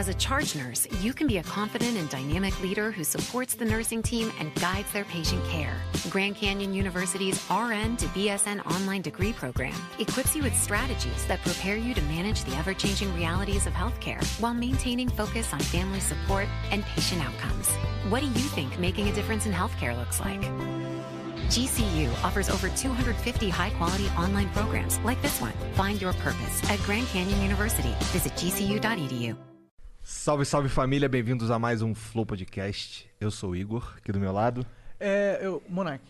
As a charge nurse, you can be a confident and dynamic leader who supports the nursing team and guides their patient care. Grand Canyon University's RN to BSN online degree program equips you with strategies that prepare you to manage the ever changing realities of healthcare while maintaining focus on family support and patient outcomes. What do you think making a difference in healthcare looks like? GCU offers over 250 high quality online programs like this one. Find your purpose at Grand Canyon University. Visit gcu.edu. Salve, salve família, bem-vindos a mais um Flow Podcast. Eu sou o Igor, aqui do meu lado, É, eu, Monark.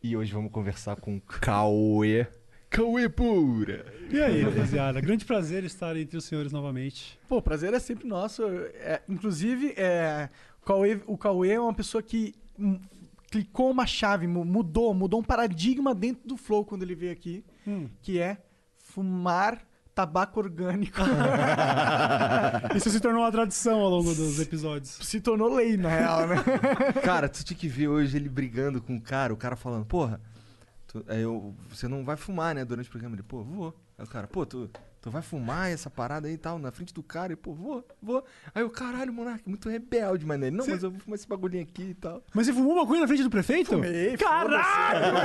e hoje vamos conversar com Cauê. Cauê pura! E aí, rapaziada? Grande prazer estar entre os senhores novamente. Pô, o prazer é sempre nosso. É, inclusive, é, o, Cauê, o Cauê é uma pessoa que hum, clicou uma chave, mu- mudou, mudou um paradigma dentro do Flow quando ele veio aqui, Hum. que é fumar tabaco orgânico. Isso se tornou uma tradição ao longo dos episódios. Se tornou lei, na real, né? Cara, tu tinha que ver hoje ele brigando com o cara, o cara falando, porra, tu- aí eu- você não vai fumar, né, durante o programa. Ele, pô, vou. Aí o cara, pô, tu, tu vai fumar essa parada aí e tal, na frente do cara? E, pô, vou, vou. Aí o caralho, Monark, muito rebelde, mano. Ele, não, mas eu vou fumar esse bagulhinho aqui e tal. Mas você fumou maconha na frente do prefeito? Fumei, Caralho!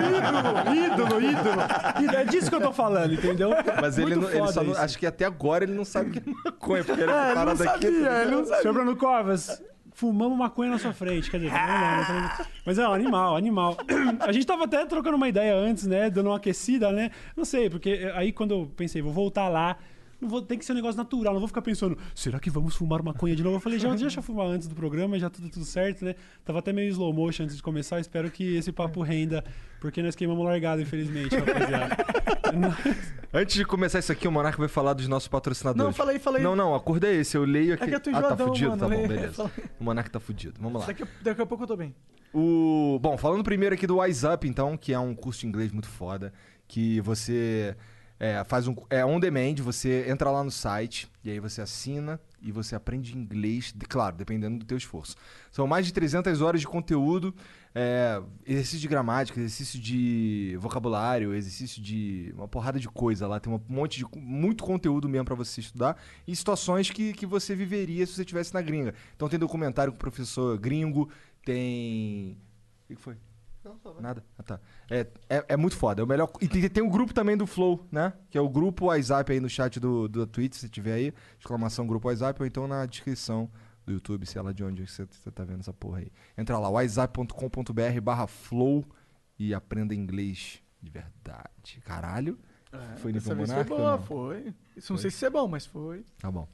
Ídolo, ídolo, ídolo. É disso que eu tô falando, entendeu? Mas ele, não, ele só não, acho que até agora ele não sabe o que é maconha, porque É, ele não parada aqui. sabia, ele não sabia. Covas, fumamos maconha na sua frente. Quer dizer, não, né? Falando- Mas é um animal, animal. A gente tava até trocando uma ideia antes, né? Dando uma aquecida, né? Não sei, porque aí quando eu pensei, vou voltar lá. Não vou, tem que ser um negócio natural, não vou ficar pensando, será que vamos fumar maconha de novo? Eu falei, já deixa eu fumar antes do programa, já tudo, tudo certo, né? Tava até meio slow motion antes de começar, espero que esse papo renda, porque nós queimamos largado, infelizmente, rapaziada. Antes de começar isso aqui, o Monark vai falar dos nossos patrocinadores. Não, falei, falei. Não, não, acorda é esse, eu leio aqui. É que eu tô ah, tá enjoadão, fudido, mano, tá bom, beleza. O Monark tá fudido, vamos lá. daqui, a- daqui a pouco eu tô bem. O... Bom, falando primeiro aqui do Wise Up, então, que é um curso de inglês muito foda, que você é, faz um... É on demand, você entra lá no site, e aí você assina e você aprende inglês, de- claro, dependendo do teu esforço. São mais de 300 horas de conteúdo, é, exercício de gramática, exercício de vocabulário, exercício de uma porrada de coisa lá, tem um monte de... muito conteúdo mesmo pra você estudar, e situações que, que você viveria se você estivesse na gringa. Então tem documentário com o professor gringo, tem... O que que foi? Nada? Ah, tá. É, é, é muito foda. É o melhor. E tem, tem um grupo também do Flow, né? Que é o grupo WhatsApp aí no chat do, do Twitch, se tiver aí. Exclamação grupo WhatsApp, ou então na descrição do YouTube, sei lá de onde você, você tá vendo essa porra aí. Entra lá, whatsapp.com.br barra flow e aprenda inglês de verdade. Caralho. Foi nível foi monarca ou boa, foi. Isso não sei se é bom, mas foi. Tá bom.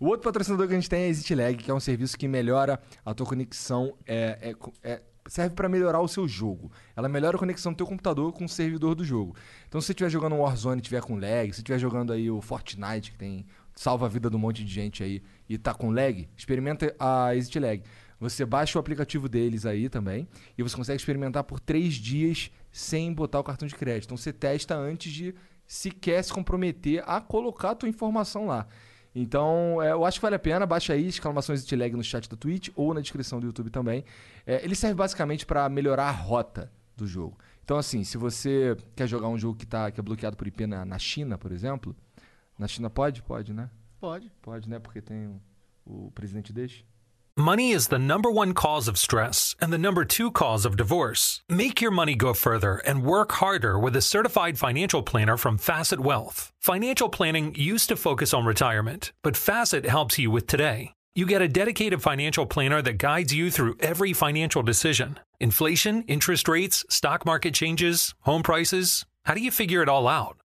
O outro patrocinador que a gente tem é a ExitLag, que é um serviço que melhora a tua conexão, é, é é- serve para melhorar o seu jogo. Ela melhora a conexão do teu computador com o servidor do jogo. Então, se você estiver jogando um Warzone e tiver com lag, se estiver jogando aí o Fortnite, que tem salva a vida de um monte de gente aí e tá com lag, experimenta a ExitLag. Você baixa o aplicativo deles aí também e você consegue experimentar por três dias sem botar o cartão de crédito. Então, você testa antes de sequer se comprometer a colocar a tua informação lá. Então, é, eu acho que vale a pena. Baixa aí, exclamações ExitLag no chat da Twitch ou na descrição do YouTube também. É, ele serve basicamente para melhorar a rota do jogo. Então, assim, se você quer jogar um jogo que, tá, que é bloqueado por IP na, na China, por exemplo. Na China pode? Pode, né? Pode. Pode, né? Porque tem o, o presidente deixa. Money is the number one cause of stress and the number two cause of divorce. Make your money go further and work harder with a certified financial planner from Facet Wealth. Financial planning used to focus on retirement, but Facet helps you with today. You get a dedicated financial planner that guides you through every financial decision inflation, interest rates, stock market changes, home prices. How do you figure it all out?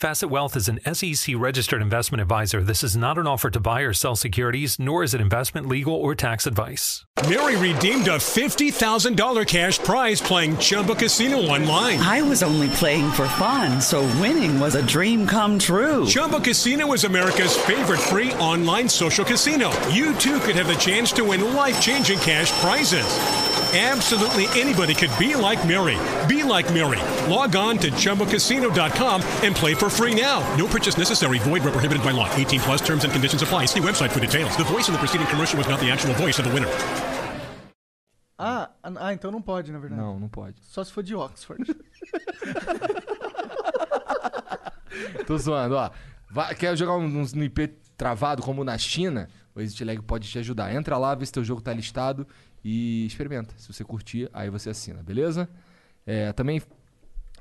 Facet Wealth is an SEC registered investment advisor. This is not an offer to buy or sell securities, nor is it investment, legal, or tax advice. Mary redeemed a $50,000 cash prize playing Chumba Casino online. I was only playing for fun, so winning was a dream come true. Chumba Casino is America's favorite free online social casino. You too could have the chance to win life changing cash prizes. Absolutely anybody could be like Mary. Be like Mary. Log on to ChumboCasino.com and play for free now. No purchase necessary. Void where prohibited by law. 18 plus terms and conditions apply. See website for details. The voice in the preceding commercial was not the actual voice of the winner. Ah, ah, então não pode, na verdade. Não, não pode. Só se for de Oxford. Tô zoando, ó. Vai- quer jogar um, um no IP travado como na China? O Exit Lag pode te ajudar. Entra lá, vê se teu jogo tá listado e experimenta. Se você curtir, aí você assina, beleza? É, também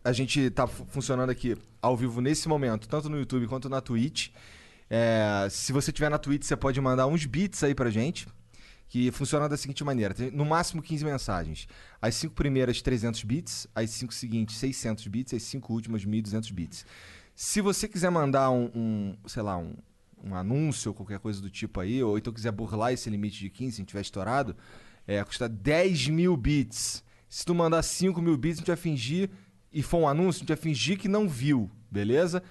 a gente tá fu- funcionando aqui ao vivo nesse momento, tanto no YouTube quanto na Twitch. É, se você tiver na Twitch, você pode mandar uns bits aí pra gente. Que funciona da seguinte maneira: tem no máximo 15 mensagens. As cinco primeiras, 300 bits. As cinco seguintes, 600 bits. As cinco últimas, 1.200 bits. Se você quiser mandar um, um, sei lá, um, um anúncio ou qualquer coisa do tipo aí, ou então quiser burlar esse limite de 15, se a gente tiver estourado, é, custa 10 mil bits. Se tu mandar 5 mil bits, a gente vai fingir, e for um anúncio, a gente vai fingir que não viu, beleza?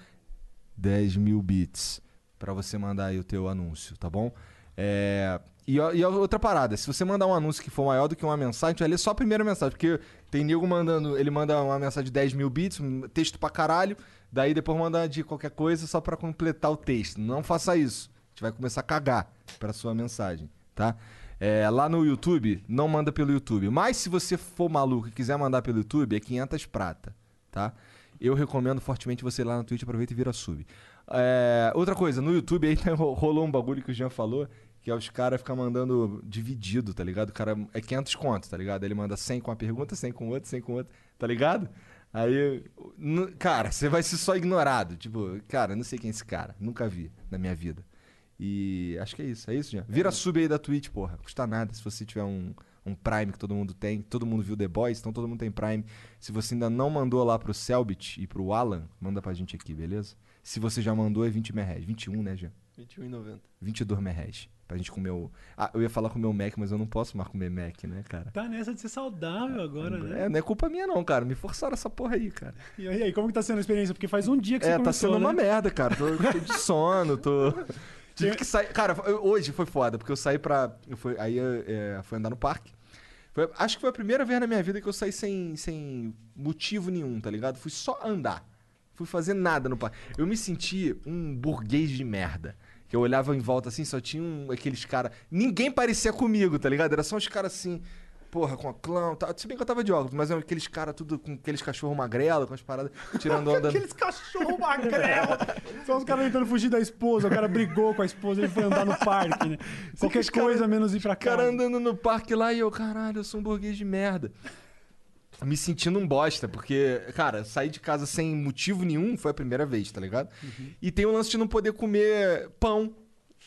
10 mil bits pra você mandar aí o teu anúncio, tá bom? É, e, e outra parada, se você mandar um anúncio que for maior do que uma mensagem, a gente vai ler só a primeira mensagem, porque tem nego mandando, ele manda uma mensagem de 10 mil bits, um texto pra caralho, daí depois manda de qualquer coisa só pra completar o texto. Não faça isso, a gente vai começar a cagar pra sua mensagem, tá? É, lá no YouTube, não manda pelo YouTube. Mas se você for maluco e quiser mandar pelo YouTube, é 500 prata, tá? Eu recomendo fortemente você ir lá na Twitch, aproveita e vira sub. É, outra coisa, no YouTube aí tá- rolou um bagulho que o Jean falou, que é os caras ficam mandando dividido, tá ligado? O cara é 500 contos, tá ligado? Ele manda 100 com uma pergunta, 100 com outra, 100 com outra, tá ligado? Aí, cara, você vai ser só ignorado. Tipo, cara, não sei quem é esse cara, nunca vi na minha vida. E acho que é isso, é isso, Jean. Vira sub aí da Twitch, porra. Custa nada se você tiver um, um Prime que todo mundo tem. Todo mundo viu The Boys, então todo mundo tem Prime. Se você ainda não mandou lá pro Selbit e pro Alan, manda pra gente aqui, beleza? Se você já mandou, é 20 merréis. 21, né, Jean? 21,90. 22 merréis. Pra gente comer o. Ah, eu ia falar comer o Mac, mas eu não posso mais comer Mac, né, cara? Tá nessa de ser saudável agora, né? É, não é culpa minha, não, cara. Me forçaram essa porra aí, cara. E aí, como que tá sendo a experiência? Porque faz um dia que você É, tá sendo uma né? merda, cara. Tô, tô de sono, tô. Tive que sair. Cara, eu- hoje foi foda, porque eu saí pra. Eu fui, aí eu é, fui andar no parque. Foi- acho que foi a primeira vez na minha vida que eu saí sem, sem motivo nenhum, tá ligado? Fui só andar. Fui fazer nada no parque. Eu me senti um burguês de merda. Que eu olhava em volta assim, só tinha um- aqueles caras. Ninguém parecia comigo, tá ligado? Era só uns caras assim. Porra, com a clã, tá. Se bem que eu tava de óculos, mas eram aqueles caras tudo com aqueles cachorro magrelo, com as paradas, tirando onda. Aqueles cachorro magrelo. São os caras tentando fugir da esposa. O cara brigou com a esposa e foi andar no parque, né? Qualquer cara- coisa menos ir pra O cara casa. andando no parque lá e eu, caralho, eu sou um burguês de merda. Me sentindo um bosta, porque, cara, sair de casa sem motivo nenhum foi a primeira vez, tá ligado? Uhum. E tem o lance de não poder comer pão.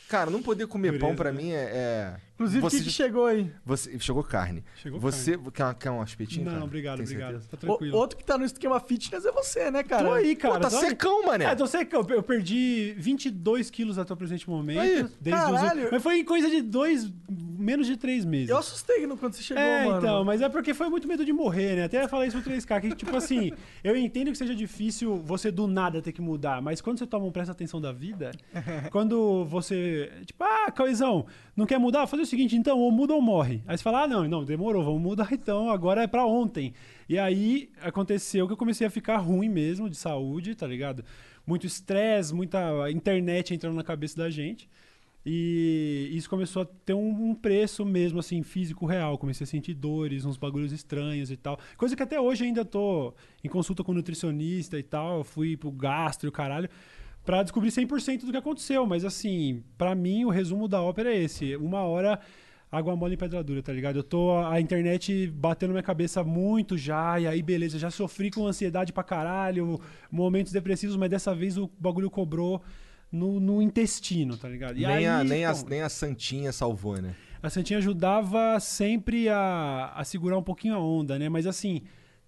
Cara, não poder comer Dureza, pão pra né? mim é. é- Inclusive, o que, que chegou aí? você- Chegou carne. Chegou você Quer, uma- quer um espetinho? Não, cara? obrigado, Tem obrigado. certeza? Tá O- tranquilo. outro que tá no esquema fitness é você, né, cara? Tô aí, cara. Pô, tá tô aí. secão, mané. É, tô secão. Eu perdi 22 quilos até o presente momento. Aí, desde os- caralho. Mas foi em coisa de dois, menos de três meses. Eu assustei no- quando você chegou, É, mano. então, mas é porque foi muito medo de morrer, né? Até falar isso pro 3K, que tipo assim, eu entendo que seja difícil você do nada ter que mudar, mas quando você toma um presta atenção da vida, quando você, tipo, ah, Cauizão, não quer mudar? Fazer o seguinte, então, ou muda ou morre. Aí você fala, ah, não, não, demorou, vamos mudar então, agora é pra ontem. E aí aconteceu que eu comecei a ficar ruim mesmo de saúde, tá ligado? Muito estresse, muita internet entrando na cabeça da gente. E isso começou a ter um, um preço mesmo, assim, físico real. Comecei a sentir dores, uns bagulhos estranhos e tal. Coisa que até hoje ainda tô em consulta com nutricionista e tal. Fui pro gastro e o caralho. Pra descobrir 100% do que aconteceu. Mas, assim, pra mim, o resumo da ópera é esse. Uma hora, água mole em pedra dura, tá ligado? Eu tô... A internet batendo na minha cabeça muito já. E aí, beleza, já sofri com ansiedade pra caralho. Momentos depressivos, mas dessa vez o bagulho cobrou... No, no intestino, tá ligado? E Nem, a, aí, nem, a, nem a Santinha salvou, né? a Santinha ajudava sempre a, a segurar um pouquinho a onda, né? Mas assim,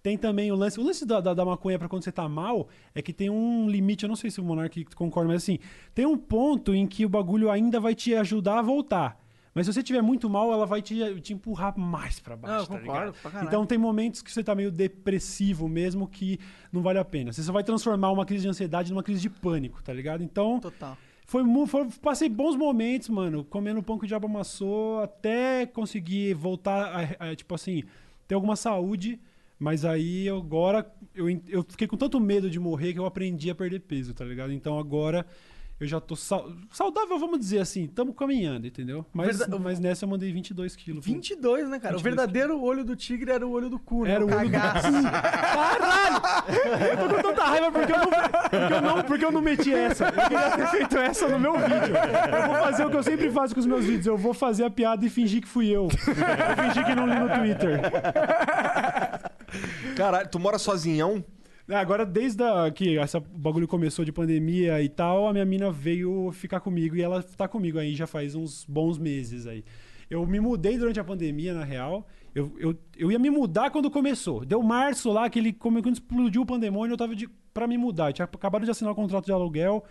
Tem também o lance. O lance da, da, da maconha pra quando você tá mal é que tem um limite. Eu não sei se o Monark concorda, mas assim, tem um ponto em que o bagulho ainda vai te ajudar a voltar. Mas se você tiver muito mal, ela vai te, te empurrar mais pra baixo. Não, tá concordo, ligado? pra caralho. Então tem momentos que você tá meio depressivo mesmo que não vale a pena. Você só vai transformar uma crise de ansiedade numa crise de pânico, tá ligado? Então. Total. Foi, foi- passei bons momentos, mano, comendo pão que o diabo amassou, até conseguir voltar a, a, tipo assim, ter alguma saúde. Mas aí agora eu, eu fiquei com tanto medo de morrer que eu aprendi a perder peso, tá ligado? Então agora eu já tô sau- saudável, vamos dizer assim, tamo caminhando, entendeu? Mas, Verda- mas nessa eu mandei 22 quilos. 22, né, cara? 22 O verdadeiro olho do tigre era o olho do cu, né? Era o olho do cagaço. Caralho! Eu tô com tanta raiva porque eu não, porque eu não, porque eu não meti essa. Eu queria ter feito essa no meu vídeo. Eu vou fazer o que eu sempre faço com os meus vídeos. Eu vou fazer a piada e fingir que fui eu. Eu fingir que não li no Twitter. Caralho, tu mora sozinhão? É, Agora, desde a, que essa bagulho começou de pandemia e tal, a minha mina veio ficar comigo e ela tá comigo aí já faz uns bons meses aí. Eu me mudei durante a pandemia, na real. Eu, eu, eu ia me mudar quando começou. Deu março lá, que ele, quando explodiu o pandemônio, eu tava de, pra me mudar. Eu tinha acabado de assinar o contrato de aluguel.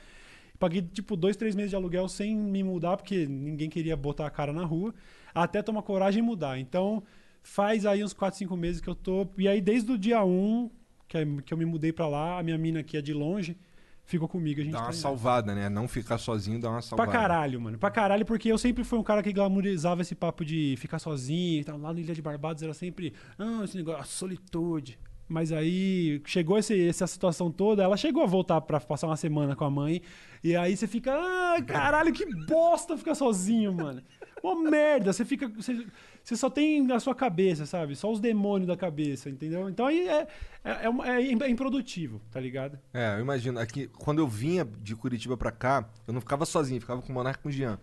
Paguei, tipo, dois, três meses de aluguel sem me mudar, porque ninguém queria botar a cara na rua. Até tomar coragem e mudar. Então, faz aí uns 4, 5 meses que eu tô. E aí, desde o dia 1, que, é- que eu me mudei pra lá, a minha mina, que é de longe, ficou comigo. A gente Dá uma tá salvada, né? Não ficar sozinho dá uma Pra salvada. caralho, mano. Pra caralho, porque eu sempre fui um cara que glamourizava esse papo de ficar sozinho e tal. Lá no Ilha de Barbados era sempre, ah, esse negócio, a solitude. Mas aí chegou esse- essa situação toda, ela chegou a voltar pra passar uma semana com a mãe. E aí você fica, ah, caralho, que bosta ficar sozinho, mano. Uma merda, você fica. Você, você só tem na sua cabeça, sabe? Só os demônios da cabeça, entendeu? Então aí é, é, é, uma- é improdutivo, tá ligado? É, eu imagino. Aqui, quando eu vinha de Curitiba pra cá, eu não ficava sozinho, ficava com o Monarca e com o Jean.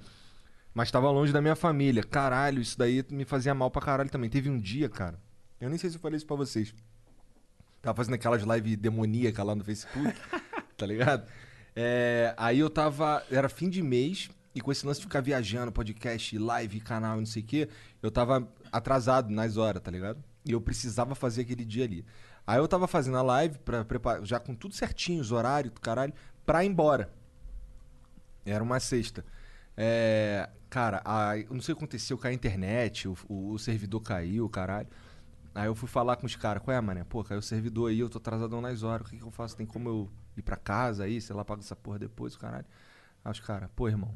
Mas tava longe da minha família. Caralho, isso daí me fazia mal pra caralho também. Teve um dia, cara. Eu nem sei se eu falei isso pra vocês. Tava fazendo aquelas lives demoníacas lá no Facebook, tá ligado? É, aí eu tava. Era fim de mês, e com esse lance de ficar viajando, podcast, live, canal e não sei o quê, eu tava atrasado nas horas, tá ligado? E eu precisava fazer aquele dia ali. Aí eu tava fazendo a live, pra preparar, já com tudo certinho, os horários, caralho, pra ir embora. Era uma sexta. É, cara, a, eu não sei o que aconteceu, caiu a internet, o, o- o servidor caiu, caralho. Aí eu fui falar com os caras, qual é, mané? Pô, caiu o servidor aí, eu tô atrasadão nas horas, o que, que eu faço? Tem como eu ir pra casa aí, sei lá, pago essa porra depois, caralho. Aí os caras, pô, irmão,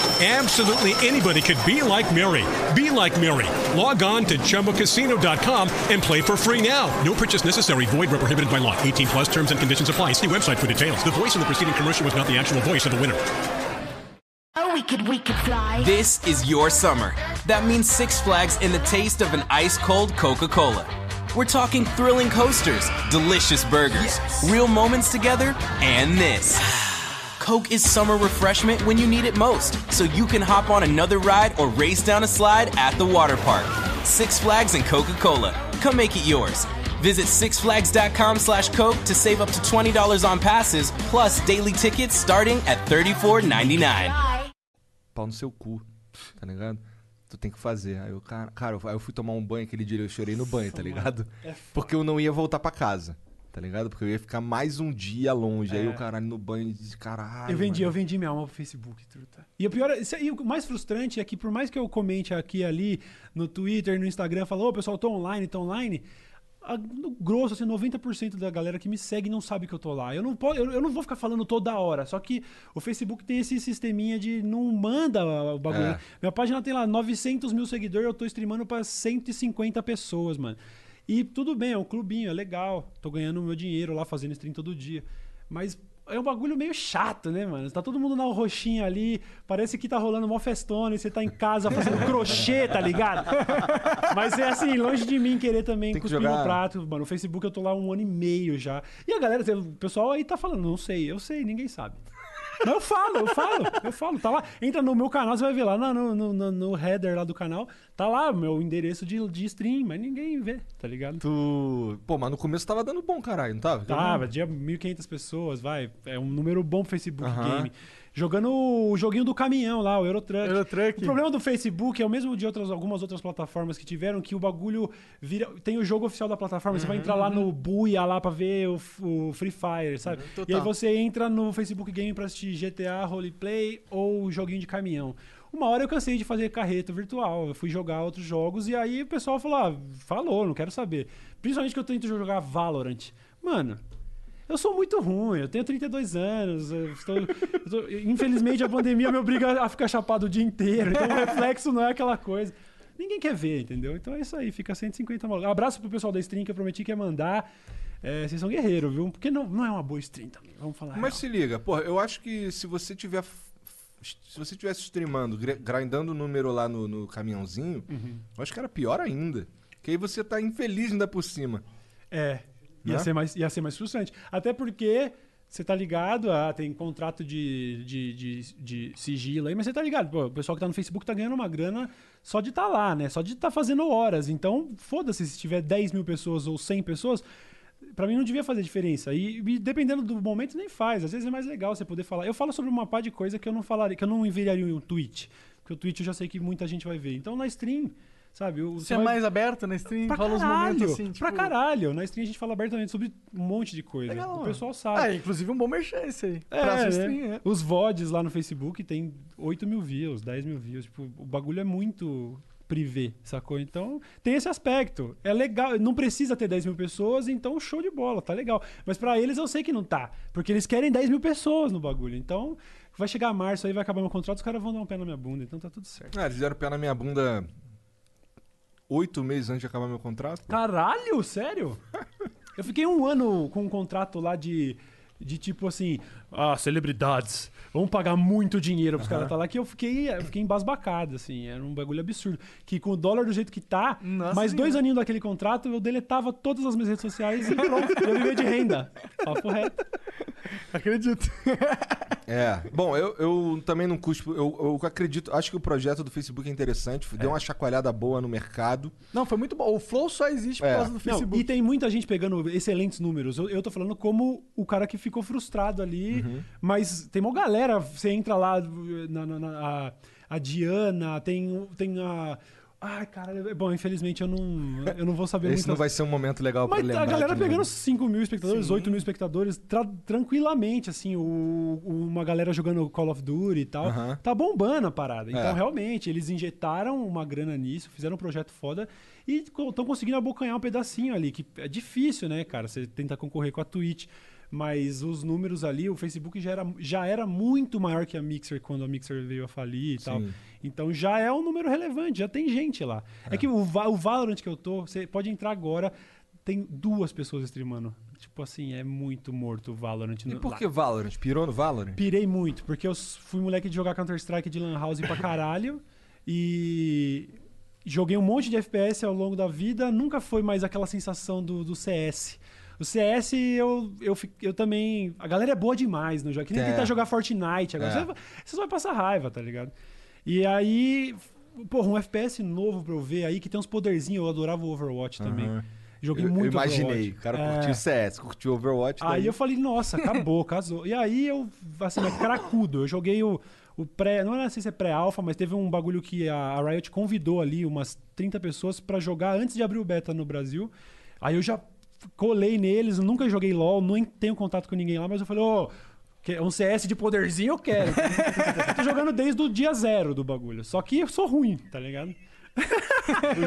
Absolutely anybody could be like Mary. Be like Mary. Log on to ChumbaCasino.com and play for free now. No purchase necessary. Void where prohibited by law. 18 plus terms and conditions apply. See website for details. The voice in the preceding commercial was not the actual voice of the winner. Oh, we could, we could fly. This is your summer. That means Six Flags and the taste of an ice cold Coca Cola. We're talking thrilling coasters, delicious burgers, real moments together, and this. Coke is summer refreshment when you need it most, so you can hop on another ride or race down a slide at the water park. Six Flags and Coca Cola. Come make it yours. Visit sixflags.com slash Coke to save up to $20 on passes, plus daily tickets starting at $34.99. pau no seu cu, tá ligado? Tu tem que fazer. Aí eu, cara, cara, eu- aí eu fui tomar um banho aquele dia, eu chorei no banho, tá ligado? Porque eu não ia voltar pra casa, tá ligado? Porque eu ia ficar mais um dia longe. Aí É. o caralho no banho e disse, caralho. Eu vendi, mano. eu vendi minha alma pro Facebook, truta. E o pior, isso aí, o mais frustrante é que por mais que eu comente aqui e ali no Twitter, no Instagram, falo, ô pessoal, tô online, tô online. a- no grosso, assim, 90% da galera que me segue não sabe que eu tô lá. Eu não, eu, eu não vou ficar falando toda hora. Só que o Facebook tem esse sisteminha de não manda o bagulho. É. Minha página tem lá 900 mil seguidores, eu tô streamando pra 150 pessoas, mano. E tudo bem, é um clubinho, é legal. Tô ganhando meu dinheiro lá, fazendo stream todo dia. Mas é um bagulho meio chato, né, mano? Tá todo mundo na roxinha ali, parece que tá rolando mó festona e você tá em casa fazendo crochê, tá ligado? Mas é assim, longe de mim querer também Tem que cuspir jogar- no prato, mano. No Facebook eu tô lá um ano e meio já. E a galera, o pessoal aí tá falando, não sei, eu sei, ninguém sabe. Não, eu falo, eu falo, eu falo. Tá lá. Entra no meu canal, você vai ver lá no, no, no, no header lá do canal. Tá lá meu endereço de, de stream, mas ninguém vê, tá ligado? Tu. Pô, mas no começo tava dando bom, caralho, não tava? Tava, tinha 1.500 pessoas, vai. É um número bom pro Facebook. Game. Jogando o joguinho do caminhão lá, o Eurotruck. Eurotruck. O problema do Facebook é o mesmo de outras, algumas outras plataformas que tiveram, que o bagulho vira. Tem o jogo oficial da plataforma, você vai entrar lá no Buia lá pra ver o, o Free Fire, sabe? Uhum, e aí você entra no Facebook Game pra assistir GTA, Roleplay ou joguinho de caminhão. Uma hora eu cansei de fazer carreta virtual, eu fui jogar outros jogos e aí o pessoal falou: ah, falou, não quero saber. Principalmente que eu tento jogar Valorant. Mano, eu sou muito ruim, eu tenho 32 anos. eu estou- eu tô- infelizmente a pandemia me obriga a ficar chapado o dia inteiro, então o reflexo não é aquela coisa. Ninguém quer ver, entendeu? Então é isso aí, fica 150 malucos. Abraço pro pessoal da stream que eu prometi que ia mandar. É, vocês são guerreiros, viu? Porque não, não é uma boa stream também, vamos falar. Mas real. se liga, porra, eu acho que se você tiver. Se você estivesse streamando, gr- grindando o número lá no, no caminhãozinho, Uhum. eu acho que era pior ainda. Que aí você tá infeliz ainda por cima. É, ia, Né? ser mais, ia ser mais frustrante. Até porque você tá ligado, ah, tem contrato de, de, de, de sigilo aí, mas você tá ligado, pô, o pessoal que tá no Facebook tá ganhando uma grana só de estar tá lá, né? Só de estar tá fazendo horas. Então, foda-se se tiver 10 mil pessoas ou 100 pessoas. Pra mim não devia fazer diferença. E, e dependendo do momento, nem faz. Às vezes é mais legal você poder falar. Eu falo sobre uma pá de coisa que eu não falaria, que eu não enviaria em um tweet. Porque o tweet eu já sei que muita gente vai ver. Então na stream, sabe? o- Você é mais aberto na stream, Pra fala uns caralho, momentos assim, tipo... pra caralho. Na stream a gente fala abertamente sobre um monte de coisa. Legal, o mano. pessoal sabe. Ah, inclusive um bom merchan esse aí. É, pra né? stream, é. Os VODs lá no Facebook tem 8 mil views, 10 mil views. Tipo, o bagulho é muito privê, sacou? Então, tem esse aspecto. É legal, não precisa ter 10 mil pessoas, então show de bola, tá legal. Mas pra eles eu sei que não tá, porque eles querem 10 mil pessoas no bagulho. Então, vai chegar março aí, vai acabar meu contrato, os caras vão dar um pé na minha bunda, então tá tudo certo. Ah, eles deram pé na minha bunda oito meses antes de acabar meu contrato. Caralho, sério? Eu fiquei um ano com um contrato lá de, de tipo assim, ah, celebridades, vamos pagar muito dinheiro pros caras estar lá, que eu fiquei, eu fiquei embasbacado, assim, era um bagulho absurdo. Que com o dólar do jeito que tá, Nossa mais dois Senhora. aninhos daquele contrato, eu deletava todas as minhas redes sociais e pronto, eu vivia de renda. Papo reto. Acredito. É. Bom, eu, eu também não cuspo. Eu, eu acredito. Acho que o projeto do Facebook é interessante. Deu uma chacoalhada boa no mercado. Não, foi muito bom. O Flow só existe por É. causa do Não, Facebook. e tem muita gente pegando excelentes números. Eu, eu tô falando como o cara que ficou frustrado ali. Uhum. Mas tem uma galera, você entra lá, na, na- na- a, a Diana, tem, tem a. Ai, cara, bom, infelizmente eu não, eu não vou saber Esse muito. não vai ser um momento legal pra Mas lembrar. a galera pegando novo. 5 mil espectadores, 8 mil espectadores, tra- tranquilamente, assim, o, uma galera jogando Call of Duty e tal. Aham. Tá bombando a parada. Então, É. realmente, eles injetaram uma grana nisso, fizeram um projeto foda e estão conseguindo abocanhar um pedacinho ali, que é difícil, né, cara? Você tenta concorrer com a Twitch. Mas os números ali, o Facebook já era, já era muito maior que a Mixer quando a Mixer veio a falir e tal. Sim. Então já é um número relevante, já tem gente lá. É, que o, o Valorant que eu tô, você pode entrar agora, tem duas pessoas streamando. Tipo assim, é muito morto o Valorant. E no- por que Valorant? Pirou no Valorant? Pirei muito, porque eu fui moleque de jogar Counter-Strike de Lan House pra caralho. e joguei um monte de FPS ao longo da vida. Nunca foi mais aquela sensação do, do CS. O CS, eu, eu, eu também. A galera é boa demais no jogo. Que nem É. tentar jogar Fortnite agora. É. Você, você só vai passar raiva, tá ligado? E aí. Porra, um FPS novo pra eu ver aí que tem uns poderzinhos. Eu adorava o Overwatch também. Aham. Joguei Eu- eu muito imaginei. Overwatch. O cara É. curtiu CS, curtiu Overwatch. Aí daí- eu falei, nossa, acabou, casou. E aí eu, assim, é cracudo. Eu joguei o, o pré, não sei se é pré-alpha, mas teve um bagulho que a, a Riot convidou ali umas 30 pessoas pra jogar antes de abrir o beta no Brasil. Aí eu já colei neles, eu nunca joguei LoL, não tenho contato com ninguém lá, mas eu falei, ô, que- um CS de poderzinho eu quero. Tô jogando desde o dia zero do bagulho. Só que eu sou ruim, tá ligado?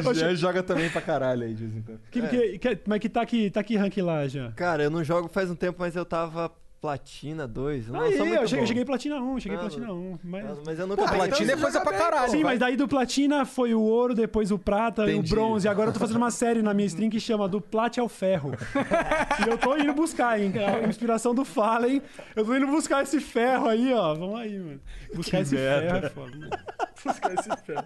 O Jean joga também pra caralho aí de vez em quando. Que, que, que- mas que tá que, tá que rank lá, já? Cara, eu não jogo faz um tempo, mas eu tava Platina 2. Eu não Aí, eu cheguei, bom. cheguei Platina 1, cheguei Ah, Platina 1. Mas... Mas eu nunca Pô, peguei. platina é coisa pra caralho. Sim, vai. mas daí do Platina foi o ouro, depois o prata e o Entendi. bronze. E agora eu tô fazendo uma série na minha stream que chama Do Plate ao Ferro. e eu tô indo buscar, hein? A inspiração do Fallen. Eu tô indo buscar esse ferro aí, ó. Vamos aí, mano. Buscar esse ferro é foda, mano. Buscar esse ferro.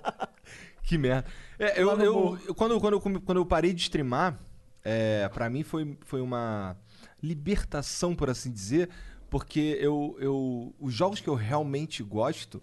Que merda. É, eu, eu- eu- quando, quando, eu quando eu parei de streamar, é, pra mim foi, foi uma libertação, por assim dizer, porque eu, eu. Os jogos que eu realmente gosto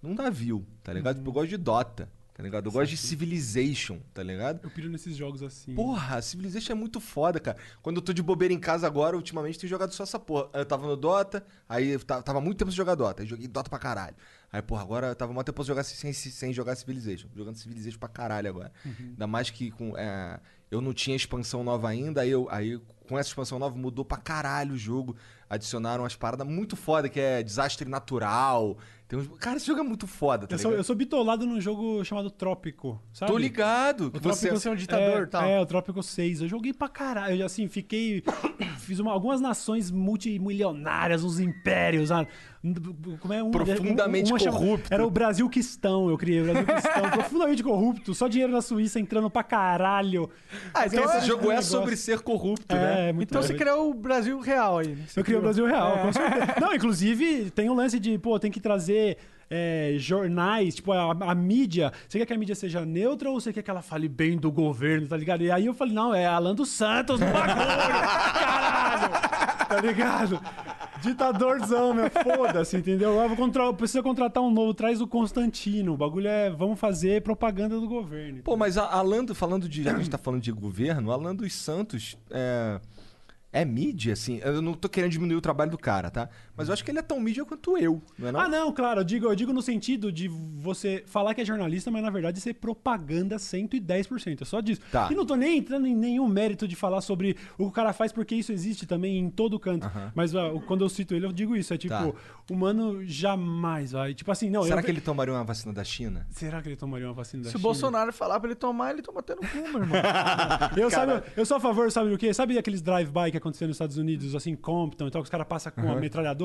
não dá view, tá ligado? Tipo, Eu gosto de Dota, tá ligado? Eu gosto de Civilization, tá ligado? Eu piro nesses jogos assim. Porra, Civilization é muito foda, cara. Quando eu tô de bobeira em casa agora, ultimamente tenho jogado só essa porra. Eu tava no Dota, aí tava muito tempo sem jogar Dota, aí joguei Dota pra caralho. Aí, porra, agora eu tava muito tempo jogar, sem, sem jogar Civilization. Jogando Civilization pra caralho agora. Ainda mais que com, é, eu não tinha expansão nova ainda, aí, eu, aí com essa expansão nova mudou pra caralho o jogo. Adicionaram umas paradas muito foda, que é desastre natural. Tem uns... Cara, esse jogo é muito foda, tá Eu sou, eu sou bitolado num jogo chamado Trópico, sabe? Tô ligado. O Que Trópico você... você é um ditador é, e tal. É, o Trópico 6. Eu joguei pra caralho. Eu, assim, fiquei. fiz uma- algumas nações multimilionárias, uns impérios. ah, Como é um, Profundamente corrupto. Era o Brasil Quistão, eu criei. O Brasil Quistão, profundamente corrupto. Só dinheiro na Suíça entrando pra caralho. Ah, então, Esse jogo é negócio. sobre ser corrupto, né? É, muito então você criou o Brasil real aí. né? Você Eu criei o Brasil Real, É. com certeza. Não, inclusive, tem um lance de, pô, tem que trazer é, jornais, tipo, a, a mídia. Você quer que a mídia seja neutra ou você quer que ela fale bem do governo, tá ligado? E aí eu falei, não, é Alan dos Santos no bagulho, caralho! Tá ligado? Ditadorzão, meu, foda-se, entendeu? Eu vou contra... Precisa contratar um novo, traz o Constantino. O bagulho é, vamos fazer propaganda do governo. Pô, mas a Alan, falando de. A gente tá falando de governo, Alan dos Santos é. É mídia, assim. Eu não tô querendo diminuir o trabalho do cara, tá? Mas eu acho que ele é tão mídia quanto eu, não é não? Ah, não, claro, eu digo, eu digo no sentido de você falar que é jornalista, mas na verdade ser propaganda 110%. É só disso. Tá. E não tô nem entrando em nenhum mérito de falar sobre o que o cara faz, porque isso existe também em todo canto. Mas ó, quando eu cito ele, eu digo isso. É tipo, Tá. o mano jamais vai. Tipo assim, não. Será eu- que ele tomaria uma vacina da China? Será que ele tomaria uma vacina da Se o China? Bolsonaro falar pra ele tomar, ele toma até no cu, meu irmão. Eu, sabe, eu sou a favor, sabe do quê? Sabe aqueles drive-by que aconteceram nos Estados Unidos, assim, Compton e tal, que os caras passam com a metralhadora?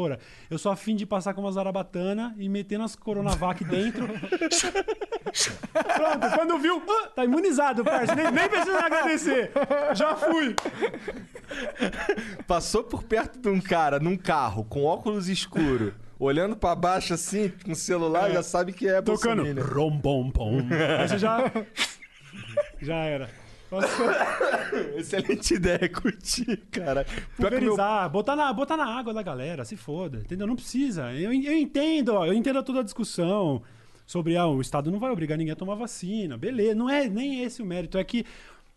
Eu sou afim de passar com uma zarabatana e meter nas Coronavac dentro. Pronto, quando viu, ah, tá imunizado, parça. Nem, nem precisa agradecer. Já fui. Passou por perto de um cara num carro com óculos escuro, olhando pra baixo assim, com o celular, já sabe que é Tocando rom bom pom. Aí você já. Já era. Excelente ideia, curti, cara. Que meu- Pulverizar, botar, na, botar na água da galera, se foda, entendeu? Não precisa. Eu, eu entendo, ó, eu entendo toda a discussão sobre ah, o Estado não vai obrigar ninguém a tomar vacina. Beleza, não é nem esse o mérito, é que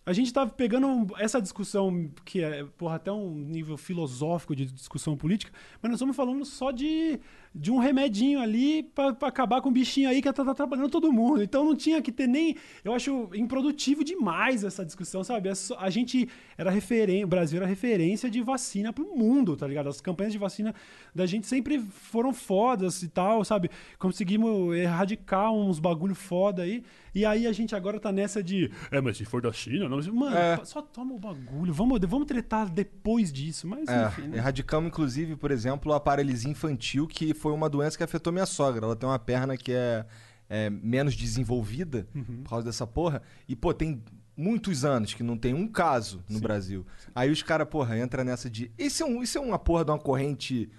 a gente tá pegando essa discussão que é, porra, até um nível filosófico de discussão política, mas nós estamos falando só de, de um remedinho ali pra, pra acabar com o bichinho aí que tá, tá trabalhando todo mundo. Então não tinha que ter nem. Eu acho improdutivo demais essa discussão, sabe? É a gente era referência. O Brasil era referência de vacina pro mundo, tá ligado? As campanhas de vacina da gente sempre foram fodas e tal, sabe? Conseguimos erradicar uns bagulho foda aí. E aí a gente agora tá nessa de. É, mas se for da China, não. Mano, É. só toma o bagulho. Vamos, vamos tretar depois disso. Mas É, enfim. né? erradicamos, inclusive, por exemplo, a paralisia infantil, que foi uma doença que afetou minha sogra. Ela tem uma perna que é, é menos desenvolvida por causa dessa porra. E, pô, tem muitos anos que não tem um caso no Brasil. Aí os caras, porra, entra nessa de. Isso é, um, isso é uma porra de uma corrente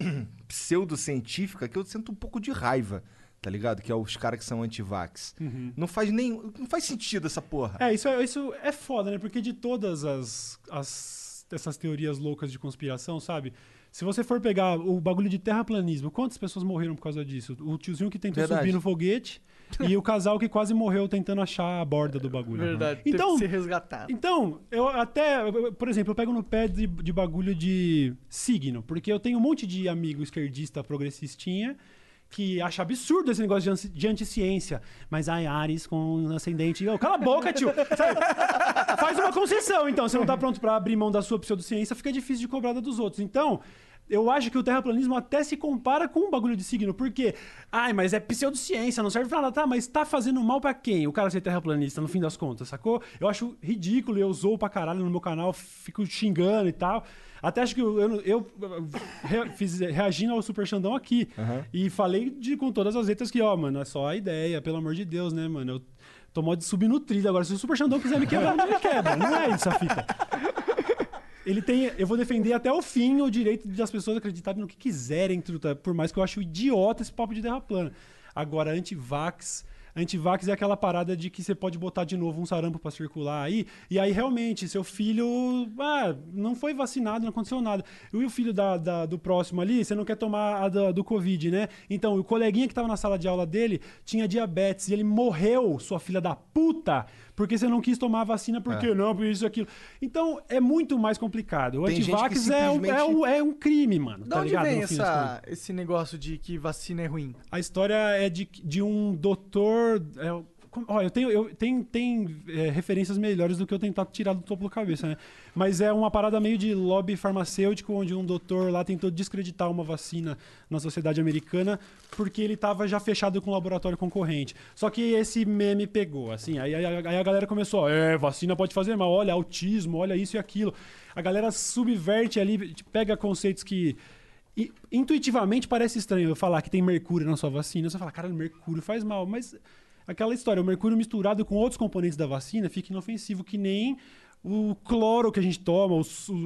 pseudocientífica que eu sinto um pouco de raiva. Tá ligado? Que é os caras que são anti-vax. Não faz nem. Não faz sentido essa porra. É, isso é, isso é foda, né? Porque de todas as, as- essas teorias loucas de conspiração, sabe? Se você for pegar o bagulho de terraplanismo, quantas pessoas morreram por causa disso? O tiozinho que tentou Verdade. subir no foguete e o casal que quase morreu tentando achar a borda do bagulho. Verdade. Então, teve que ser resgatado. então, eu até, por exemplo, eu pego no pé de, de bagulho de signo, porque eu tenho um monte de amigo esquerdista progressistinha que acha absurdo esse negócio de, de anticiência. Mas ai, Ares com ascendente. Ô, cala a boca, tio! Faz uma concessão, então. Você não tá pronto pra abrir mão da sua pseudociência, fica difícil de cobrar da dos outros. Então. Eu acho que o terraplanismo até se compara com um bagulho de signo, porque, ai, mas é pseudociência, não serve pra nada, tá? Mas tá fazendo mal pra quem? O cara ser terraplanista, no fim das contas, sacou? Eu acho ridículo, eu zoo pra caralho no meu canal, fico xingando e tal. Até acho que eu, eu, eu re- fiz reagindo ao Super Xandão aqui. E falei de, com todas as letras que, ó, mano, é só a ideia, pelo amor de Deus, né, mano? Eu tô mó de subnutrido agora. Se o Super Xandão quiser me quebrar, ele me quebra. Não é isso a fita. Ele tem. Eu vou defender até o fim o direito das pessoas acreditarem no que quiserem, truta, por mais que eu acho idiota esse papo de terra plana. Agora, anti-vax. Antivax é aquela parada de que você pode botar de novo um sarampo pra circular aí, e aí realmente seu filho ah, não foi vacinado, não aconteceu nada. E o filho da, da- do próximo ali, você não quer tomar a do, do Covid, né? Então, o coleguinha que tava na sala de aula dele tinha diabetes e ele morreu, sua filha da puta, porque você não quis tomar a vacina, por quê? Não, por isso aquilo. Então, é muito mais complicado. O Tem antivax é, um- é, um, é um crime, mano. De tá onde ligado? vem essa, esse negócio de que vacina é ruim? a história é de, de um doutor. É, ó, eu tenho, eu, tem, é, referências melhores do que eu tentar tirar do topo da cabeça, né? Mas é uma parada meio de lobby farmacêutico, onde um doutor lá tentou descreditar uma vacina na sociedade americana porque ele estava já fechado com um laboratório concorrente. Só que esse meme pegou, assim. Aí, aí, aí a galera começou: é, vacina pode fazer mal, olha, autismo, olha isso e aquilo. A galera subverte ali, pega conceitos que. E, intuitivamente parece estranho eu falar que tem mercúrio na sua vacina. Você fala, cara, mercúrio faz mal. Mas aquela história, o mercúrio misturado com outros componentes da vacina fica inofensivo, que nem o cloro que a gente toma, o,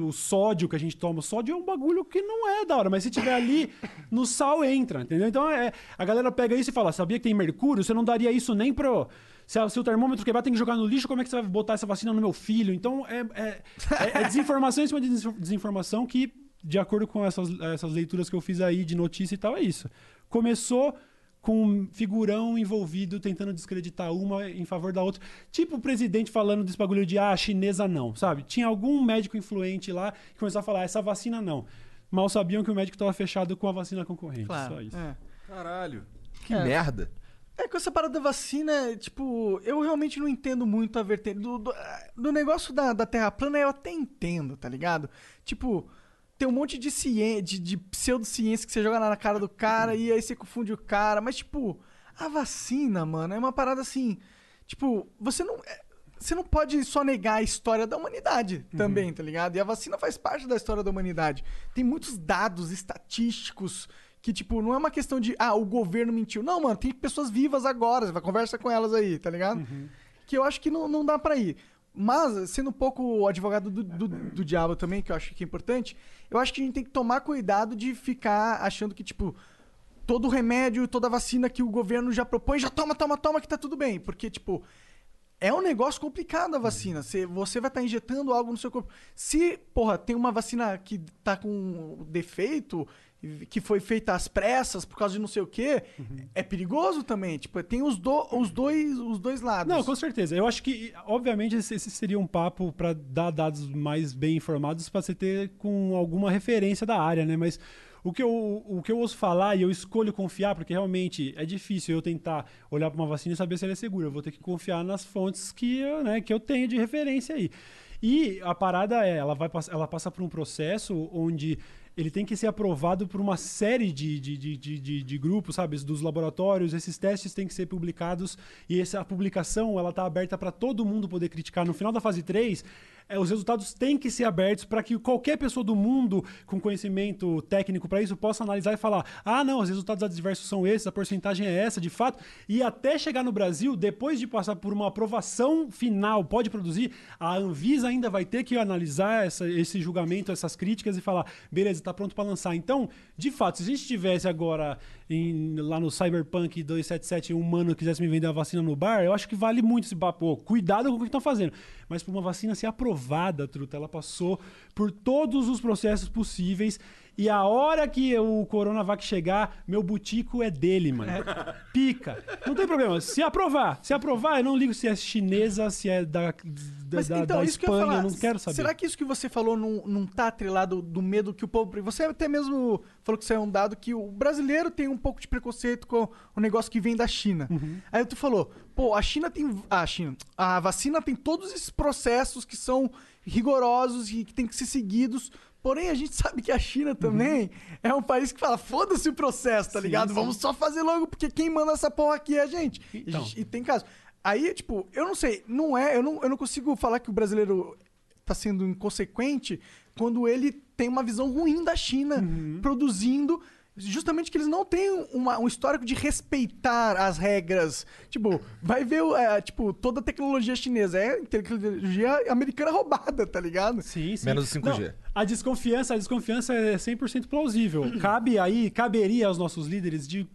o sódio que a gente toma. O sódio é um bagulho que não é da hora, mas se tiver ali, no sal entra, entendeu? Então é, a galera pega isso e fala: sabia que tem mercúrio? Você não daria isso nem pro. Se, se o termômetro quebrar, tem que jogar no lixo, como é que você vai botar essa vacina no meu filho? Então é, é, é- é desinformação em cima de desinfor- desinformação que, de acordo com essas, essas leituras que eu fiz aí de notícia e tal, é isso. Começou com um figurão envolvido tentando descreditar uma em favor da outra. Tipo o presidente falando desse bagulho de ah, chinesa não, sabe? Tinha algum médico influente lá que começou a falar essa vacina não. Mal sabiam que o médico estava fechado com a vacina concorrente. Claro. Só isso. é. Caralho. Que É. merda. É, com essa parada da vacina, tipo, eu realmente não entendo muito a vertente. Do, do, do negócio da, da Terra plana, eu até entendo, tá ligado? Tipo, tem um monte de ciência, de, de pseudociência que você joga na cara do cara e aí você confunde o cara. Mas, tipo, a vacina, mano, é uma parada assim. Tipo, você não. é, Você não pode só negar a história da humanidade também, tá ligado? E a vacina faz parte da história da humanidade. Tem muitos dados estatísticos que, tipo, não é uma questão de, ah, o governo mentiu. Não, mano, tem pessoas vivas agora, você vai conversa com elas aí, tá ligado? Que eu acho que não, não dá pra ir. Mas, sendo um pouco o advogado do, do, do diabo também, que eu acho que é importante, eu acho que a gente tem que tomar cuidado de ficar achando que, tipo, todo remédio, toda vacina que o governo já propõe, já toma, toma, toma, que tá tudo bem. Porque, tipo, é um negócio complicado a vacina. Você, você vai estar injetando algo no seu corpo. Se, porra, tem uma vacina que tá com defeito, que foi feita às pressas por causa de não sei o quê, é perigoso também. Tipo, tem os, do, os, dois, os dois lados. Não, com certeza. Eu acho que, obviamente, esse seria um papo para dar dados mais bem informados para você ter com alguma referência da área, né? Mas o que, eu, o que eu ouço falar e eu escolho confiar, porque realmente é difícil eu tentar olhar para uma vacina e saber se ela é segura. Eu vou ter que confiar nas fontes que eu, né, que eu tenho de referência aí. E a parada é, ela, vai, ela passa por um processo onde ele tem que ser aprovado por uma série de, de, de, de, de- grupos, sabe? Dos laboratórios. Esses testes têm que ser publicados e essa publicação ela tá aberta para todo mundo poder criticar. No final da fase 3, é, os resultados têm que ser abertos para que qualquer pessoa do mundo com conhecimento técnico para isso possa analisar e falar: ah, não, os resultados adversos são esses, a porcentagem é essa, de fato. E até chegar no Brasil, depois de passar por uma aprovação final, pode produzir, a Anvisa ainda vai ter que analisar essa- esse julgamento, essas críticas e falar: beleza, está pronto para lançar. Então, de fato, se a gente tivesse agora em- lá no Cyberpunk 277 um mano quisesse me vender a vacina no bar, eu acho que vale muito esse papo. Cuidado com o que estão fazendo. Mas para uma vacina ser aprovada, truta, ela passou por todos os processos possíveis. E a hora que o Coronavac chegar, meu butico é dele, mano. Pica. Não tem problema. Se aprovar, se aprovar, eu não ligo se é chinesa, se é da, da, Mas da, então, da isso que eu Espanha, falar. eu não quero saber. Será que isso que você falou não, não tá atrelado do medo que o povo. Você até mesmo falou que isso é um dado que o brasileiro tem um pouco de preconceito com o negócio que vem da China. Uhum. Aí tu falou, pô, a China tem. A China. A vacina tem todos esses processos que são rigorosos e que tem que ser seguidos. Porém, a gente sabe que a China também é um país que fala, foda-se o processo, tá Uhum. Sim, ligado? sim. Vamos só fazer logo, porque quem manda essa porra aqui é a gente. E, Então. gente- e tem caso. Aí, tipo, eu não sei, não é, eu não, eu não consigo falar que o brasileiro tá sendo inconsequente quando ele tem uma visão ruim da China Uhum. produzindo. Justamente que eles não têm uma- um histórico de respeitar as regras. Tipo, vai ver, é, tipo, toda a tecnologia chinesa. É tecnologia americana roubada, tá ligado? Sim, sim. Menos o 5G. Não, a desconfiança, a desconfiança é 100% plausível. Cabe aí, caberia aos nossos líderes de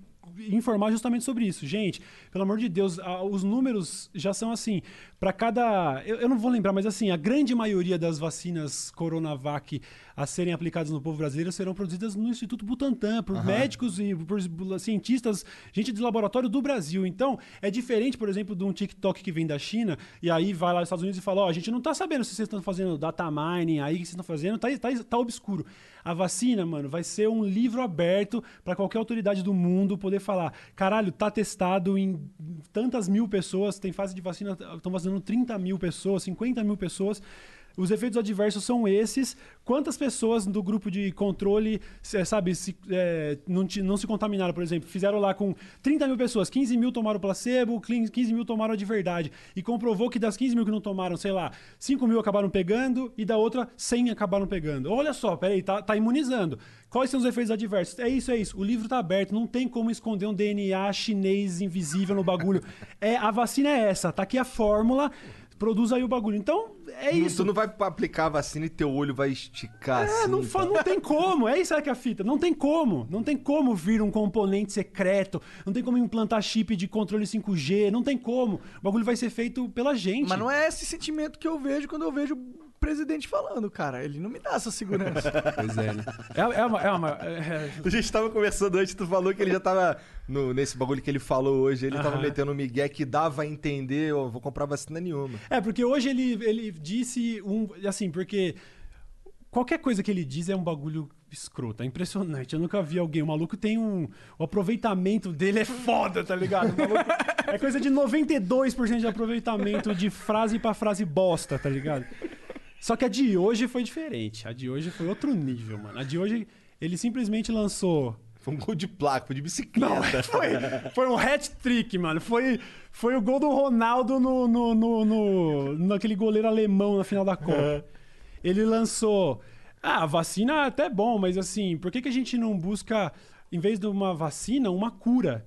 informar justamente sobre isso. Gente, pelo amor de Deus, a- os números já são assim, para cada, eu, eu não vou lembrar, mas assim, a grande maioria das vacinas Coronavac a serem aplicadas no povo brasileiro serão produzidas no Instituto Butantan por médicos e por cientistas, gente de laboratório do Brasil. Então, é diferente, por exemplo, de um TikTok que vem da China e aí vai lá nos Estados Unidos e fala: Ó, a gente não tá sabendo se vocês estão fazendo data mining aí, o que vocês estão fazendo, tá, tá, tá obscuro. A vacina, mano, vai ser um livro aberto para qualquer autoridade do mundo poder falar: caralho, tá testado em tantas mil pessoas, tem fase de vacina, estão vacinando 30 mil pessoas, 50 mil pessoas. Os efeitos adversos são esses. Quantas pessoas do grupo de controle, sabe, se, é, não, não se contaminaram, por exemplo? Fizeram lá com 30 mil pessoas, 15 mil tomaram placebo, 15 mil tomaram de verdade. E comprovou que das 15 mil que não tomaram, sei lá, 5 mil acabaram pegando e da outra 100 acabaram pegando. Olha só, peraí, tá, tá imunizando. Quais são os efeitos adversos? É isso, é isso. O livro tá aberto, não tem como esconder um DNA chinês invisível no bagulho. É, a vacina é essa, tá aqui a fórmula, produz aí o bagulho. Então, é isso. Tu não vai aplicar a vacina e teu olho vai esticar É, assim. não, fa- não tem como. É isso aí que é a fita. Não tem como. Não tem como vir um componente secreto. Não tem como implantar chip de controle 5G. Não tem como. O bagulho vai ser feito pela gente. Mas não é esse sentimento que eu vejo quando eu vejo presidente falando, cara. Ele não me dá essa segurança. Pois é, né? É, é uma. É uma é- A gente tava conversando antes, tu falou que ele já tava. No, nesse bagulho que ele falou hoje, ele tava Aham. metendo um migué que dava a entender, eu vou comprar vacina nenhuma. É, porque hoje ele, ele disse um. Assim, porque. Qualquer coisa que ele diz é um bagulho escroto, é impressionante. Eu nunca vi alguém. O maluco tem um. O aproveitamento dele é foda, tá ligado? O maluco- é coisa de 92% de aproveitamento de frase pra frase bosta, tá ligado? Só que a de hoje foi diferente. A de hoje foi outro nível, mano. A de hoje, ele simplesmente lançou. Foi um gol de placa, foi de bicicleta. Foi, foi um hat-trick, mano. Foi, foi o gol do Ronaldo no, no, no, no- naquele goleiro alemão na final da Copa. Ele lançou. Ah, a vacina é até bom, mas assim, por que, que a gente não busca, em vez de uma vacina, uma cura?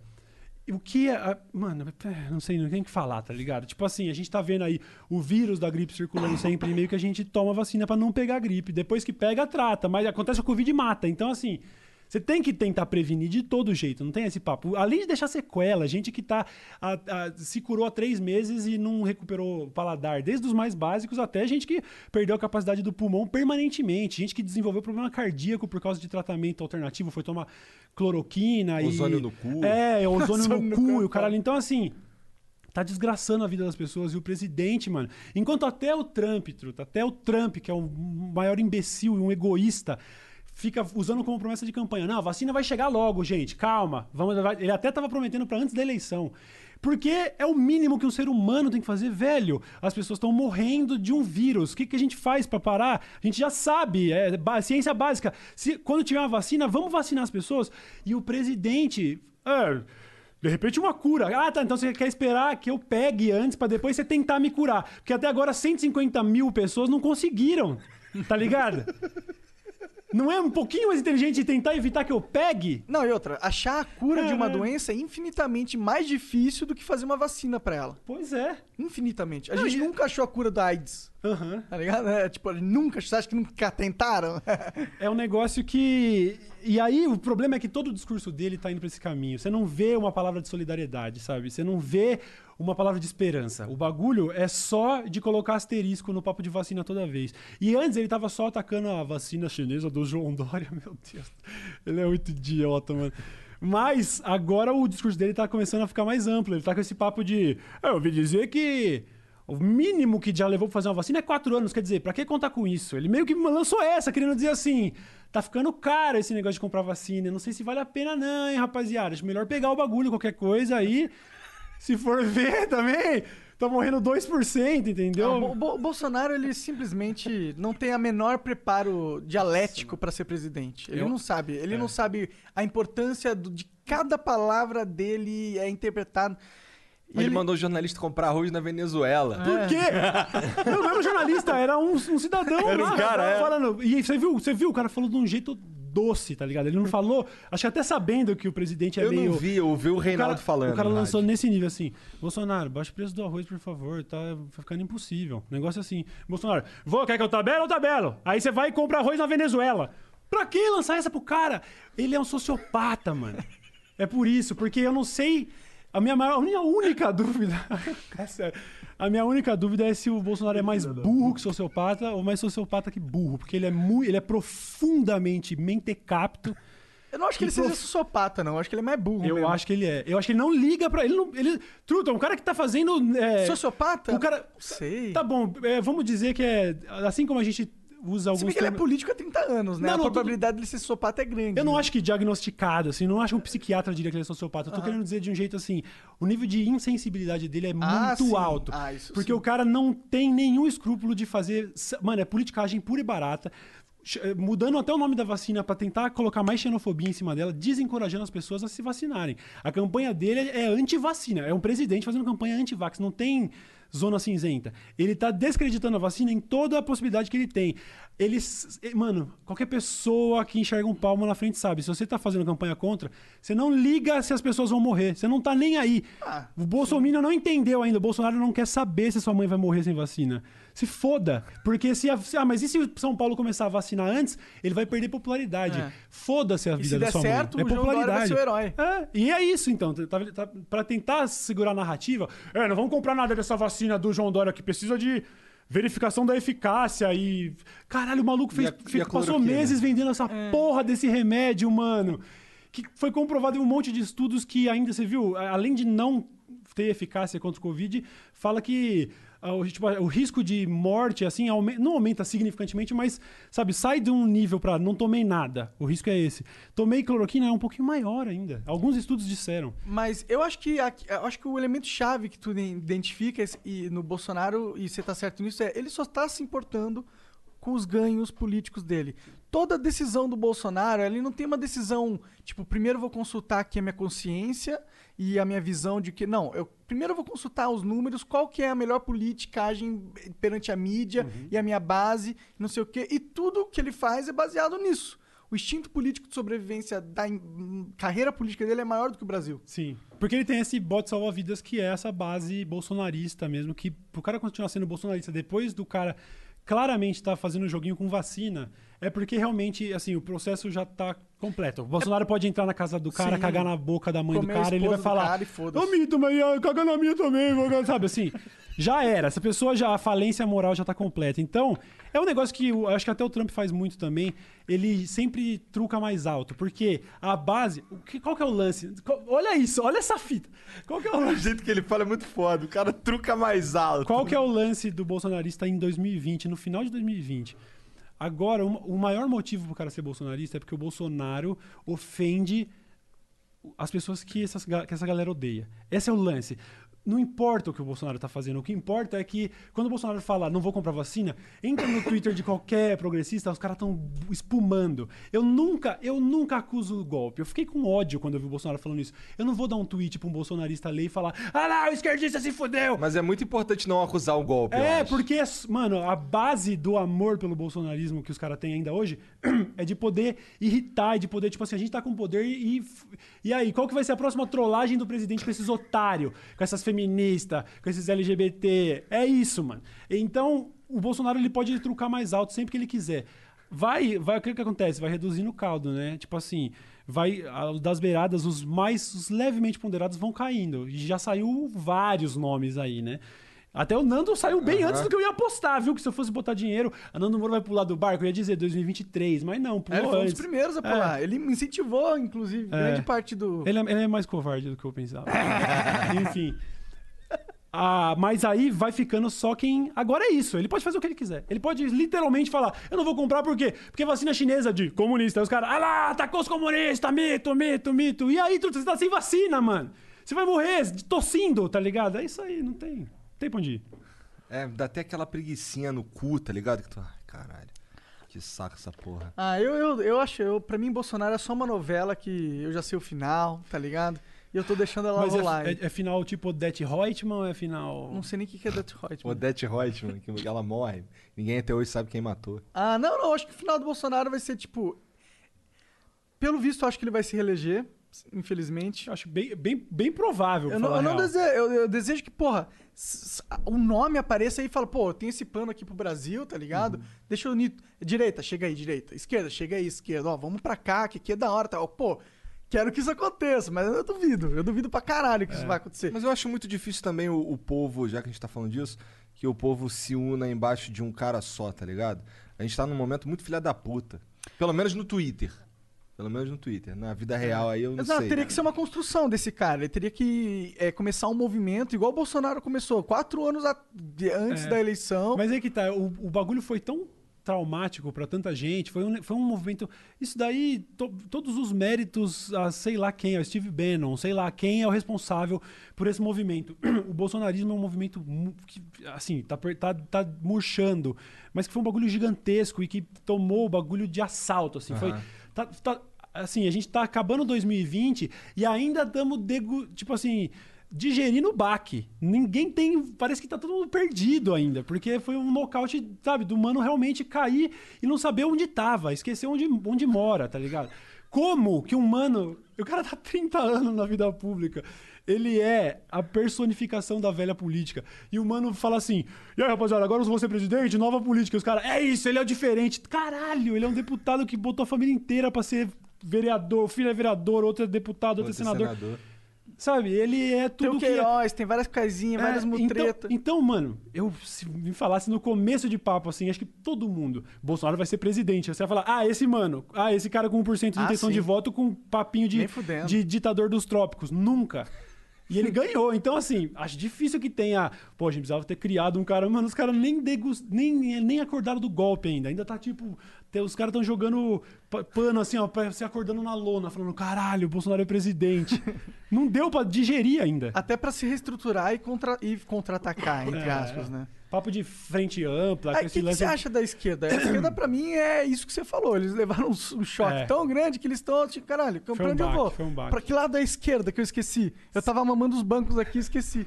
O que é. a- Mano, é, não sei, não tem o que falar, tá ligado? Tipo assim, a gente tá vendo aí o vírus da gripe circulando sempre, e meio que a gente toma vacina pra não pegar gripe. Depois que pega, trata. Mas acontece o Covid mata. Então, assim, você tem que tentar prevenir de todo jeito, não tem esse papo. Além de deixar sequela, gente que tá. a- a- se curou há três meses e não recuperou o paladar, desde os mais básicos até gente que perdeu a capacidade do pulmão permanentemente, gente que desenvolveu problema cardíaco por causa de tratamento alternativo, foi tomar cloroquina e. Ozônio no cu. É, ozônio Ozônio no no cu e o caralho. Então, assim. Tá desgraçando a vida das pessoas e o presidente, mano. Enquanto até o Trump, truta, até o Trump, que é um maior imbecil e um egoísta, fica usando como promessa de campanha. Não, a vacina vai chegar logo, gente. Calma. Vamos, ele até tava prometendo para antes da eleição. Porque é o mínimo que um ser humano tem que fazer, velho. As pessoas estão morrendo de um vírus. O que, que a gente faz para parar? A gente já sabe, é ciência básica. Se, quando tiver uma vacina, vamos vacinar as pessoas. E o presidente. é, de repente uma cura. Ah, tá. Então você quer esperar que eu pegue antes pra depois você tentar me curar. Porque até agora 150 mil pessoas não conseguiram. Tá ligado? Não é um pouquinho mais inteligente tentar evitar que eu pegue? Não, e outra, achar a cura de uma doença é infinitamente mais difícil do que fazer uma vacina pra ela. Pois é. Infinitamente. A Não, gente e- nunca achou a cura da AIDS. Aham. Tá ligado? É, tipo, nunca. Você acha que nunca tentaram? É um negócio que. E aí, o problema é que todo o discurso dele tá indo pra esse caminho. Você não vê uma palavra de solidariedade, sabe? Você não vê uma palavra de esperança. O bagulho é só de colocar asterisco no papo de vacina toda vez. E antes ele tava só atacando a vacina chinesa do João Dória. Meu Deus. Ele é muito idiota, mano. Mas agora o discurso dele tá começando a ficar mais amplo. Ele tá com esse papo de. "Ah, Eu ouvi dizer que. O mínimo que já levou pra fazer uma vacina é quatro anos. Quer dizer, pra que contar com isso? Ele meio que lançou essa, querendo dizer assim: tá ficando caro esse negócio de comprar vacina. Não sei se vale a pena, não, hein, rapaziada. Acho melhor pegar o bagulho, qualquer coisa aí. Se for ver também, tá morrendo 2%, entendeu? Não, o Bo- Bolsonaro, ele simplesmente não tem a menor preparo dialético pra ser presidente. Ele Eu- não sabe. Ele É. não sabe a importância do- de cada palavra dele é interpretado. E Ele, mandou o jornalista comprar arroz na Venezuela. Por quê? Não, não era um jornalista, era um, um cidadão Era um lá, cara, é. falando. E você viu, você viu, o cara falou de um jeito doce, tá ligado? Ele não falou, acho que até sabendo que o presidente é eu meio. não vi, eu ouvi o O Reinaldo cara, falando. O cara lançou rádio. nesse nível assim: Bolsonaro, baixa o preço do arroz, por favor, tá ficando impossível. Negócio assim. Bolsonaro, vou, quer que eu tabelo ou tabelo? Aí você vai e compra arroz na Venezuela. Pra que lançar essa pro cara? Ele é um sociopata, mano. É por isso, porque eu não sei. A minha, maior, a minha única dúvida. é sério. A minha única dúvida é se o Bolsonaro é mais burro que sociopata ou mais sociopata que burro. Porque ele é muito. Ele é profundamente mentecapto. Eu não acho que ele seja prof- sociopata, não. Eu acho que ele é mais burro. Eu mesmo. acho que ele é. Eu acho que ele não liga pra. Ele não. Ele, Truta, um cara que tá fazendo. é, Sociopata? O cara. Sei. Tá bom, é, vamos dizer que é. Assim como a gente usa Se alguns. bem que ele é político há 30 anos, né? Não, a não, probabilidade dele ser sociopata é grande. Eu não né? acho que diagnosticado, assim, não acho que um psiquiatra diria que ele é sociopata. Eu tô querendo dizer de um jeito assim, o nível de insensibilidade dele é Ah, muito sim. alto. Ah, isso porque sim. o cara não tem nenhum escrúpulo de fazer. Mano, é politicagem pura e barata. eh, Mudando até o nome da vacina pra tentar colocar mais xenofobia em cima dela, desencorajando as pessoas a se vacinarem. A campanha dele é anti-vacina. É um presidente fazendo campanha anti-vax. Não tem zona cinzenta. Ele tá descreditando a vacina em toda a possibilidade que ele tem. Ele, mano, qualquer pessoa que enxerga um palmo na frente sabe. Se você tá fazendo campanha contra, você não liga se as pessoas vão morrer. Você não tá nem aí. Ah, o Bolsonaro não entendeu ainda. O Bolsonaro não quer saber se sua mãe vai morrer sem vacina. Se foda. Porque se. A, se- ah, mas e se o São Paulo começar a vacinar antes, ele vai perder popularidade. É. Foda-se a E vida se da der sua certo, mãe. É o João Dória vai popularidade. ser o herói. É, e é isso, então. Tá, tá, pra tentar segurar a narrativa. É, não vamos comprar nada dessa vacina do João Dória que precisa de verificação da eficácia e. Caralho, o maluco fez, E a- fez- e passou meses vendendo essa É. porra desse remédio, mano. Que foi comprovado em um monte de estudos que ainda, você viu, além de não ter eficácia contra o Covid, fala que o, tipo, o risco de morte, assim, aume- não aumenta significantemente, mas, sabe, sai de um nível pra não tomei nada. O risco é esse. Tomei cloroquina é um pouquinho maior ainda. Alguns estudos disseram. Mas eu acho que eu acho que o elemento chave que tu identifica e no Bolsonaro, e você tá certo nisso, é ele só tá se importando com os ganhos políticos dele. Toda decisão do Bolsonaro, ele não tem uma decisão, tipo, primeiro vou consultar aqui a minha consciência e a minha visão de que não, eu primeiro eu vou consultar os números, qual que é a melhor politicagem perante a mídia Uhum. e a minha base, não sei o quê, e tudo que ele faz é baseado nisso. O instinto político de sobrevivência da carreira política dele é maior do que o Brasil. Sim. Porque ele tem esse bote salva-vidas que é essa base bolsonarista mesmo, que pro cara continuar sendo bolsonarista depois do cara claramente estar fazendo um joguinho com vacina, é porque realmente, assim, o processo já tá completo. O Bolsonaro pode entrar na casa do cara, Sim. cagar na boca da mãe Comer do cara, e ele vai falar: e foda-se." Ô, Mito, mas ah, caga na minha também, vou cagar", sabe assim? Já era. Essa pessoa já, a falência moral já tá completa. Então, é um negócio que eu acho que até o Trump faz muito também. Ele sempre truca mais alto, porque a base. o que- Qual que é o lance? Olha isso, olha essa fita. Qual que é o O lance? jeito que ele fala é muito foda. O cara truca mais alto. Qual que é o lance do bolsonarista em 2020, no final de 2020? Agora, o maior motivo pro cara ser bolsonarista é porque o Bolsonaro ofende as pessoas que, essas que essa galera odeia. Esse é o lance. Não importa o que o Bolsonaro tá fazendo, o que importa é que quando o Bolsonaro fala não vou comprar vacina, entra no Twitter de qualquer progressista, os caras estão espumando. Eu nunca, eu nunca acuso o golpe. Eu fiquei com ódio quando eu vi o Bolsonaro falando isso. Eu não vou dar um tweet pra um bolsonarista ler e falar: "Ah lá, o esquerdista se fudeu". Mas é muito importante não acusar o golpe. É, porque, mano, a base do amor pelo bolsonarismo que os caras têm ainda hoje é de poder irritar, e de poder, tipo assim, a gente tá com poder e. E aí, qual que vai ser a próxima trollagem do presidente com esses otários, com essas feministas, com esses LGBT? É isso, mano. Então, o Bolsonaro ele pode trucar mais alto sempre que ele quiser. Vai, vai, o que que acontece? Vai reduzindo o caldo, né? Tipo assim, vai das beiradas, os mais os levemente ponderados vão caindo. E já saiu vários nomes aí, né? Até o Nando saiu bem Aham. antes do que eu ia apostar, viu? Que se eu fosse botar dinheiro, a Nando Moro vai pular do barco. Eu ia dizer 2023, mas não, É, pulou ele foi um dos primeiros a É. pular. Ele me incentivou, inclusive, É. grande parte do. Ele é, ele é mais covarde do que eu pensava. Enfim. Ah, mas aí vai ficando só quem. Agora é isso. Ele pode fazer o que ele quiser. Ele pode literalmente falar: Eu não vou comprar por quê? Porque vacina chinesa de comunista. Aí os caras, ah lá, atacou os comunistas, mito, mito, mito. E aí, tu, você tá sem vacina, mano. Você vai morrer tossindo, tá ligado? É isso aí, não tem. Não tem pra onde ir. É, dá até aquela preguicinha no cu, tá ligado? Que tu... Ai, caralho. Que saco essa porra. Ah, eu, eu, eu acho, eu, pra mim, Bolsonaro é só uma novela que eu já sei o final, tá ligado? E eu tô deixando ela Mas é, rolar. é- é final tipo Odete Reutemann ou é final. Não sei nem o que que é Dutch Reutemann. Odete Reutemann, que ela morre. Ninguém até hoje sabe quem matou. Ah, não, não. Acho que o final do Bolsonaro vai ser tipo. Pelo visto, eu acho que ele vai se reeleger, infelizmente. Acho bem, bem, bem provável. Eu não, eu, não desejo, eu, eu desejo que, porra, o nome apareça aí e fala, pô, tem esse plano aqui pro Brasil, tá ligado? Uhum. Deixa eu unir. Direita, chega aí, direita. Esquerda, chega aí, esquerda. Ó, vamos pra cá, que aqui é da hora, tá? Ó, Pô, Quero que isso aconteça, mas eu duvido. Eu duvido pra caralho que isso vai acontecer. Mas eu acho muito difícil também o, o povo, já que a gente tá falando disso, que o povo se una embaixo de um cara só, tá ligado? A gente tá num momento muito filha da puta. Pelo menos no Twitter. Pelo menos no Twitter. Na vida real aí eu não Exato, sei. teria que ser uma construção desse cara. Ele teria que é, começar um movimento igual o Bolsonaro começou, quatro anos a- antes É. da eleição. Mas aí que tá, o, o bagulho foi tão traumático pra tanta gente, foi um, foi um movimento. Isso daí, to- todos os méritos a sei lá quem, ao Steve Bannon, sei lá quem é o responsável por esse movimento. O bolsonarismo é um movimento que, assim, tá, tá, tá murchando, mas que foi um bagulho gigantesco e que tomou o bagulho de assalto, assim. Foi, Aham. tá- tá- assim, a gente tá acabando 2020 e ainda estamos, tipo assim, digerindo o baque. Ninguém tem. Parece que tá todo mundo perdido ainda, porque foi um nocaute, sabe, do mano realmente cair e não saber onde tava, esquecer onde, onde mora, tá ligado? Como que um mano. O cara tá 30 anos na vida pública. Ele é a personificação da velha política. E o mano fala assim: e aí, rapaziada, agora eu vou ser presidente, nova política. Os caras, é isso, ele é o diferente. Caralho, ele é um deputado que botou a família inteira pra ser vereador. O filho é vereador, outro é deputado, outro, Outro é senador. senador. Sabe, ele é Tem tudo o que é. Tem várias coisinhas, várias É, mutretas. Então, então, mano, eu se me falasse no começo de papo, assim, acho que todo mundo, Bolsonaro vai ser presidente. Você vai falar, ah, esse mano, ah, esse cara com 1% de Ah, intenção sim. de voto com papinho de, de ditador dos trópicos. Nunca. E ele ganhou. Então, assim, acho difícil que tenha. Pô, a gente precisava ter criado um cara. Mano, os caras nem, degus... nem, nem acordaram do golpe ainda. Ainda tá tipo. Os caras estão jogando pa- pano assim, ó, se acordando na lona, falando: caralho, o Bolsonaro é presidente. Não deu pra digerir ainda. Até pra se reestruturar e, contra... e contra-atacar, entre É, aspas, né? Papo de frente ampla, O que, que você acha da esquerda? A esquerda, pra mim, é isso que você falou. Eles levaram um, choque É. tão grande que eles estão, tipo, caralho, pra onde eu vou? um. Pra que lado da esquerda que eu esqueci? Eu tava mamando os bancos aqui e esqueci.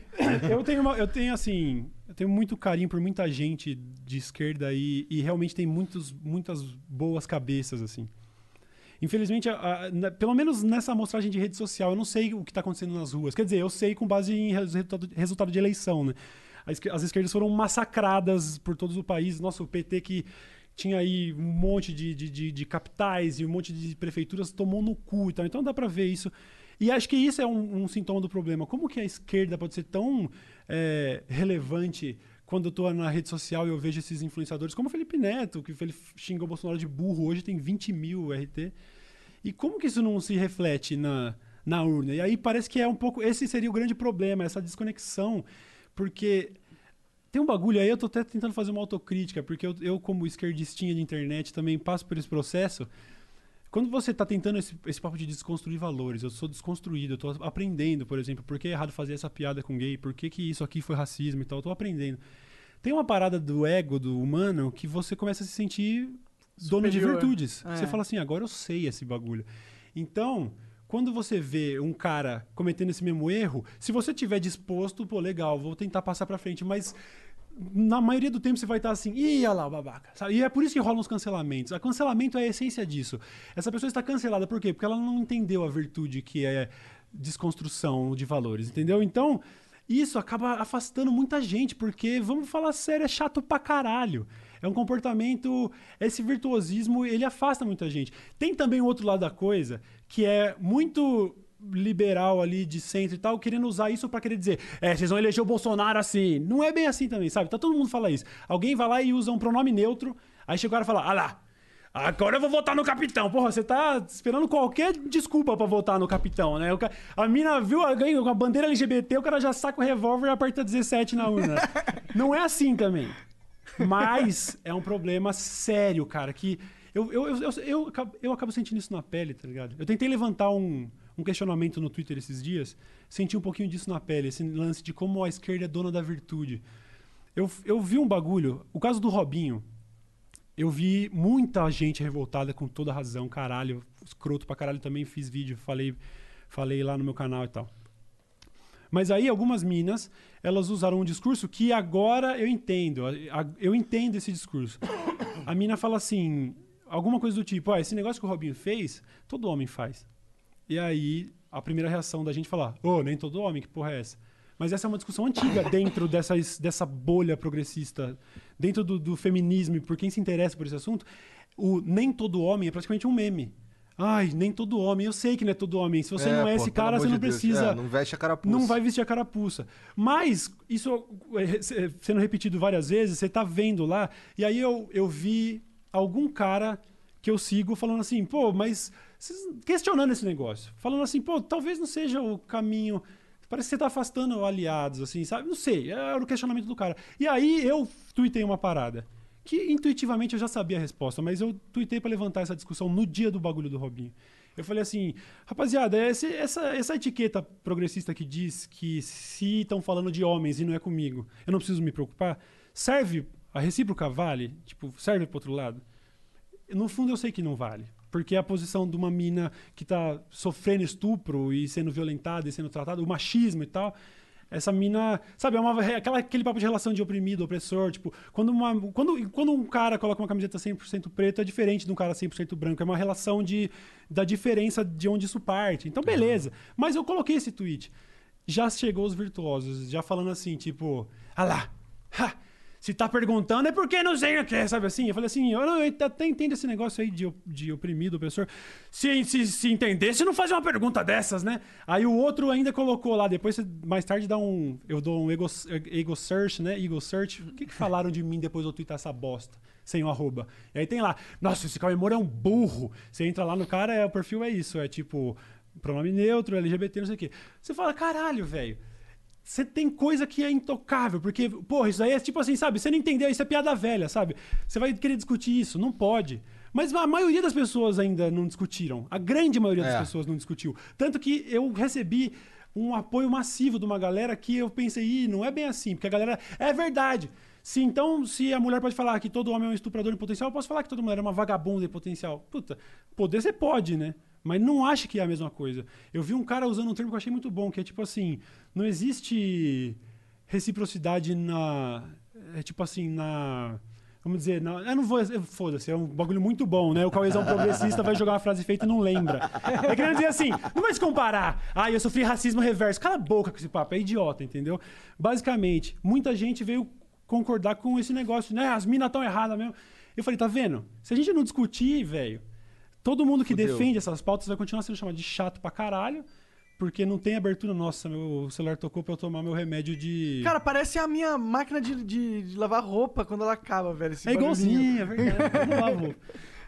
eu tenho uma- eu tenho assim, eu tenho muito carinho por muita gente de esquerda e, e realmente tem muitos, muitas boas cabeças assim. Infelizmente, a- a- na- pelo menos nessa amostragem de rede social, eu não sei o que está acontecendo nas ruas. Quer dizer, eu sei com base em res- resultado, resultado de eleição, né? A esquer- As esquerdas foram massacradas por todo o país. Nossa, o PT que tinha aí um monte de, de, de- de capitais e um monte de prefeituras tomou no cu e tal. Então dá pra ver isso. E acho que isso é um, um sintoma do problema. Como que a esquerda pode ser tão é, relevante quando eu tô na rede social e eu vejo esses influenciadores, como o Felipe Neto, que ele xingou o Bolsonaro de burro, hoje tem 20 mil RT. E como que isso não se reflete na, na urna? E aí parece que é um pouco. Esse seria o grande problema, essa desconexão. Porque tem um bagulho aí, eu tô até tentando fazer uma autocrítica, porque eu, eu como esquerdistinha de internet, também passo por esse processo. Quando você tá tentando esse, esse papo de desconstruir valores, eu sou desconstruído, eu tô aprendendo, por exemplo, por que é errado fazer essa piada com gay, por que, que isso aqui foi racismo e tal, eu tô aprendendo. Tem uma parada do ego do humano que você começa a se sentir dono de Superior. virtudes. É. Você fala assim, agora eu sei esse bagulho. Então, quando você vê um cara cometendo esse mesmo erro, se você tiver disposto, pô, legal, vou tentar passar pra frente, mas na maioria do tempo você vai estar assim, olha lá o babaca. sabe? E é por isso que rolam os cancelamentos. O cancelamento é a essência disso. Essa pessoa está cancelada por quê? Porque ela não entendeu a virtude que é desconstrução de valores, entendeu? Então, isso acaba afastando muita gente, porque, vamos falar sério, é chato pra caralho. É um comportamento. Esse virtuosismo, ele afasta muita gente. Tem também o outro lado da coisa, que é muito liberal ali de centro e tal, querendo usar isso pra querer dizer, é, vocês vão eleger o Bolsonaro assim. Não é bem assim também, sabe? Tá todo mundo fala isso. Alguém vai lá e usa um pronome neutro, aí chega o cara e fala, ah lá, agora eu vou votar no capitão. Porra, você tá esperando qualquer desculpa pra votar no capitão, né? Ca- A mina viu alguém com a bandeira LGBT, o cara já saca o revólver e aperta 17 na urna. Não é assim também. Mas é um problema sério, cara, que eu, eu, eu, eu, eu, eu acabo sentindo isso na pele, tá ligado? Eu tentei levantar um, um questionamento no Twitter esses dias, senti um pouquinho disso na pele, esse lance de como a esquerda é dona da virtude. Eu, eu vi um bagulho, o caso do Robinho. Eu vi muita gente revoltada com toda razão, caralho, escroto pra caralho também, fiz vídeo, falei, falei lá no meu canal e tal. Mas aí algumas minas, elas usaram um discurso que agora eu entendo. Eu entendo esse discurso. A mina fala assim, alguma coisa do tipo, ah, esse negócio que o Robinho fez, todo homem faz. E aí a primeira reação da gente é falar, ô, nem todo homem, que porra é essa? Mas essa é uma discussão antiga dentro dessas, dessa bolha progressista, dentro do, do feminismo, e por quem se interessa por esse assunto, o nem todo homem é praticamente um meme. Ai, nem todo homem. Eu sei que não é todo homem. Se você não é pô, esse cara, você não de precisa. É, não veste a carapuça. Não vai vestir a carapuça. Mas, isso é, sendo repetido várias vezes, você tá vendo lá. E aí eu, eu vi algum cara que eu sigo falando assim, pô, mas. Questionando esse negócio. Falando assim, pô, talvez não seja o caminho. Parece que você tá afastando aliados, assim, sabe? Não sei. Era o questionamento do cara. E aí eu tuitei uma parada. Que intuitivamente eu já sabia a resposta, mas eu tuitei pra levantar essa discussão no dia do bagulho do Robinho. Eu falei assim, rapaziada, esse- essa, essa etiqueta progressista que diz que se estão falando de homens e não é comigo, eu não preciso me preocupar, serve, a recíproca vale? Tipo, serve pro outro lado? No fundo eu sei que não vale. Porque a posição de uma mina que tá sofrendo estupro e sendo violentada e sendo tratada, o machismo e tal, essa mina, sabe, é uma, é aquela, aquele papo de relação de oprimido, opressor, tipo, quando, uma, quando, quando um cara coloca uma camiseta 100% preta é diferente de um cara 100% branco, é uma relação de, da diferença de onde isso parte. Então, beleza. Mas eu coloquei esse tweet. Já chegou os virtuosos, já falando assim, tipo, ah lá, ha, se tá perguntando é porque não sei o que, sabe assim? Eu falei assim, eu, eu até entendo esse negócio aí de, de oprimido, opressor. Se, se, se entender, você não faz uma pergunta dessas, né? Aí o outro ainda colocou lá, depois mais tarde dá um. Eu dou um ego, ego search, né? Ego search. O que, que falaram de mim depois de eu twittar essa bosta? Sem o arroba. E aí tem lá, nossa, esse Cauê Moura é um burro. Você entra lá no cara, é, o perfil é isso, é tipo, pronome neutro, LGBT, não sei o quê. Você fala, caralho, velho. Você tem coisa que é intocável, porque, porra, isso aí é tipo assim, sabe? Você não entendeu, isso é piada velha, sabe? Você vai querer discutir isso, não pode. Mas a maioria das pessoas ainda não discutiram. A grande maioria das É. pessoas não discutiu. Tanto que eu recebi um apoio massivo de uma galera que eu pensei, Ih, não é bem assim, porque a galera. É verdade. Se então, se a mulher pode falar que todo homem é um estuprador em potencial, eu posso falar que toda mulher é uma vagabunda em potencial. Puta, poder você pode, né? Mas não acha que é a mesma coisa. Eu vi um cara usando um termo que eu achei muito bom, que é tipo assim, não existe reciprocidade na. É tipo assim, na. Vamos dizer, na, eu não vou. Foda-se, é um bagulho muito bom, né? O Cauêzão progressista vai jogar uma frase feita e não lembra. É querendo dizer assim, não vai se comparar. Ah, eu sofri racismo reverso. Cala a boca com esse papo, é idiota, entendeu? Basicamente, muita gente veio concordar com esse negócio, né? As minas estão erradas mesmo. Eu falei, tá vendo? Se a gente não discutir, velho, todo mundo que Fudeu. defende essas pautas vai continuar sendo chamado de chato pra caralho, porque não tem abertura. Nossa, meu celular tocou pra eu tomar meu remédio de. Cara, parece a minha máquina de, de- de lavar roupa quando ela acaba, velho. esse é igualzinho, barulhinho. é verdade. Eu não lavo.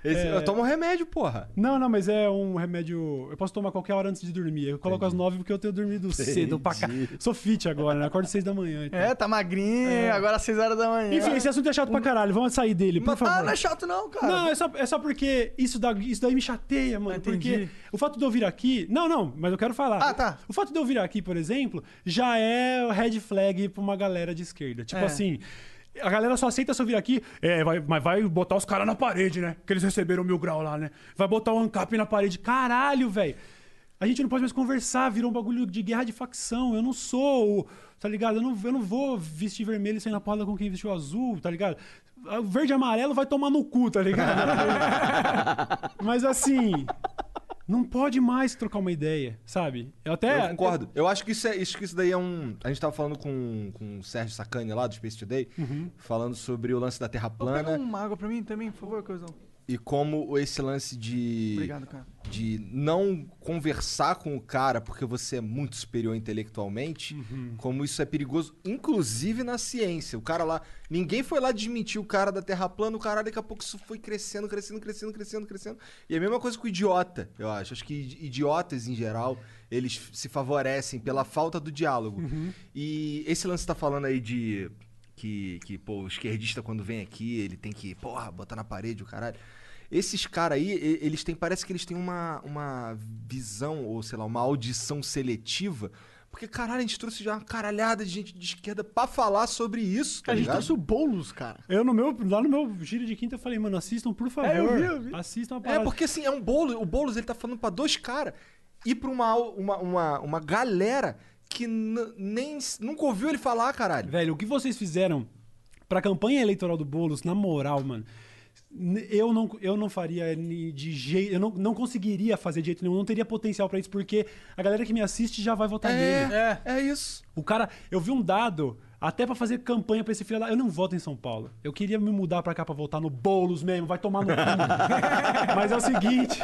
Esse- É. Eu tomo remédio, porra. Não, não, mas é um remédio. Eu posso tomar qualquer hora antes de dormir. Eu coloco às nove porque eu tenho dormido cedo pra cá. Sou fit agora, né? Acordo às seis da manhã. então. É, tá magrinho, agora às 6 horas da manhã. Enfim, esse assunto é chato pra caralho. Vamos sair dele, por Mas tá, favor. não é chato não, cara. Não, é só, é só porque isso, dá, isso daí me chateia, mano. Ah, entendi. porque o fato de eu vir aqui. Não, não, mas eu quero falar. Ah, tá. O fato de eu vir aqui, por exemplo, já é red flag pra uma galera de esquerda. Tipo É. assim. A galera só aceita se eu vir aqui, é, vai, mas vai botar os caras na parede, né? Que eles receberam mil grau lá, né? Vai botar o ANCAP na parede. Caralho, velho. A gente não pode mais conversar, virou um bagulho de guerra de facção. Eu não sou, o- tá ligado? Eu não, eu não vou vestir vermelho e sair na porrada com quem vestiu azul, tá ligado? O verde e amarelo vai tomar no cu, tá ligado? Mas assim, não pode mais trocar uma ideia, sabe? Eu até. Eu concordo. Eu acho que isso, é, isso, que isso daí é um. A gente tava falando com, com o Sérgio Sacani lá do Space Today, falando sobre o lance da Terra Pega plana uma água pra mim também, por favor, coisão. E como esse lance de. Obrigado, cara. De não conversar com o cara porque você é muito superior intelectualmente, como isso é perigoso, inclusive na ciência. O cara lá. Ninguém foi lá desmentir o cara da Terra plana, o cara daqui a pouco isso foi crescendo, crescendo, crescendo, crescendo, crescendo. E é a mesma coisa com o idiota, eu acho. Acho que idiotas, em geral, eles se favorecem pela falta do diálogo. E esse lance tá falando aí de. Que, que, pô, o esquerdista quando vem aqui, ele tem que, porra, botar na parede o caralho. Esses caras aí, eles têm, parece que eles têm uma, uma visão, ou sei lá, uma audição seletiva. Porque, caralho, a gente trouxe já uma caralhada de gente de esquerda pra falar sobre isso, tá a gente ligado? trouxe o Boulos, cara. Eu no meu, lá no meu giro de quinta eu falei, mano, assistam, por favor. É, eu vi, eu vi. Assistam a É, parada. porque assim, é um bolo. O Boulos, ele tá falando pra dois caras e pra uma, uma, uma, uma galera que nem nunca ouviu ele falar, caralho. Velho, o que vocês fizeram pra campanha eleitoral do Boulos, na moral, mano. Eu não, eu não faria de jeito. Eu não, não conseguiria fazer de jeito nenhum. Não teria potencial pra isso, porque a galera que me assiste já vai votar nele. É, é isso. O cara, eu vi um dado, até pra fazer campanha pra esse filho da. Eu não voto em São Paulo. Eu queria me mudar pra cá pra votar no Boulos mesmo, vai tomar no cu. Mas é o seguinte.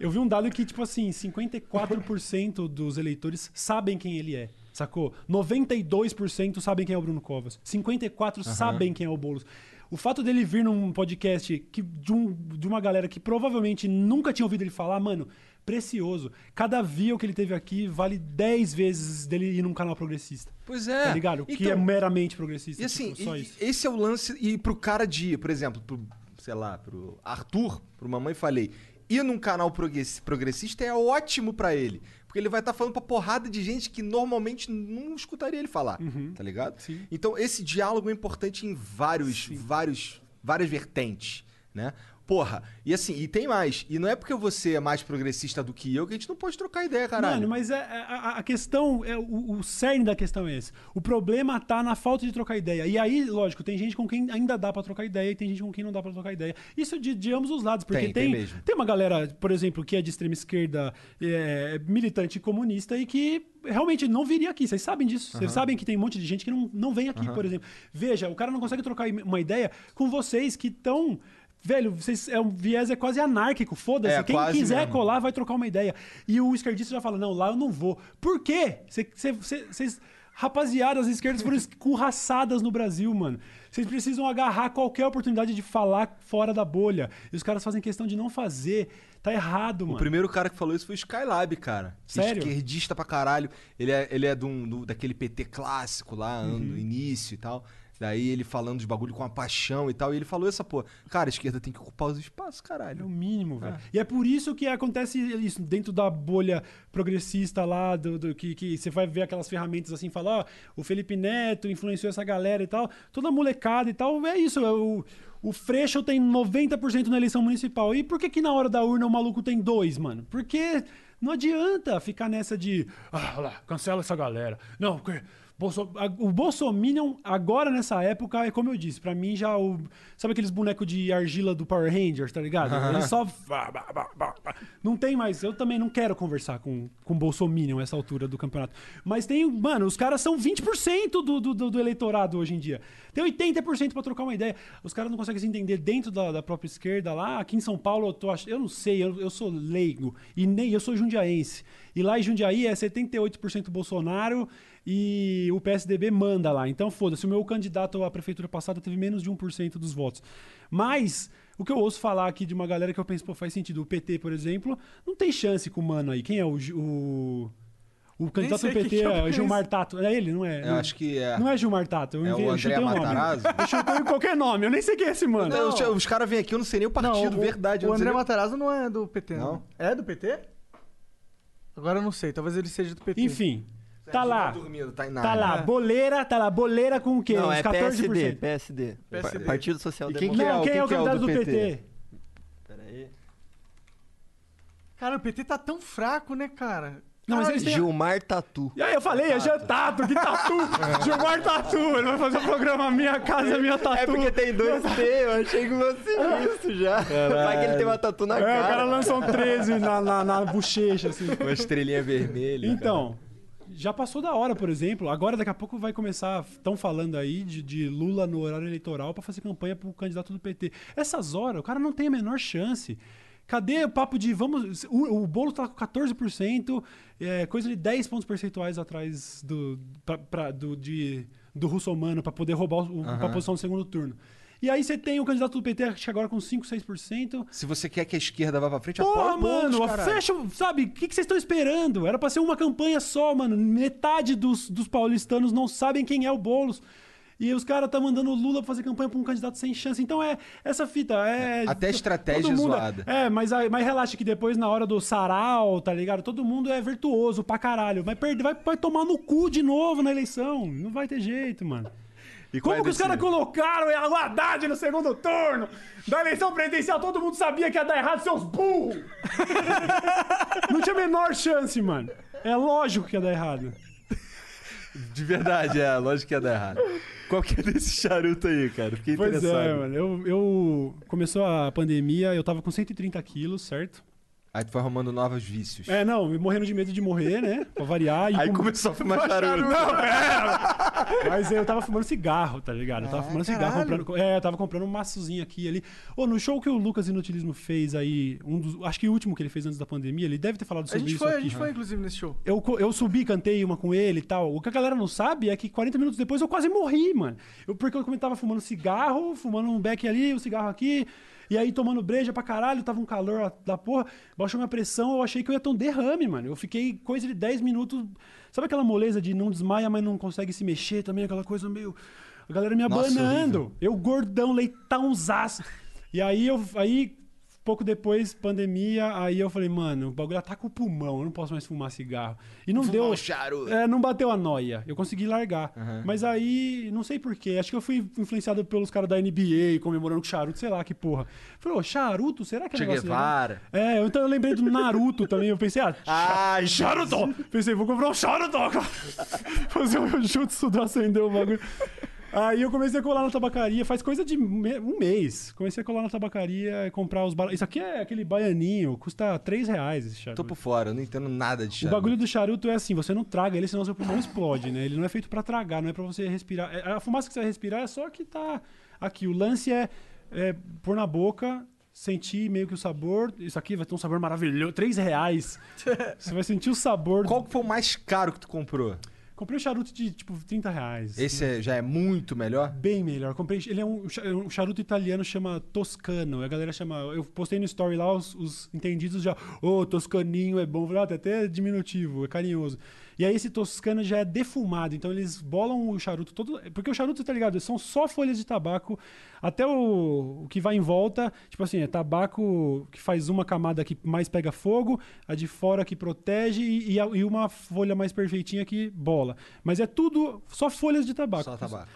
Eu vi um dado que, tipo assim, 54% dos eleitores sabem quem ele é. Sacou? 92% sabem quem é o Bruno Covas. 54% sabem quem é o Boulos. O fato dele vir num podcast que, de, um- de uma galera que provavelmente nunca tinha ouvido ele falar, mano, precioso. Cada view que ele teve aqui vale 10 vezes dele ir num canal progressista. Pois é. Tá ligado? que é Então, meramente progressista. E assim, tipo, e- esse é o lance. E pro cara de, por exemplo, pro, sei lá, pro Arthur, pro Mamãe Falei, ir num canal progressi- progressista é ótimo pra ele. Porque ele vai estar falando pra porrada de gente que normalmente não escutaria ele falar. Tá ligado? Uhum. Sim. Então, esse diálogo é importante em vários, vários, várias vertentes, né? Porra, e assim, e tem mais. E não é porque você é mais progressista do que eu que a gente não pode trocar ideia, caralho. Mano, mas é, é- a, a questão, é, o, o cerne da questão é esse. O problema tá na falta de trocar ideia. E aí, lógico, tem gente com quem ainda dá pra trocar ideia e tem gente com quem não dá pra trocar ideia. Isso de, de ambos os lados, porque Tem, tem, tem tem uma galera, por exemplo, que é de extrema esquerda, é, militante comunista e que realmente não viria aqui. Vocês sabem disso. Vocês sabem que tem um monte de gente que não, não vem aqui, por exemplo. Veja, o cara não consegue trocar uma ideia com vocês que estão. Velho, vocês, é um viés é quase anárquico, foda-se. É, Quem quiser mesmo. colar vai trocar uma ideia. E o esquerdista já fala: não, lá eu não vou. Por quê? Vocês. Rapaziada, as esquerdas foram escurraçadas no Brasil, mano. Vocês precisam agarrar qualquer oportunidade de falar fora da bolha. E os caras fazem questão de não fazer. Tá errado, O mano. primeiro cara que falou isso foi o Skylab, cara. Sério? Esquerdista pra caralho. Ele é, ele é de um- do- daquele PT clássico lá, Uhum. no início e tal. Daí ele falando de bagulho com a paixão e tal. E ele falou essa porra. Cara, a esquerda tem que ocupar os espaços, É o caralho. mínimo, velho. E é por isso que acontece isso dentro da bolha progressista lá, do, do- que, que você vai ver aquelas ferramentas assim, falar, ó, o Felipe Neto influenciou essa galera e tal, toda molecada e tal, é isso, é o, o Freixo tem 90% na eleição municipal. E por que que na hora da urna o maluco tem dois, mano? Porque não adianta ficar nessa de, ah, olha lá, cancela essa galera. Não, porque... Bolso- O Bolsominion, agora nessa época, é como eu disse, pra mim já o. Sabe aqueles bonecos de argila do Power Rangers, tá ligado? Eles só. Não tem mais. Eu também não quero conversar com, com Bolsominion nessa altura do campeonato. Mas tem. Mano, os caras são 20% do, do, do, do eleitorado hoje em dia. Tem 80% pra trocar uma ideia. Os caras não conseguem se entender dentro da, da própria esquerda lá. Aqui em São Paulo, eu, tô, ach- eu não sei, eu, eu sou leigo. E nem eu sou jundiaense. E lá em Jundiaí é 78% Bolsonaro e o PSDB manda lá. Então, foda-se, o meu candidato à prefeitura passada teve menos de 1% dos votos. Mas, o que eu ouço falar aqui de uma galera que eu penso, pô, faz sentido. O PT, por exemplo, não tem chance com o mano aí. Quem é o. O, o candidato do PT que é o é o Gilmar Tato. É ele, não é? Eu acho que é. Não é Gilmar Tato. Eu É o enviei- eu André chutei um nome. Matarazzo? Eu chutei qualquer nome. Eu nem sei quem é esse mano. Não, os- os caras vêm aqui, eu não sei nem o partido, o- verdade. eu O não sei André nem- Matarazzo não é do PT, não. Não? É do PT? Agora eu não sei, talvez ele seja do PT. Enfim, tá lá. dormindo, tá em Tá nada. lá, boleira, tá lá, boleira com o quê? Não, Uns é 14%. PSD, PSD. PSD. Pa- Partido Social E quem que Democrático. Não, é quem é o quem que é o candidato do do PT? PT? Pera aí. Cara, o PT tá tão fraco, né, cara? Não, mas eles têm- Gilmar Tatu. E aí eu falei, é Jean Tato, que tatu? Gilmar Tatu, ele vai fazer o programa Minha Casa Minha Tatu. É porque tem dois T, eu achei que fosse isso já. Vai que ele tem uma tatu na É, o cara cara. lançou um 13 na, na, na bochecha, assim. Uma estrelinha vermelha. Então, já passou da hora, por exemplo. Agora, daqui a pouco, vai começar. Estão falando aí de, de Lula no horário eleitoral pra fazer campanha pro candidato do PT. Essas horas, o cara não tem a menor chance. Cadê o papo de vamos. O, o bolo tá com 14%, é, coisa de 10 pontos percentuais atrás do, pra, pra- do, de, do russomano pra poder roubar o, pra posição do segundo turno. E aí você tem o candidato do PT que agora com 5, 6%. Se você quer que a esquerda vá pra frente, Porra, mano, fecha, sabe? O que, que vocês estão esperando? Era pra ser uma campanha só, mano. Metade dos, dos paulistanos não sabem quem é o Boulos. E os caras tá mandando o Lula fazer campanha pra um candidato sem chance. Então é essa fita. É, Até a estratégia mundo- zoada. É, mas, mas relaxa que depois, na hora do sarau, tá ligado? Todo mundo é virtuoso pra caralho. Vai, perder, vai, vai tomar no cu de novo na eleição. Não vai ter jeito, mano. E Como é que os caras colocaram o Haddad no segundo turno? Da eleição presidencial, todo mundo sabia que ia dar errado, seus burros! Não tinha a menor chance, mano. É lógico que ia dar errado. De verdade, é. Lógico que ia dar errado. Qual que é desse charuto aí, cara? Fiquei Pois interessado. é, mano. Eu, eu- Começou a pandemia, eu tava com 130 quilos, certo? Aí tu foi arrumando novos vícios. É, não, morrendo de medo de morrer, né? Pra variar. E Aí com- começou a fumar charuto. Não, é. Mas eu tava fumando cigarro, tá ligado? Eu tava Ah, fumando cigarro, caralho. comprando, é, eu tava comprando um maçozinho aqui e ali. Ô, no show que o Lucas Inutilismo fez aí, um dos, acho que o último que ele fez antes da pandemia, ele deve ter falado A sobre gente isso foi, a aqui. gente foi, inclusive, nesse show. Eu, eu subi, cantei uma com ele e tal. O que a galera não sabe é que 40 minutos depois eu quase morri, mano. Eu, porque eu tava fumando cigarro, fumando um beck ali, um cigarro aqui. E aí tomando breja pra caralho, tava um calor da porra. Baixou minha pressão, eu achei que eu ia ter um derrame, mano. Eu fiquei coisa de 10 minutos. Sabe aquela moleza de não desmaia, mas não consegue se mexer também? Aquela coisa meio. A galera me Nossa, abanando. eu gordão, leitãozaço. E aí eu. Aí, pouco depois, pandemia, aí eu falei, mano, o bagulho ataca o pulmão, eu não posso mais fumar cigarro. E não deu. um charuto. É, não bateu a noia. Eu consegui largar. Mas aí, não sei porquê. Acho que eu fui influenciado pelos caras da NBA comemorando com charuto, sei lá que porra. Falei, ô, charuto? Será que é negócio? Guevara. É, então eu lembrei do Naruto também. Eu pensei, ah, Ai, charuto! Pensei, vou comprar um charuto. Fazer um jutsu do acender o bagulho. Aí eu comecei a colar na tabacaria, faz coisa de um mês. Comecei a colar na tabacaria e comprar os... Ba... Isso aqui é aquele baianinho, custa 3 reais esse charuto. Tô por fora, eu não entendo nada de O charuto. bagulho do charuto é assim, você não traga ele, senão seu pulmão explode, né? Ele não é feito pra tragar, não é pra você respirar. É, A fumaça que você vai respirar é só que tá aqui. O lance é, é pôr na boca, sentir meio que o sabor. Isso aqui vai ter um sabor maravilhoso, 3 reais. Você vai sentir o sabor. Qual que foi o mais caro que tu comprou? Comprei um charuto de tipo 30 reais. Esse é- já é muito melhor? Bem melhor. Comprei, ele é um, cha- um charuto italiano, chama Toscano. A galera chama. Eu postei no story lá, os, os entendidos já. Ô, Toscaninho é bom. Falei, ah, tá até diminutivo, é carinhoso. E aí esse Toscano já é defumado. Então eles bolam o charuto todo. Porque o charuto, tá ligado? São só folhas de tabaco. Até o, o que vai em volta. Tipo assim, é tabaco que faz uma camada que mais pega fogo, a de fora que protege e, e e uma folha mais perfeitinha que bola. Mas é tudo só folhas de tabaco. Só tabaco.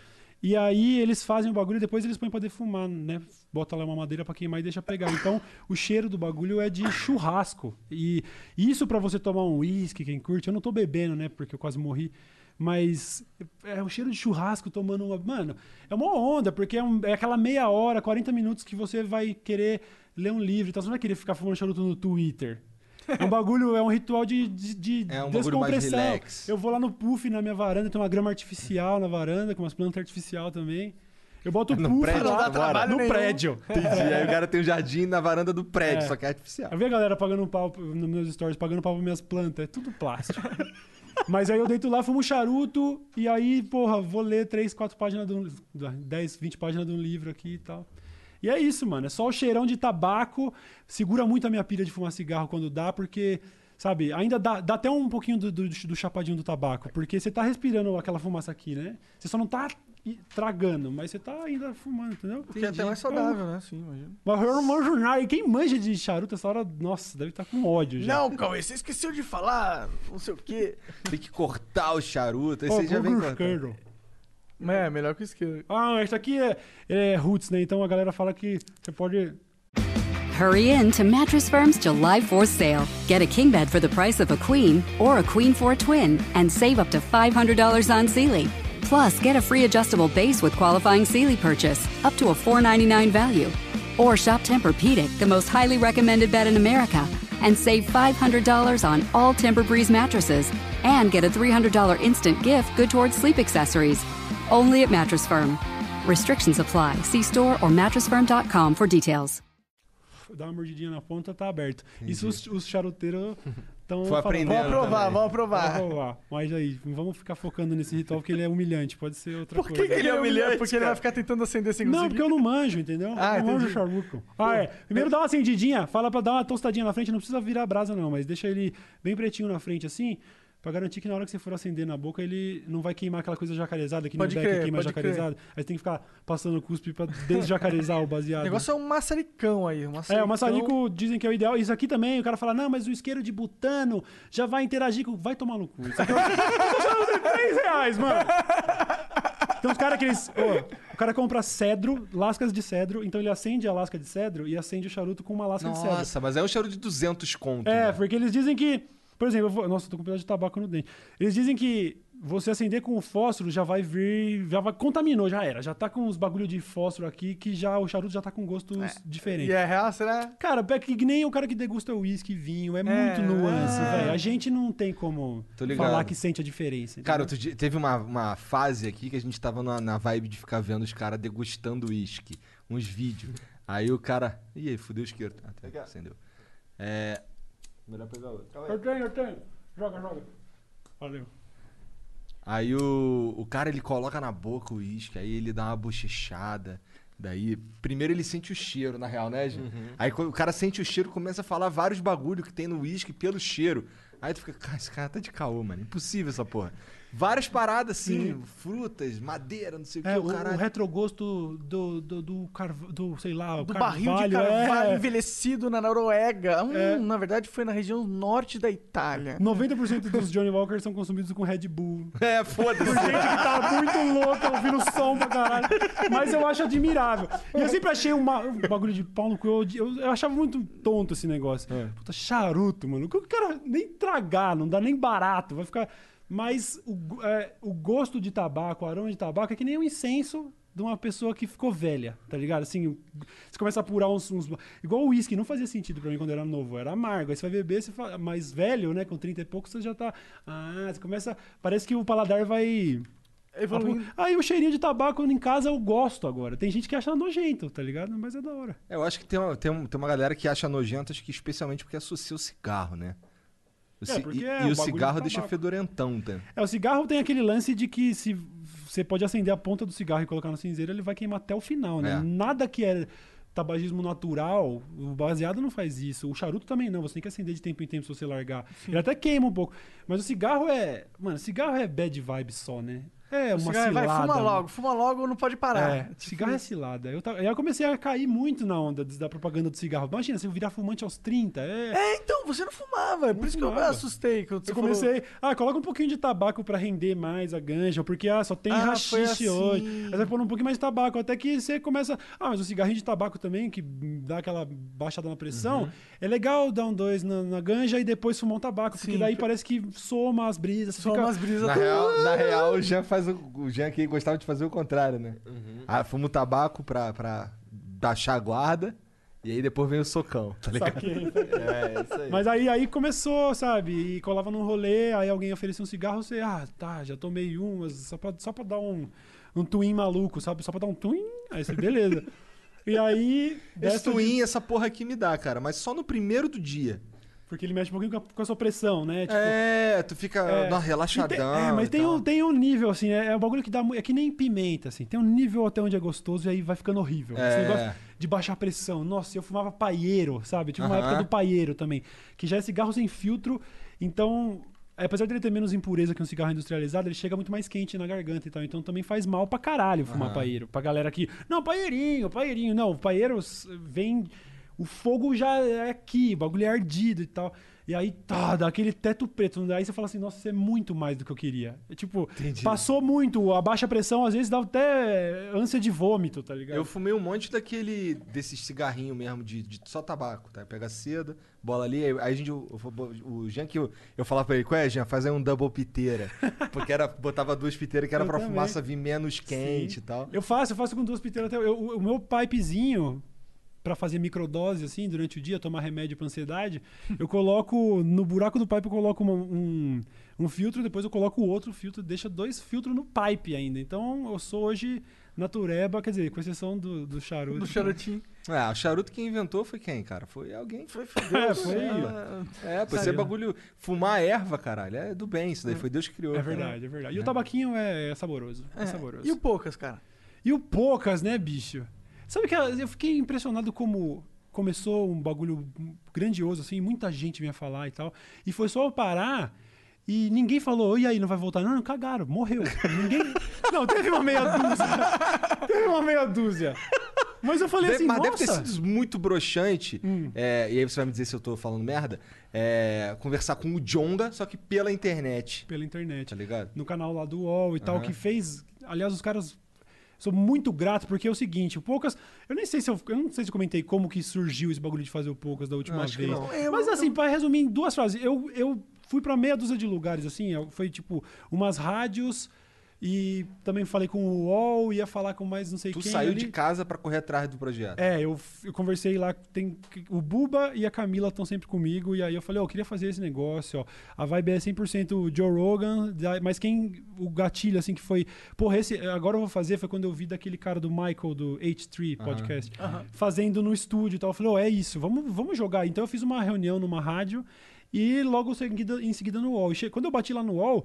E aí eles fazem o bagulho e depois eles põem pra defumar, né? Bota lá uma madeira pra queimar e deixa pegar. Então o cheiro do bagulho é de churrasco. E isso pra você tomar um uísque, quem curte, eu não tô bebendo, né? Porque eu quase morri. Mas é o cheiro de churrasco tomando uma. Mano, é uma onda, porque é, um- é aquela meia hora, 40 minutos que você vai querer ler um livro. Então você não vai querer ficar fumando charuto no Twitter. É um bagulho, é um ritual de, de, de É um descompressão. relax. Eu vou lá no puff na minha varanda, tem uma grama artificial na varanda, com umas plantas arficial também. Eu boto o No prédio lá que tu mora? no nenhum. prédio. Entendi. Aí o cara tem um jardim na varanda do prédio, É. só que é artificial. Eu vi a galera pagando um pau nos meus stories, pagando pau para minhas plantas. É tudo plástico. Mas aí eu deito lá, fumo charuto, e aí, porra, vou ler 3, 4 páginas de um. 10, 20 páginas de um livro aqui e tal. E é isso, mano. É só o cheirão de tabaco. Segura muito a minha pilha de fumar cigarro quando dá, porque, sabe, ainda dá, dá até um pouquinho do, do, do chapadinho do tabaco. Porque você tá respirando aquela fumaça aqui, né? Você só não tá tragando, mas você tá ainda fumando, entendeu? Que é até mais saudável, né? Sim, imagina. Mas eu não manjo nada. E quem manja de charuto essa hora, nossa, deve estar com ódio já. Não, Cauê, você esqueceu de falar não sei o quê. Tem que cortar o charuto, aí Ó, você já vem cortando. isqueiro. É, melhor que o esquerdo. Ah, esse aqui é, é roots, né? Então a galera fala que você pode. Hurry in to Mattress Firm's July 4th sale. Get a king bed for the price of a queen or a queen for a twin and save up to $500 on Sealy. Plus, get a free adjustable base with qualifying Sealy purchase up to a $4.99 value. Or shop Tempur-Pedic, the most highly recommended bed in America, and save $500 on all Tempur-Breeze mattresses and get a $300 instant gift good towards sleep accessories. Only at Mattress Firm. Restrictions apply. See store or mattressfirm.com for details. Dar uma mordidinha na ponta, tá aberto. Isso os, os charuteiros Foi aprendendo Vamos aprovar, também. vamos aprovar. Vamos. Mas aí, não vamos ficar focando nesse ritual porque ele é humilhante. Pode ser outra Por coisa. que, que ele é humilhante? Porque ele cara? vai ficar tentando acender sem Não, porque eu não manjo, entendeu? Ah, eu não manjo charuto. Ah, é. Primeiro dá uma acendidinha, fala pra dar uma tostadinha na frente, não precisa virar a brasa não, mas deixa ele bem pretinho na frente assim, pra garantir que na hora que você for acender na boca, ele não vai queimar aquela coisa jacarezada, que Pode beck crer, queima jacarezada. Aí você tem que ficar passando cuspe pra desjacarezar o baseado. O negócio é um maçaricão aí. Um maçaricão. É, o maçarico dizem que é o ideal. Isso aqui também, o cara fala, não, mas o isqueiro de butano já vai interagir com... Vai tomar no cu. Isso aqui é um... 3 reais, mano. Tem uns caras que eles... ô, o cara compra cedro, lascas de cedro, então ele acende a lasca de cedro e acende o charuto com uma lasca de cedro. Nossa, mas é um charuto de 200 conto. É, né? porque eles dizem que... Por exemplo, eu vou, nossa, eu tô com um pedaço de tabaco no dente. Eles dizem que você acender com o fósforo já vai vir, já vai contaminou, já era. Já tá com os bagulho de fósforo aqui que já o charuto já tá com gostos diferentes. E é real, será? Cara, é que nem o cara que degusta uísque, vinho, é, muito nuance, é. velho. A gente não tem como falar que sente a diferença. Cara, entendeu? outro dia, teve uma, uma fase aqui que a gente tava na, na vibe de ficar vendo os caras degustando uísque. Uns vídeos. Aí o cara. Ih, aí, fudeu o isqueiro. Ah, tá, acendeu. É. Melhor pegar outro. Eu tenho, eu tenho. Joga, joga. Valeu. Aí o, o cara ele coloca na boca o uísque, aí ele dá uma bochechada. Daí, primeiro ele sente o cheiro, na real, né, gente? Aí quando o cara sente o cheiro, começa a falar vários bagulho que tem no uísque pelo cheiro. Aí tu fica, cara, esse cara tá de caô, mano. Impossível essa porra. Várias paradas assim, frutas, madeira, não sei o É, que, o, o o caralho. retrogosto do, do, do, carv- do, sei lá, o Do barril de carvalho, carvalho é. envelhecido na Noruega. Hum, É. Na verdade, foi na região norte da Itália. 90% dos Johnny Walkers são consumidos com Red Bull. É, foda-se. Por gente que tá muito louca, ouvindo som pra caralho. Mas eu acho admirável. E eu sempre achei uma- um bagulho de pau no cu. Eu, eu- eu achava muito tonto esse negócio. Puta, charuto, mano. O cara nem tragar, não dá nem barato. Vai ficar. Mas o, é, o gosto de tabaco, o aroma de tabaco é que nem um incenso de uma pessoa que ficou velha, tá ligado? Assim, você começa a apurar uns. uns- igual o uísque, não fazia sentido pra mim quando eu era novo, era amargo. Aí você vai beber, você fala, mais velho, né? Com 30 e pouco, você já tá. Ah, você começa. Parece que o paladar vai. Evoluindo. Aí o cheirinho de tabaco em casa eu gosto agora. Tem gente que acha nojento, tá ligado? Mas é da hora. É, eu acho que tem uma, tem, um- tem uma galera que acha nojento, acho que especialmente porque associa o cigarro, né? É, porque e é e o cigarro de deixa fedorentão, tá? É, o cigarro tem aquele lance de que se você pode acender a ponta do cigarro e colocar no cinzeiro, ele vai queimar até o final, né? É. Nada que é tabagismo natural, o baseado não faz isso. O charuto também não, você tem que acender de tempo em tempo se você largar. Ele até queima um pouco. Mas o cigarro é. Mano, cigarro é bad vibe só, né? É uma Cigarro, cilada. vai, fuma mano. logo, fuma logo, não pode parar. É, Tipo cigarro é cilada. Eu, tava- aí eu comecei a cair muito na onda da propaganda do cigarro. Imagina, se eu virar fumante aos 30, é... É, então, você não fumava. É por isso que eu fumava. assustei. Quando você Eu falou- comecei, ah, coloca um pouhinho de tabaco pra render mais a ganja, porque ah, só tem Ah, foi rachixe assim. hoje. Aí você vai pôr um pouquinho mais de tabaco, até que você começa. Ah, mas o cigarrinho de tabaco também, que dá aquela baixada na pressão, Uhum. é legal dar um dois na, na ganja e depois fumar um tabaco, porque Sim. daí parece que soma as brisas. Soma fica- as brisas Na real, na real, o Jean faz o, o Jean aqui gostava de fazer o contrário, né? Uhum. Ah, fuma o tabaco pra, pra baixar a guarda e aí depois vem o socão, tá ligado? Saquei. É, isso aí. Mas aí, aí começou, sabe? E colava num rolê, aí alguém oferecia um cigarro, você, ah, tá, já tomei um, mas só pra, só pra dar um, um twin maluco, sabe? Só pra dar um twin, aí você, beleza. e aí. Esse dessa de- twin, essa porra aqui me dá, cara, mas só no primeiro do dia. Porque ele mexe um pouquinho com a, sua pressão, né? Tipo, é, tu fica é. uma E tem- relaxadão. é, mas tem um, tem um nível, assim, é, é um bagulho que dá. É que nem pimenta, assim. Tem um nível até onde é gostoso e aí vai ficando horrível. É. Esse negócio de baixar a pressão. Nossa, eu fumava paieiro, sabe? Tive uma Aham. época do paieiro também. Que já é cigarro sem filtro. Então, apesar dele ter menos impureza que um cigarro industrializado, ele chega muito mais quente na garganta e tal. Então também faz mal pra caralho fumar Aham. paieiro. Pra galera que. Não, paeirinho, paeirinho. Não, o paieiro s- vem. O fogo já é aqui, o bagulho é ardido e tal. E aí, tá, dá aquele teto preto. Aí você fala assim, nossa, isso é muito mais do que eu queria. É, tipo, passou muito, a baixa pressão às vezes dá até ânsia de vômito, tá ligado? Eu fumei um monte daquele. desses cigarrinho mesmo, de, de só tabaco, tá? Pega seda, bola ali, aí, aí a gente. eu- eu- o Jean que eu, eu falava pra ele, qual é, Jean? Faz aí um double piteira. Porque era, botava duas piteiras que era Eu pra também. fumaça vir menos quente Sim. e tal. Eu faço, eu faço com duas piteiras até. eu- o meu pipezinho, pra fazer microdose, assim, durante o dia, tomar remédio pra ansiedade, eu coloco. No buraco do pipe eu coloco uma- um, um filtro, depois eu coloco o outro filtro, deixa dois filtros no pipe ainda. Então eu sou hoje natureba, quer dizer, com exceção do, do charuto. Do charutinho. É, o charuto que inventou foi quem, cara? Foi alguém. Foi, É, foi. É, pô, esse é Saiu. bagulho. Fumar erva, caralho. É do bem, isso daí. Foi Deus que criou. É cara. verdade, é verdade. E o tabaquinho é, é saboroso. É, É. saboroso. E o Poucas, cara? E o Poucas, né, bicho? Sabe que eu fiquei impressionado como começou um bagulho grandioso, assim, muita gente vinha falar e tal. E foi só eu parar e ninguém falou, e aí, não vai voltar? Não, não, cagaram, morreu. Ninguém. Não, teve uma meia dúzia. teve uma meia dúzia. Mas eu falei Deve- assim, mas nossa. deve ter sido muito broxante. Hum. é, e aí você vai me dizer se eu tô falando merda. é, conversar com o Jonga, só que pela internet. Pela internet. Tá ligado? no canal lá do UOL e tal, Aham. que fez. Aliás, os caras. Sou muito grato, porque é o seguinte, o Poucas. Eu nem sei se eu. Eu não sei se eu comentei como que surgiu esse bagulho de fazer o Poucas da última vez. Eu- Mas assim, para resumir em duas frases, eu, eu fui pra meia dúzia de lugares, assim. Foi tipo umas rádios e também falei com o UOL, ia falar com mais não sei Tu quem. saiu ali. de casa pra correr atrás do projeto. É, eu, eu conversei lá, tem o Buba e a Camila estão sempre comigo, e aí eu falei, ó, eu queria fazer esse negócio, ó. A vibe é 100% Joe Rogan, mas quem o gatilho assim que foi, porra, esse agora eu vou fazer foi quando eu vi daquele cara do Michael do H3 podcast, fazendo no estúdio e tal. Eu falei, ó, é isso, vamos vamos jogar. Então eu fiz uma reunião numa rádio e logo seguida, em seguida no UOL. E quando eu bati lá no UOL,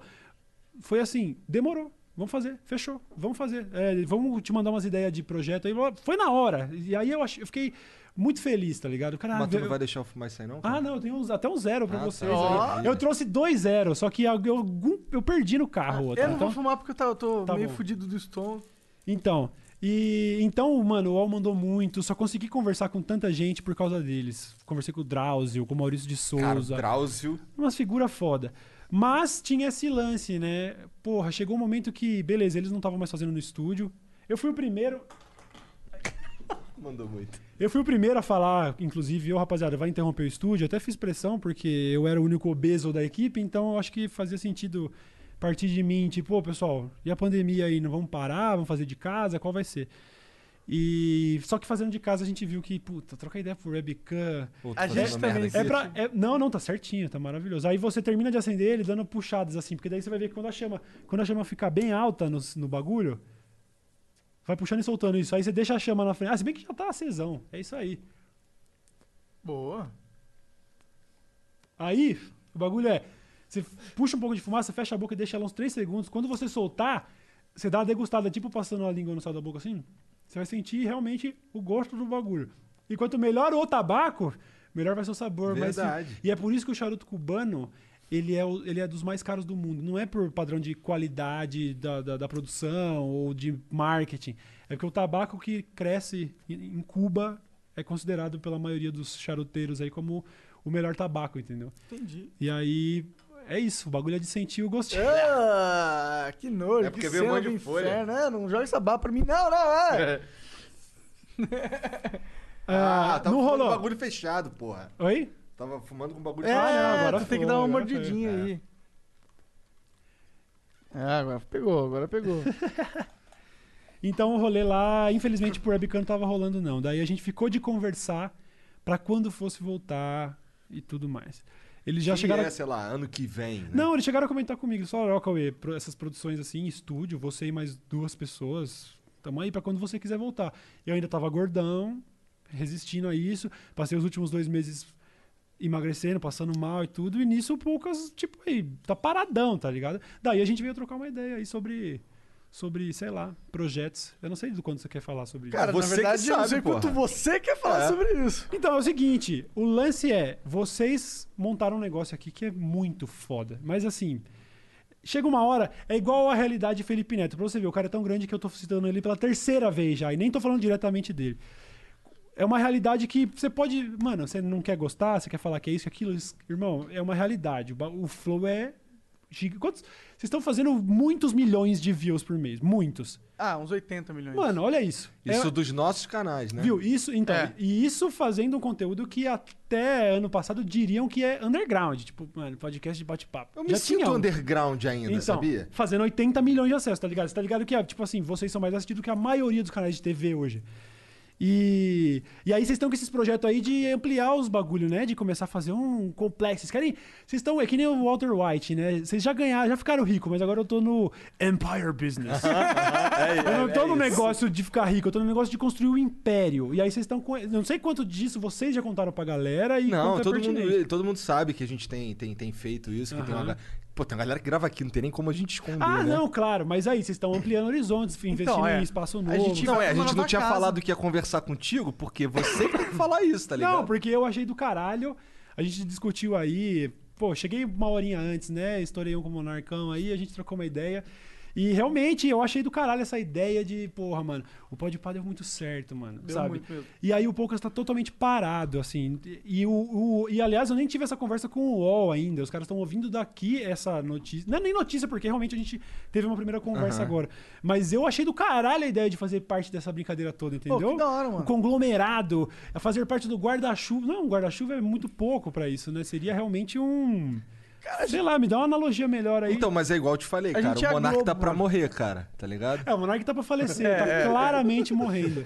foi assim, demorou. Vamos fazer, fechou, vamos fazer. É, vamos te mandar umas ideias de projeto aí. Foi na hora. E aí eu, ach, eu fiquei muito feliz, tá ligado? Cara, Mas tu eu- não vai deixar o Fumar sair, não? cara? Ah, não, eu tenho uns- até um zero pra Ah, vocês. tá. aí. Eu trouxe dois zeros, só que algum- algum, eu perdi no carro. outro, Eu não então, vou fumar porque eu, tá- eu tô Tá meio bom. fudido do estômago. então, e então, mano, o UOL mandou muito. Só consegui conversar com tanta gente por causa deles. Conversei com o Drauzio, com o Maurício de Cara, Souza. Drauzio. umas figuras foda. Mas tinha esse lance, né? Porra, chegou um momento que, beleza, eles não estavam mais fazendo no estúdio. Eu fui o primeiro. Mandou muito. Eu fui o primeiro a falar, inclusive, eu, rapaziada, vai interromper o estúdio. Eu até fiz pressão, porque eu era o único obeso da equipe, então eu acho que fazia sentido partir de mim, tipo, ô pessoal, e a pandemia aí? Não vamos parar? Vamos fazer de casa? Qual vai ser? E só que fazendo de casa a gente viu que, puta, troca ideia por webcam. Pô, tô A gente também. É pra, é- não, não, tá certinho, tá maravilhoso. Aí você termina de acender ele dando puxadas assim, porque daí você vai ver que quando a chama, quando a chama ficar bem alta no, no bagulho, vai puxando e soltando isso. Aí você deixa a chama na frente. Ah, se bem que já tá acesão. É isso aí. Boa. Aí, o bagulho é, você puxa um pouco de fumaça, fecha a boca e deixa ela uns 3 segundos. Quando você soltar, você dá uma degustada, tipo passando a língua no céu da boca assim, você vai sentir realmente o gosto do bagulho. E quanto melhor o tabaco, melhor vai ser o sabor. Verdade. e é por isso que o charuto cubano, ele é, o- ele é dos mais caros do mundo. Não é por padrão de qualidade da, da, da produção ou de marketing. É porque o tabaco que cresce em em Cuba é considerado pela maioria dos charuteiros aí como o melhor tabaco, entendeu? Entendi. E aí, é isso. O bagulho é de sentir o gostinho. Ah, que nojo. É porque que veio um monte de folha. inferno, né? Não joga essa barra pra mim. Não, não, é. Ah, tava não rolou. bagulho fechado, porra. Oi? Tava fumando com bagulho É, fechado. não, agora tu tem que foi, dar uma agora foi. mordidinha É. aí. Ah, agora pegou, agora pegou. Então o rolê lá, infelizmente por webcam não tava rolando não. Daí a gente ficou de conversar pra quando fosse voltar e tudo mais. Eles já Que chegaram... é, sei lá, ano que vem, né? Não, eles chegaram a comentar comigo, só, ó, Cauê, essas produções assim, estúdio, você e mais duas pessoas, tamo aí pra quando você quiser voltar. Eu ainda tava gordão, resistindo a isso, passei os últimos dois meses emagrecendo, passando mal e tudo, e nisso poucas, tipo, aí, tá paradão, tá ligado? Daí a gente veio trocar uma ideia aí sobre, sobre, sei lá, projetos. Eu não sei do quanto você quer falar sobre isso. Cara, na verdade, eu não sabe, sei quanto você quer falar É. sobre isso. Então, é o seguinte, o lance é, vocês montaram um negócio aqui que é muito foda, mas assim, chega uma hora, é igual a realidade de Felipe Neto, pra você ver, o cara é tão grande que eu tô citando ele pela terceira vez já, e nem tô falando diretamente dele. É uma realidade que você pode, mano, você não quer gostar, você quer falar que é isso, que é aquilo, isso- irmão, é uma realidade, o flow é... Quantos? Vocês estão fazendo muitos milhões de views por mês, muitos. Ah, uns 80 milhões. Mano, olha isso. Isso É- dos nossos canais, né? Viu? Isso, então, É. e isso fazendo um conteúdo que até ano passado diriam que é underground, tipo, mano, podcast de bate-papo. Eu me Já sinto tinha um. underground ainda, Então, sabia? fazendo 80 milhões de acessos, tá ligado? Você tá ligado que, é, tipo assim, vocês são mais assistidos que a maioria dos canais de TV hoje. E, e aí vocês estão com esses projetos aí de ampliar os bagulho, né? De começar a fazer um complexo. Vocês querem. Vocês estão. É que nem o Walter White, né? Vocês já ganharam, já ficaram ricos, mas agora eu tô no Empire Business. eu não tô no negócio de ficar rico, eu tô no negócio de construir um império. E aí vocês estão Não sei quanto disso vocês já contaram pra galera e Não, quanto é todo mundo, todo mundo sabe que a gente tem, tem, tem feito isso, que tem uma, Pô, tem uma galera que grava aqui, não tem nem como a gente esconder, Ah, né? não, claro, mas aí vocês estão ampliando horizontes, investindo é. em espaço A novo. gente Não, é, a gente não tinha casa. falado que ia conversar contigo, porque você que tem que falar isso, tá ligado? Não, porque eu achei do caralho. A gente discutiu aí. Pô, cheguei uma horinha antes, né? Estourei um com o Monarcão aí, a gente trocou uma ideia. E realmente eu achei do caralho essa ideia de, porra, mano, o Podpah deu muito certo, mano, Deu sabe? muito mesmo. E aí o Poucas tá totalmente parado, assim. E, o, o- e aliás, eu nem tive essa conversa com o UOL ainda. Os caras estão ouvindo daqui essa notícia. Não é nem notícia, porque realmente a gente teve uma primeira conversa Aham. agora. Mas eu achei do caralho a ideia de fazer parte dessa brincadeira toda, entendeu? que da hora, mano. O conglomerado, a fazer parte do guarda-chuva. Não, um guarda-chuva é muito pouco pra isso, né? Seria realmente um. Sei lá, me dá uma analogia melhor aí. Então, mas é igual eu te falei, A cara. O é Monark Globo, tá pra mano. morrer, cara. Tá ligado? É, o Monark tá pra falecer, É, tá é, é. claramente morrendo.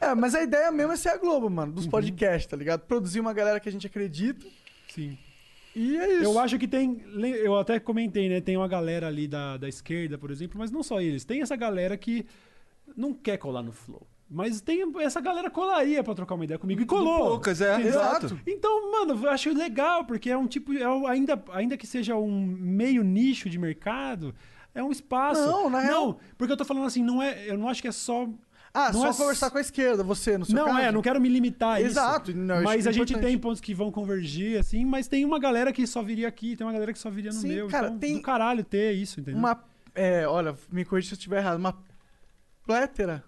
É, mas a ideia mesmo é ser a Globo, mano, Uhum. dos podcasts, tá ligado? Produzir uma galera que a gente acredita. Sim. E é isso. Eu acho que tem. Eu até comentei, né? Tem uma galera ali da, da esquerda, por exemplo, mas não só eles. Tem essa galera que não quer colar no Flow. Mas tem essa galera colaria pra trocar uma ideia comigo e colou. poucas, é, Entendeu? exato. Então, mano, eu acho legal, porque é um tipo. é ainda, ainda que seja um meio nicho de mercado, é um espaço. Não, na real- Não, porque eu tô falando assim, não é. Eu não acho que é só. Ah, não só é conversar com a esquerda, você, no seu não, caso. é, não quero me limitar a isso. Exato, isso mas é a gente importante. tem pontos que vão convergir, assim, mas tem uma galera que só viria aqui, tem uma galera que só viria no Sim, meu. cara, então, tem do caralho ter isso, entendeu? Uma. É, olha, me corrija se eu estiver errado. Uma plétera.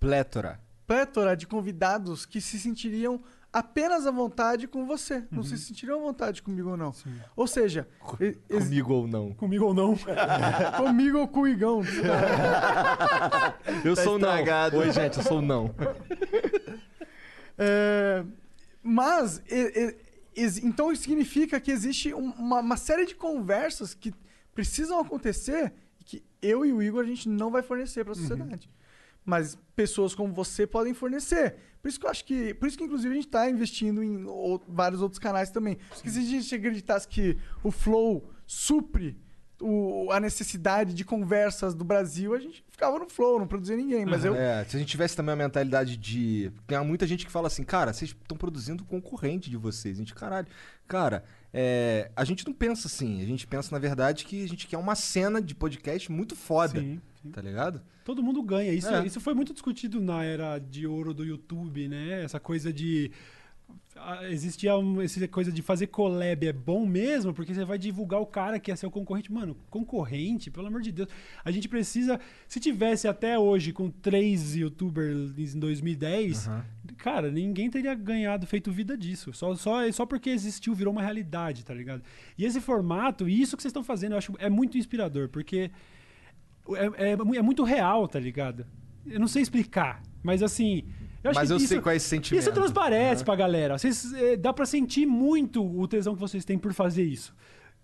Plétora. Plétora de convidados que se sentiriam apenas à vontade com você. Não Uhum. se sentiriam à vontade comigo ou não. Ou seja, ex- Comigo ou não. Comigo ou não. comigo ou com o Igão. Eu Tá sou o não. estragado. Oi, gente, eu sou o não. É, mas, e- e- então isso significa que existe um- uma, uma série de conversas que precisam acontecer e que eu e o Igor a gente não vai fornecer para a sociedade. Mas pessoas como você podem fornecer. Por isso que eu acho que. Por isso que, inclusive, a gente está investindo em ou- vários outros canais também. Porque se a gente acreditasse que o Flow supre o- a necessidade de conversas do Brasil, a gente ficava no Flow, não produzia ninguém. Mas eu. É, se a gente tivesse também a mentalidade de. Tem muita gente que fala assim, cara, vocês estão produzindo concorrente de vocês. A gente, caralho. Cara, é, a gente não pensa assim. A gente pensa, na verdade, que a gente quer uma cena de podcast muito foda. Sim, Tá ligado? Todo mundo ganha. Isso, É. isso foi muito discutido na era de ouro do YouTube, né? Essa coisa de. Existia um- essa coisa de fazer collab é bom mesmo, porque você vai divulgar o cara que é seu concorrente. Mano, concorrente, pelo amor de Deus. A gente precisa. Se tivesse até hoje com três youtubers em 2010, cara, ninguém teria ganhado, feito vida disso. Só, só, só porque existiu, virou uma realidade, tá ligado? E esse formato, e isso que vocês estão fazendo, eu acho é muito inspirador, porque é, é, é muito real, tá ligado? Eu não sei explicar, mas assim. Eu Mas que eu isso, sei qual é esse sentimento. Isso transparece pra galera. Vocês, eh, dá pra sentir muito o tesão que vocês têm por fazer isso.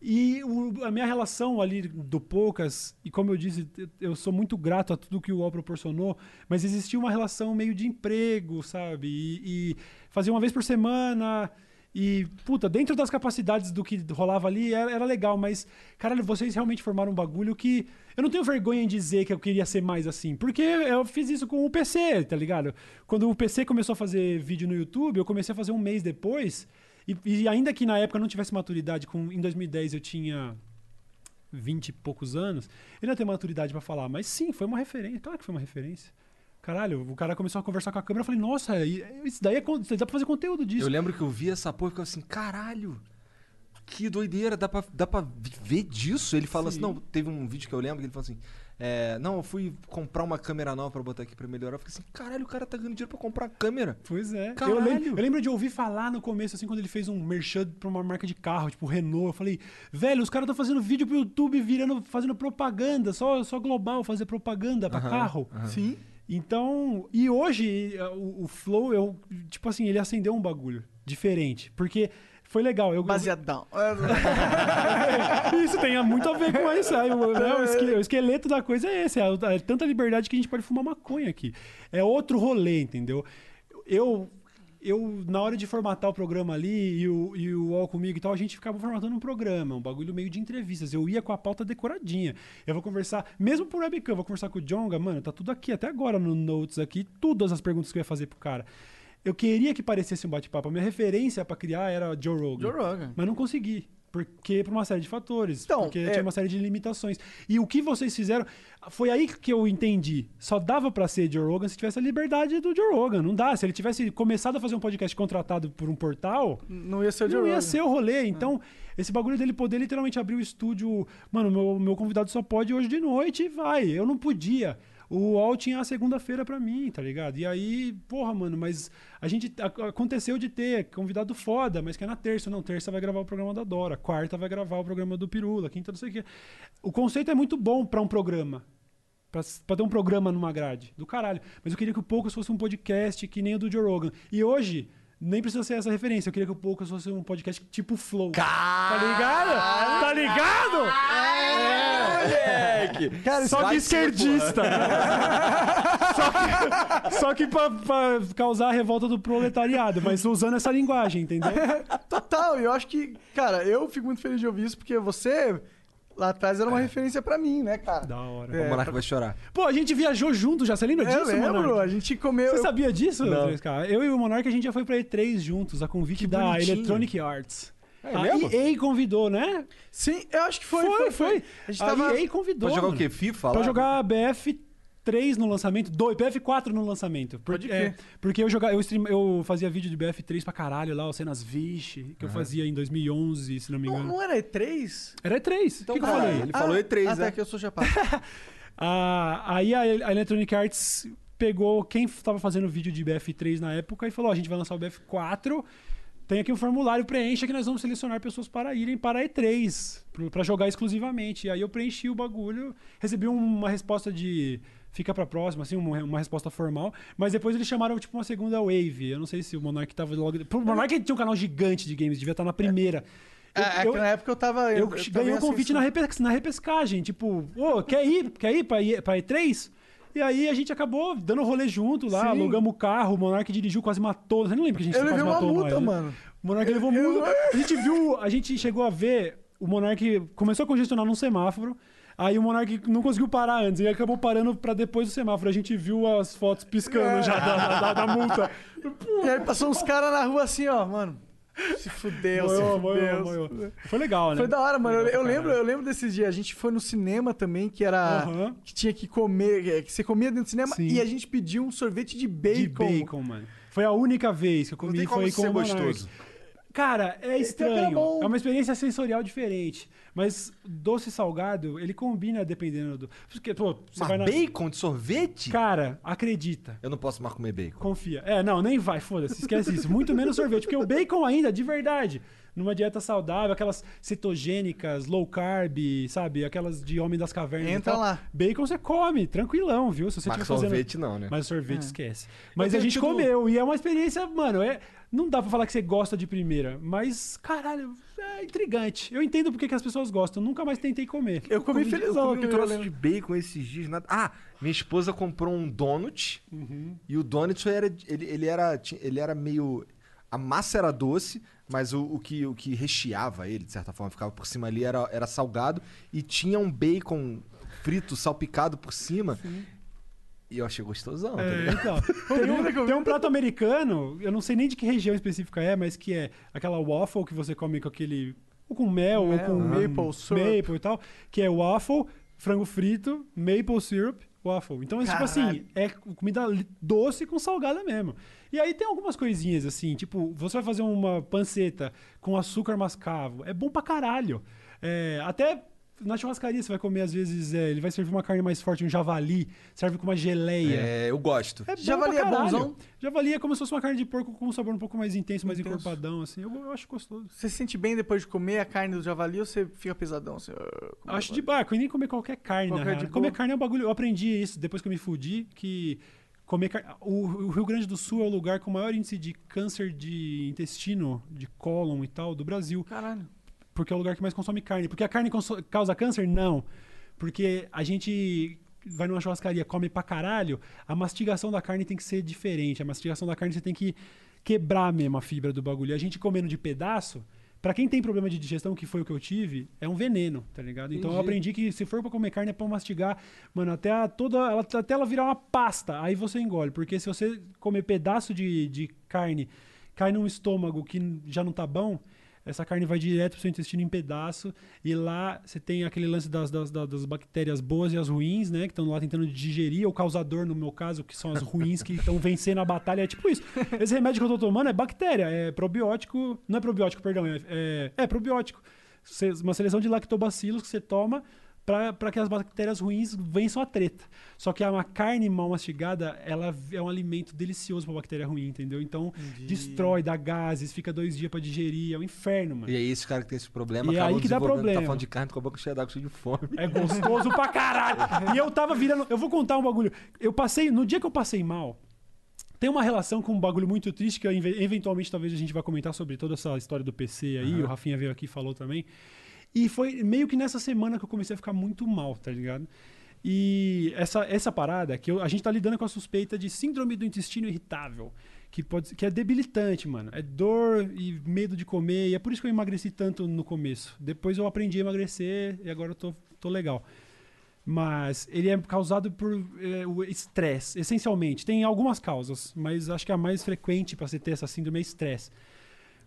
E o- a minha relação ali do Poucas, e como eu disse, eu- eu sou muito grato a tudo que o UOL proporcionou, mas existia uma relação meio de emprego, sabe? E, e fazer uma vez por semana. E, puta, dentro das capacidades do que rolava ali, era, era legal, mas, caralho, vocês realmente formaram um bagulho que. Eu não tenho vergonha em dizer que eu queria ser mais assim, porque eu fiz isso com o PC, tá ligado? Quando o PC começou a fazer vídeo no YouTube, eu comecei a fazer um mês depois, e, e ainda que na época eu não tivesse maturidade, com, em 2010 eu tinha 20 e poucos anos, eu não tenho maturidade pra falar, mas sim, foi uma referência, claro que foi uma referência. Caralho, o cara começou a conversar com a câmera, eu falei, nossa, e- isso daí é, dá pra fazer conteúdo disso. Eu lembro que eu vi essa porra e ficava assim, caralho, que doideira, dá pra, dá pra viver disso? Ele fala assim, Sim. não, teve um vídeo que eu lembro que ele falou assim, é, não, eu fui comprar uma câmera nova pra botar aqui pra melhorar. Eu fiquei assim, caralho, o cara tá ganhando dinheiro pra comprar câmera. Pois é. Eu Caralho. lembro, eu lembro de ouvir falar no começo, assim, quando ele fez um merchan pra uma marca de carro, tipo Renault. Eu falei, velho, os caras estão fazendo vídeo pro YouTube, virando, fazendo propaganda, só, só global, fazer propaganda pra carro. Sim. Então, e hoje eh, o, o Flow, eu, tipo assim, ele acendeu um bagulho diferente. Porque foi legal. Eu, Baseadão. isso tem muito a ver com isso. aí, o, né, o esqueleto da coisa é esse. É, é tanta liberdade que a gente pode fumar maconha aqui. É outro rolê, entendeu? Eu, eu na hora de formatar o programa ali e o, e o UOL comigo e tal, a gente ficava formatando um programa, um bagulho meio de entrevistas. Eu ia com a pauta decoradinha. Eu vou conversar, mesmo por webcam, eu vou conversar com o Jonga, mano, tá tudo aqui, até agora no Notes aqui, todas as perguntas que eu ia fazer pro cara. Eu queria que parecesse um bate-papo. A minha referência pra criar era Joe Rogan. Joe Rogan. Mas não consegui. Porque por uma série de fatores. Então, porque é- tinha uma série de limitações. E o que vocês fizeram. Foi aí que eu entendi. Só dava pra ser Joe Rogan se tivesse a liberdade do Joe Rogan. Não dá. Se ele tivesse começado a fazer um podcast contratado por um portal. Não ia ser o Joe Não ia Rogan. ser o rolê. Então, esse bagulho dele poder literalmente abrir o estúdio. Mano, meu, meu convidado só pode hoje de noite e vai. Eu não podia. O UOL tinha a segunda-feira pra mim, tá ligado? E aí, porra, mano, mas a gente. aconteceu de ter convidado foda, mas que é na terça. Não, terça vai gravar o programa da Dora, quarta vai gravar o programa do Pirula, quinta não sei o quê. O conceito é muito bom pra um programa. Pra, pra ter um programa numa grade. Do caralho. Mas eu queria que o Poucas fosse um podcast que nem o do Joe Rogan. E hoje, nem precisa ser essa referência. Eu queria que o Poucas fosse um podcast tipo Flow. Tá ligado? Tá ligado? Moleque! Cara, Só que esquerdista. só que, só que pra, pra causar a revolta do proletariado, mas usando essa linguagem, entendeu? Total, e eu acho que, cara, eu fico muito feliz de ouvir isso, porque você, lá atrás, era uma referência pra mim, né, cara? Da hora. O Monarca vai chorar. Pô, a gente viajou junto já, você lembra Eu disso, lembro, Monark? a gente comeu... Você eu- sabia disso, Não. 3K? Eu e o Monark, a gente já foi pra E3 juntos, a convite da bonitinho. Electronic Arts. É a mesmo? EA convidou, né? Sim, eu acho que foi, Foi, foi. A gente A tava... EA convidou. Pra jogar o mano. quê? FIFA? Pra lá? jogar BF3 no lançamento, dois, BF4 no lançamento. Por- Pode é, porque eu, jogava, eu, stream- eu fazia vídeo de BF3 pra caralho lá, o cenas Vixe, que eu fazia em 2011, se não me Não, engano. não era E3? Era E3. O que, que eu tá, falei? ele falou E3, até né? que eu sou chapado. Ah, aí a, a Electronic Arts pegou quem estava fazendo vídeo de BF3 na época e falou: "Ó, a gente vai lançar o BF4. Tem aqui um formulário, preencha que nós vamos selecionar pessoas para irem para a E3, pro- pra jogar exclusivamente. E aí eu preenchi o bagulho, recebi um, uma resposta de fica pra próxima, assim, uma, uma resposta formal. Mas depois eles chamaram, tipo, uma segunda wave. Eu não sei se o Monark tava logo. O Monark tinha um canal gigante de games, devia estar na primeira. Eu- É, é eu- que na época eu tava... eu, tava ganhei um convite na, repes- na repescagem, tipo, ô, quer ir? Quer ir pra, pra E3? E aí a gente acabou dando rolê junto lá, Sim. alugamos o carro, o Monark dirigiu, quase matou. Você não lembra que a gente Eu quase levei uma matou multa, mano. O Monark levou multa. A gente viu, a gente chegou a ver, o Monark começou a congestionar num semáforo. Aí o Monark não conseguiu parar antes, e acabou parando pra depois do semáforo. A gente viu as fotos piscando já da, da- da multa. E aí passou uns caras na rua assim, ó, mano. Se fudeu, se Moiou, fudeu. moiou, moiou. Foi legal, né? Foi da hora, mano. Eu, Legal eu lembro, eu lembro desses dias. A gente foi no cinema também, que era. Aham. Que tinha que comer. Que você comia dentro do cinema Sim. e a gente pediu um sorvete de bacon. De bacon, mano. Foi a única vez que eu comi tem como foi com ser o Monark. gostoso. Cara, é era estranho. É uma experiência sensorial diferente. Mas doce e salgado, ele combina dependendo do. Porque, pô, você Mas vai na. bacon de sorvete? Cara, acredita. Eu não posso mais comer bacon. Confia. É, não, nem vai, foda-se, esquece isso. Muito menos sorvete, porque o bacon ainda, de verdade, numa dieta saudável, aquelas cetogênicas, low carb, sabe? Aquelas de homem das cavernas. e Entra tal. lá. Bacon você come, tranquilão, viu? Se você Mas fazendo. sorvete não, né? Mas sorvete É. esquece. Mas a gente tido- comeu e é uma experiência, mano, é. Não dá pra falar que você gosta de primeira, mas, caralho, é intrigante. Eu entendo porque que as pessoas gostam. Nunca mais tentei comer. Eu comi Eu felizão comi um troço de bacon esses dias. Nada... Ah, minha esposa comprou um donut. Uhum. E o donut era, ele, ele era, ele era meio... A massa era doce, mas o, o que, o que recheava ele, de certa forma, ficava por cima ali, era, era salgado. E tinha um bacon frito, salpicado por cima. E eu achei gostosão, tá É, ligado? então. Tem um, tem um prato americano, eu não sei nem de que região específica é, mas que é aquela waffle que você come com aquele. Ou com mel, ou Mel, com maple syrup. maple e tal. Que é waffle, frango frito, maple syrup, waffle. Então, é tipo assim, é comida doce com salgada mesmo. E aí tem algumas coisinhas assim, tipo, você vai fazer uma panceta com açúcar mascavo. É bom pra caralho. É, até na churrascaria você vai comer, às vezes, é, ele vai servir uma carne mais forte, um javali, serve com uma geleia. É, eu gosto. É bom Javali pra é bonzão? Javali é como se fosse uma carne de porco com um sabor um pouco mais intenso, mais Intenso. encorpadão, assim. Eu, eu acho gostoso. Você se sente bem depois de comer a carne do javali ou você fica pesadão? Assim, "Ah, Acho é de barco, e nem comer qualquer carne, Qualquer Comer carne é um bagulho. Eu aprendi isso depois que eu me fudi, que comer carne. O, o Rio Grande do Sul é o lugar com o maior índice de câncer de intestino, de cólon e tal, do Brasil. Caralho. Porque é o lugar que mais consome carne. Porque a carne causa câncer? Não. Porque a gente vai numa churrascaria, come pra caralho, a mastigação da carne tem que ser diferente. A mastigação da carne você tem que quebrar mesmo a fibra do bagulho. A gente comendo de pedaço, pra quem tem problema de digestão, que foi o que eu tive, é um veneno, tá ligado? Então eu aprendi que se for pra comer carne é pra mastigar, mano, até a, toda ela, até ela virar uma pasta, aí você engole, porque se você comer pedaço de, de carne, cai num estômago que já não tá bom, essa carne vai direto pro seu intestino em pedaço e lá você tem aquele lance das, das, das- bactérias boas e as ruins, né? Que estão lá tentando digerir, o causador, no meu caso, que são as ruins que estão vencendo a batalha. É tipo isso. Esse remédio que eu tô tomando é bactéria, é probiótico. Não é probiótico, perdão, é, é, é probiótico. Uma seleção de lactobacilos que você toma para que as bactérias ruins vençam a treta. Só que uma carne mal mastigada, ela é um alimento delicioso para bactéria ruim, entendeu? Então, destrói, dá gases, fica dois dias para digerir, é um inferno, mano. E aí, esse cara que tem esse problema, E é aí que dá desenvolvendo- problema. Tá falando de carne com a boca cheia d'água, cheia de fome. É gostoso pra caralho. E eu tava virando. Eu vou contar um bagulho. Eu passei. No dia que eu passei mal. Tem uma relação com um bagulho muito triste que eventualmente talvez a gente vai comentar sobre toda essa história do PC aí. Aham. O Rafinha veio aqui e falou também. E foi meio que nessa semana que eu comecei a ficar muito mal, tá ligado? E essa, essa parada, que eu- a gente tá lidando com a suspeita de síndrome do intestino irritável, que, pode, que é debilitante, mano. É dor e medo de comer, e é por isso que eu emagreci tanto no começo. Depois eu aprendi a emagrecer e agora eu tô, tô legal. Mas ele é causado por é, o estresse, essencialmente. Tem algumas causas, mas acho que a mais frequente para você ter essa síndrome é estresse.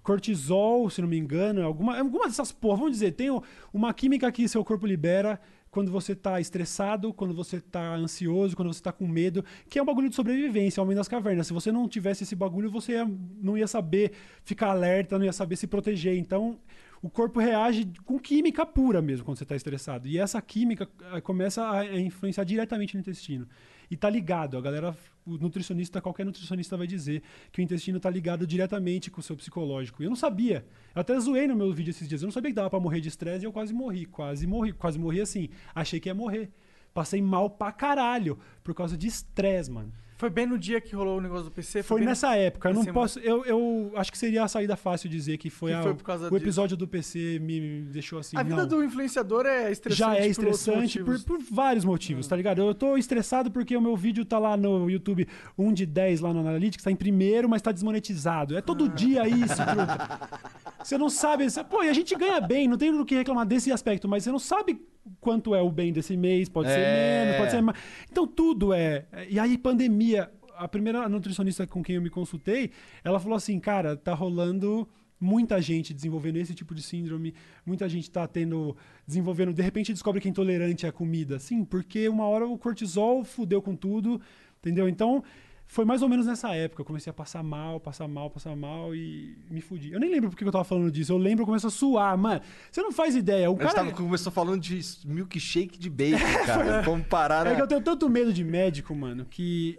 Cortisol, se não me engano, é alguma, é alguma dessas porra, vamos dizer, tem uma química que seu corpo libera quando você tá estressado, quando você tá ansioso, quando você tá com medo, que é um bagulho de sobrevivência, Homem das Cavernas. Se você não tivesse esse bagulho, você ia- não ia saber ficar alerta, não ia saber se proteger. Então, o corpo reage com química pura mesmo quando você está estressado. E essa química eh, começa a influenciar diretamente no intestino. E tá ligado, a galera, o nutricionista, qualquer nutricionista vai dizer que o intestino tá ligado diretamente com o seu psicológico. Eu não sabia. Eu até zoei no meu vídeo esses dias. Eu não sabia que dava pra morrer de estresse e eu quase morri. Quase morri. Quase morri assim. Achei que ia morrer. Passei mal pra caralho por causa de estresse, mano. Foi bem no dia que rolou o negócio do PC? Foi bem nessa na- época. Eu não semana- posso. Eu, eu acho que seria a saída fácil dizer que foi, Que a- foi por o disso. episódio do PC me me deixou assim. A vida não. do influenciador é estressante. Já é por estressante por, motivos. por vários motivos, tá ligado? Eu tô estressado porque o meu vídeo tá lá no YouTube, 1 de 10 lá no Analytics, tá em primeiro, mas tá desmonetizado. É Ah. todo dia isso, truta. Você não sabe. Pô, e a gente ganha bem, não tem do que reclamar desse aspecto, mas você não sabe quanto é o bem desse mês, pode ser É. menos, pode ser mais. Então tudo é. E aí, pandemia. A primeira nutricionista com quem eu me consultei, ela falou assim, cara, tá rolando muita gente desenvolvendo esse tipo de síndrome, muita gente tá tendo, desenvolvendo, de repente descobre que é intolerante à comida. Sim, porque uma hora o cortisol fudeu com tudo, entendeu? Então, foi mais ou menos nessa época. Eu comecei a passar mal, passar mal, passar mal e me fudi. Eu nem lembro porque que eu tava falando disso. Eu lembro, eu começo a suar, mano. Você não faz ideia. O A cara... tava, começou falando de milkshake de bacon, cara. Vamos parar É na... que eu tenho tanto medo de médico, mano, que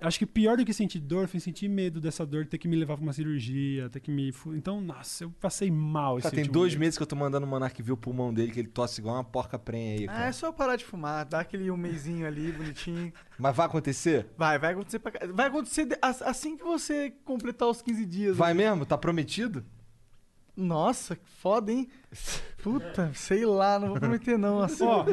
acho que pior do que sentir dor foi sentir medo dessa dor, ter que me levar pra uma cirurgia, ter que me. Então, nossa, eu passei mal esse Cara, tem último dois mês. meses que eu tô mandando o Monark ver o pulmão dele, que ele tosse igual uma porca prenha aí, cara. é só parar de fumar, dar aquele um mêsinho ali, bonitinho. Mas vai acontecer? Vai, vai acontecer pra... Vai acontecer assim que você completar os 15 dias. Vai né? mesmo? Tá prometido? Nossa, que foda, hein? Puta, sei lá, não vou prometer não. Assim, Ó,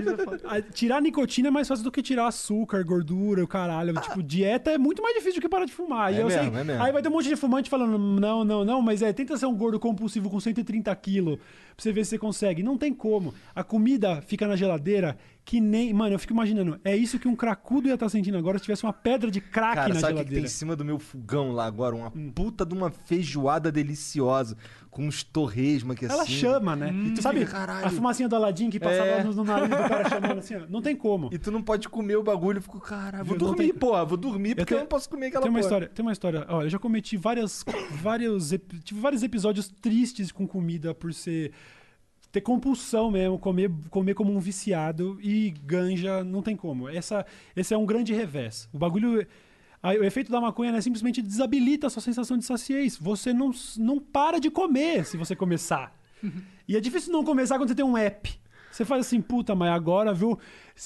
a- tirar nicotina é mais fácil do que tirar açúcar, gordura, o caralho. Tipo, dieta é muito mais difícil do que parar de fumar. E É eu sei- mesmo, é mesmo. Aí vai ter um monte de fumante falando, não, não, não, mas é, tenta ser um gordo compulsivo com 130 quilos pra você ver se você consegue. Não tem como. A comida fica na geladeira que nem... Mano, eu fico imaginando, é isso que um cracudo ia estar sentindo agora se tivesse uma pedra de crack Cara, na sabe o que, que tem geladeira. em cima do meu fogão lá agora? Uma Hum. puta de uma feijoada deliciosa, com uns torresmo aqui Ela assim. chama, né? E tu Sabe fica, a fumacinha do Aladim que passava É. no, no nariz do cara chamando assim, ó. Não tem como. E tu não pode comer o bagulho, eu fico, caralho, vou? Não dormir, tem- porra, vou dormir porque eu, tenho- não posso comer aquela tem uma porra. história, tem uma história. Olha, eu já cometi várias, vários, ep- tive vários episódios tristes com comida por ser ter compulsão mesmo, comer, comer como um viciado e ganja não tem como. Essa, esse é um grande revés. O bagulho, o efeito da maconha né, simplesmente desabilita a sua sensação de saciez. Você não, não para de comer se você começar. E é difícil não começar quando você tem um app. Você faz assim, puta, mas agora, viu?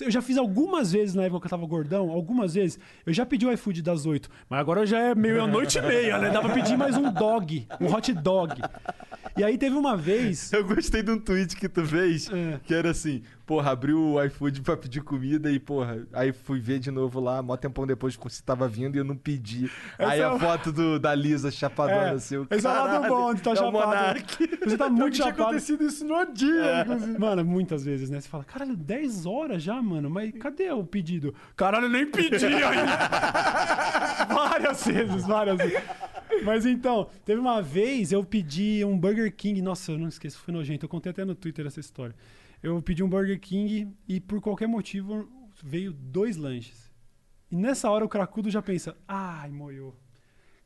Eu já fiz algumas vezes na época que eu tava gordão, algumas vezes. Eu já pedi o iFood das oito, mas agora já é meia-noite e meia, né? Dá pra pedir mais um dog, um hot dog. E aí teve uma vez. Eu gostei de um tweet que tu fez, É. que era assim, porra, abriu o iFood pra pedir comida e, porra, aí fui ver de novo lá, mó tempão depois que você tava vindo e eu não pedi. Essa aí é a o- foto do, da Lisa chapadona, É, assim, esse é o lado bom de tá é chapado. Monark. Você tá muito tinha chapado. acontecido isso no dia, inclusive. Mano, muitas vezes, né? Você fala, caralho, 10 horas já, mano, mas cadê o pedido? Caralho, eu nem pedi ainda. várias vezes, várias vezes. Mas então, teve uma vez eu pedi um Burger King. Nossa, eu não esqueço, foi nojento. Eu contei até no Twitter essa história. Eu pedi um Burger King e por qualquer motivo veio dois lanches. E nessa hora o cracudo já pensa, ai, moiou.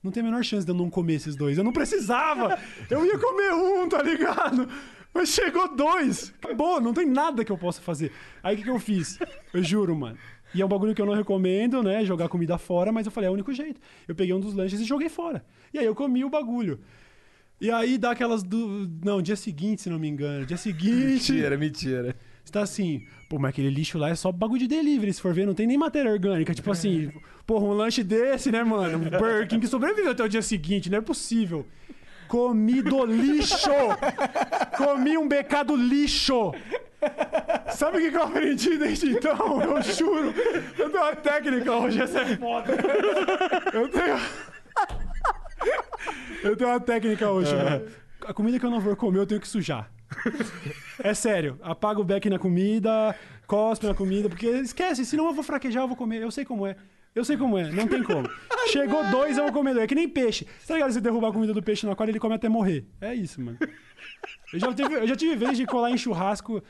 Não tem a menor chance de eu não comer esses dois. Eu não precisava. Eu ia comer um, tá ligado? Mas chegou dois. Acabou, não tem nada que eu possa fazer. Aí o que, que eu fiz? Eu juro, mano. E é um bagulho que eu não recomendo, né? Jogar comida fora, mas eu falei, é o único jeito. Eu peguei um dos lanches e joguei fora. E aí eu comi o bagulho. E aí dá aquelas do. Não, dia seguinte, se não me engano. Dia seguinte. Mentira, mentira. Você tá assim, pô, mas aquele lixo lá é só bagulho de delivery, se for ver, não tem nem matéria orgânica. Tipo assim, porra, um lanche desse, né, mano? Um Burger King que sobreviveu até o dia seguinte, não é possível. Comi do lixo! Comi um becado lixo! Sabe o que, que eu aprendi desde então? Eu juro. Eu tenho uma técnica hoje, essa é foda. Eu tenho. Eu tenho uma técnica hoje, mano. A comida que eu não vou comer, eu tenho que sujar. É sério. Apaga o beck na comida, cospe na comida, porque esquece, senão eu vou fraquejar, eu vou comer. Eu sei como é. Eu sei como é, não tem como. Chegou dois, eu vou comer dois. É que nem peixe. Tá ligado? Você derrubar a comida do peixe no aquário, ele come até morrer. É isso, mano. Eu já tive, eu já tive vez de colar em churrasco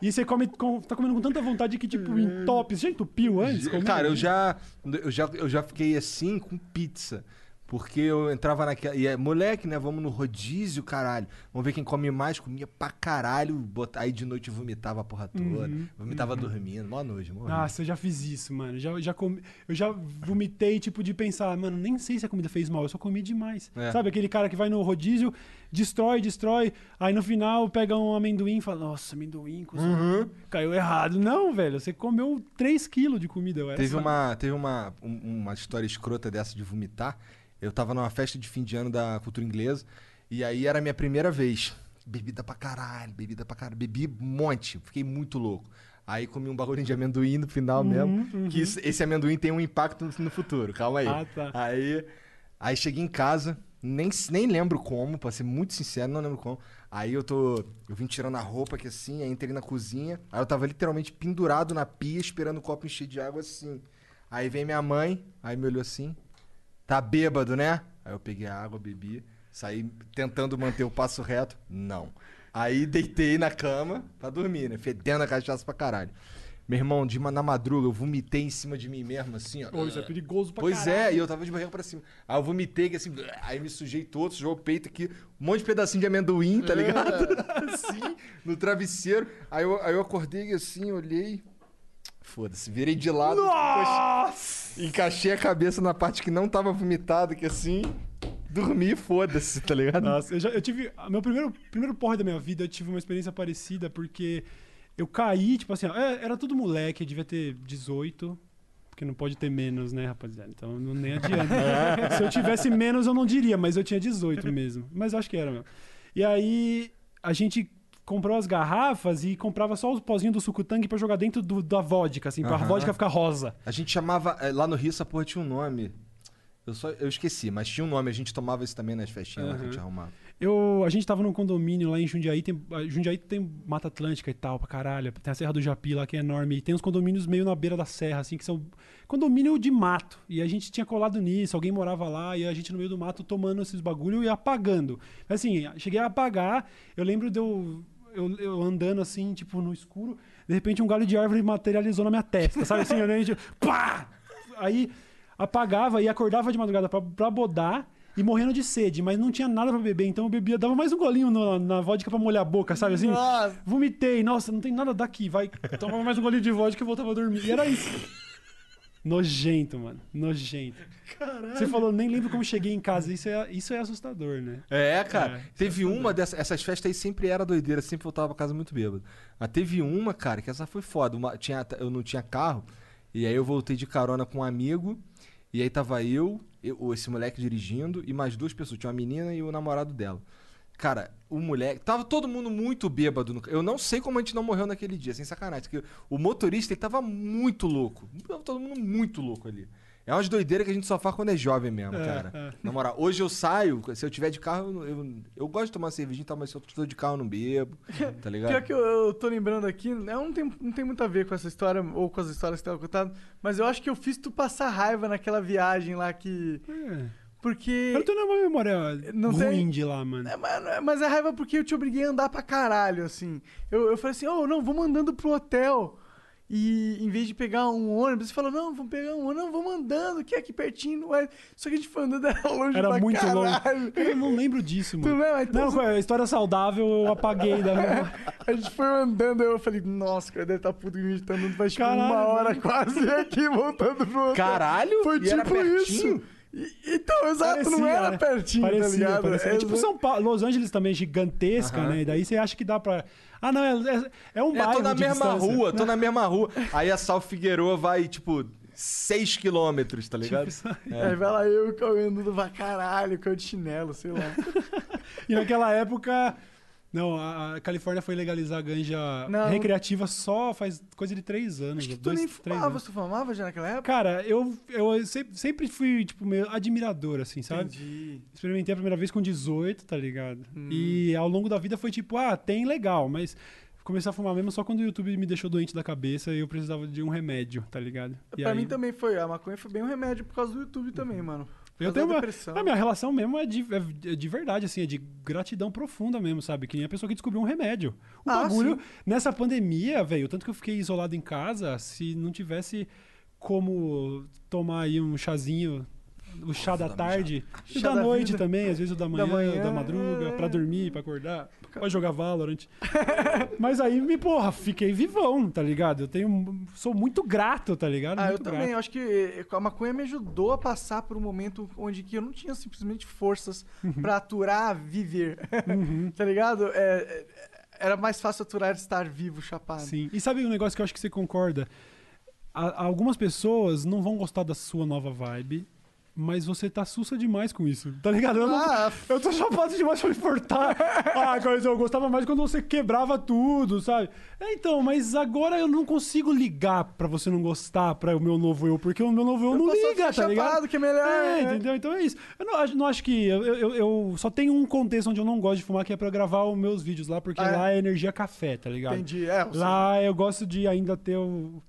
e você come, com- tá comendo com tanta vontade que, tipo, entope. Você já entupiu antes? comendo? Cara, eu já, eu, já, eu já fiquei assim com pizza. Porque eu entrava naquela. E é moleque, né? Vamos no rodízio, caralho. Vamos ver quem come mais. Comia pra caralho. bota- Aí de noite vomitava a porra toda. Uhum, vomitava dormindo. Mó nojo, mó nojo. Nossa, eu já fiz isso, mano. Já, já comi, eu já vomitei, tipo, de pensar, mano, nem sei se a comida fez mal, eu só comi demais. É. Sabe, aquele cara que vai no rodízio, destrói, destrói, aí no final pega um amendoim e fala, nossa, amendoim, Uhum. caiu errado. Não, velho, você comeu 3 quilos de comida. Teve só- uma, teve uma, um- uma história escrota dessa de vomitar. Eu tava numa festa de fim de ano da cultura inglesa. E aí era a minha primeira vez. Bebida pra caralho, bebida pra caralho. Bebi um monte, fiquei muito louco. Aí comi um bagulho de amendoim no final Uhum, mesmo. uhum. Que isso- esse amendoim tem um impacto no, futuro, calma aí. Ah, tá. Aí, aí cheguei em casa, nem, nem lembro como, pra ser muito sincero, não lembro como. Aí eu tô. Eu vim tirando a roupa aqui assim, aí entrei na cozinha. Aí eu tava literalmente pendurado na pia, esperando o copo encher de água assim. Aí vem minha mãe, aí me olhou assim. Tá bêbado, né? Aí eu peguei a água, bebi, saí tentando manter o passo reto. Não. Aí deitei na cama pra dormir, né? Fedendo a cachaça pra caralho. Meu irmão, de ma- na madruga, eu vomitei em cima de mim mesmo, assim, ó. Pô, isso é perigoso pra Pois caralho. é, e eu tava de barriga pra cima. Aí eu vomitei, que assim, aí me sujei todo, sujou o peito aqui, um monte de pedacinho de amendoim, tá ligado? assim, no travesseiro. Aí eu, aí eu acordei assim, olhei. Foda-se, virei de lado. Nossa! Encaixei a cabeça na parte que não tava vomitada, que assim. Dormi, foda-se, tá ligado? Nossa, eu, já, eu tive. Meu primeiro, primeiro porre da minha vida, eu tive uma experiência parecida, porque eu caí, tipo assim, ó, é, era tudo moleque, eu devia ter 18. Porque não pode ter menos, né, rapaziada? Então não, nem adianta. Se eu tivesse menos, eu não diria, mas eu tinha 18 mesmo. Mas acho que era mesmo. E aí a gente comprou as garrafas e comprava só os pozinhos do suco tangue pra jogar dentro do- da vodka, assim, pra Aham. vodka ficar rosa. A gente chamava. eh, Lá no Rio, essa porra tinha um nome. Eu, só, eu esqueci, mas tinha um nome. A gente tomava isso também nas festinhas lá que a gente arrumava. Eu, a gente tava num condomínio lá em Jundiaí, tem, a Jundiaí tem Mata Atlântica e tal, pra caralho. Tem a Serra do Japi lá, que é enorme. E tem uns condomínios meio na beira da serra, assim, que são condomínio de mato. E a gente tinha colado nisso, alguém morava lá, e a gente no meio do mato tomando esses bagulho e apagando. Assim, cheguei a apagar, eu lembro de eu, eu, eu andando assim, tipo, no escuro, de repente um galho de árvore materializou na minha testa, sabe assim? A gente, pá! Aí apagava e acordava de madrugada pra, pra bodar e morrendo de sede, mas não tinha nada pra beber, então eu bebia, dava mais um golinho na, na vodka pra molhar a boca, sabe assim? Nossa. Vomitei, nossa, não tem nada daqui, vai. Tomava mais um golinho de vodka e voltava a dormir. E era isso. Nojento, mano. Nojento. Caralho. Você falou, nem lembro como cheguei em casa. Isso é, isso é assustador, né? É, cara. É, teve uma dessas. Essas festas aí sempre era doideira, sempre voltava pra casa muito bêbado. Mas teve uma, cara, que essa foi foda. Uma- tinha, eu não tinha carro, e aí eu voltei de carona com um amigo, e aí tava eu, eu- esse moleque dirigindo, e mais duas pessoas. Tinha uma menina e o namorado dela. Cara, o moleque. Tava todo mundo muito bêbado. no- Eu não sei como a gente não morreu naquele dia, sem sacanagem. Porque o motorista, ele tava muito louco. Tava todo mundo muito louco ali. É umas doideiras que a gente só faz quando é jovem mesmo, É, cara. é. Na moral, hoje eu saio, se eu tiver de carro, eu, eu, eu gosto de tomar cervejinha, tal, mas se eu tô de carro, eu não bebo. Tá ligado? Pior que eu, eu tô lembrando aqui, não tem, não tem muito a ver com essa história ou com as histórias que tava contando, mas eu acho que eu fiz tu passar raiva naquela viagem lá que. Porque. Eu não tenho nenhuma memória Não ruim tem? de lá, mano. É, mas, mas é raiva porque eu te obriguei a andar pra caralho, assim. Eu, eu falei assim, ô, não, vamos andando pro hotel. E em vez de pegar um ônibus, você falou, não, vamos pegar um ônibus, não, vamos andando, que é aqui pertinho, não é. Só que a gente foi andando, era longe Era pra muito caralho. longe. Eu não lembro disso, mano. Tu lembra? Então, Não, a história saudável eu apaguei da memória. A gente foi andando, eu falei, nossa, cara, deve estar puto que a gente tá andando faz tipo Caralho, uma hora velho. quase aqui voltando pro hotel. Caralho? Foi E tipo isso. Então, exato, não Parecia, era né? pertinho, parecia, tá ligado? parecia. É tipo exa- São Paulo, Los Angeles também gigantesca, Aham. né? E daí você acha que dá pra. Ah, não, é, é, é um É, bairro tô na de mesma distância. rua, tô na mesma rua. Aí a Sal Figueroa vai, tipo, 6 quilômetros, tá ligado? Tipo isso aí. Vai lá eu comendo pra caralho, com de chinelo, sei lá. E naquela época. Não, a Califórnia foi legalizar a ganja Não. recreativa só faz coisa de três anos. Acho que tu dois, nem três fumava, tu fumava já naquela época? Cara, eu, eu sempre, sempre fui, tipo, meio admirador, assim, sabe? Entendi. Experimentei a primeira vez com 18, tá ligado? Hum. E ao longo da vida foi tipo, ah, tem legal, mas comecei a fumar mesmo só quando o YouTube me deixou doente da cabeça e eu precisava de um remédio, tá ligado? E pra aí- mim também foi. A maconha foi bem um remédio por causa do YouTube também, mano. Eu tenho uma. depressão. A minha relação mesmo é de, é de verdade, assim, é de gratidão profunda mesmo, sabe? Que nem a pessoa que descobriu um remédio. O Ah, bagulho, sim. nessa pandemia, velho, tanto que eu fiquei isolado em casa, se não tivesse como tomar aí um chazinho, o chá da tarde, e da, da noite vida. também, às vezes o da manhã, manhã, da madruga, é. pra dormir, pra acordar, pra jogar Valorant. Mas aí, me, porra, fiquei vivão, tá ligado? Eu tenho. Sou muito grato, tá ligado? Ah, eu muito também. grato. Eu acho que a maconha me ajudou a passar por um momento onde que eu não tinha simplesmente forças Uhum. pra aturar viver. tá ligado? É, é, era mais fácil aturar estar vivo, chapado. Sim. E sabe um negócio que eu acho que você concorda? Algumas pessoas não vão gostar da sua nova vibe, mas você tá sussa demais com isso, tá ligado? Eu, não- Ah, eu tô chapado demais pra me importar. ah, mas eu gostava mais quando você quebrava tudo, sabe? É, então, mas agora eu não consigo ligar pra você não gostar pra o meu novo eu, porque o meu novo eu, Eu não liga, tá ligado? chapado, que é melhor, É, né? entendeu? Então é isso. Eu não, acho- não acho que. Eu, eu, eu só tenho um contexto onde eu não gosto de fumar, que é pra gravar os meus vídeos lá, porque Ah, é? lá é energia café, tá ligado? Entendi. É, eu sei. Lá eu gosto de ainda ter o.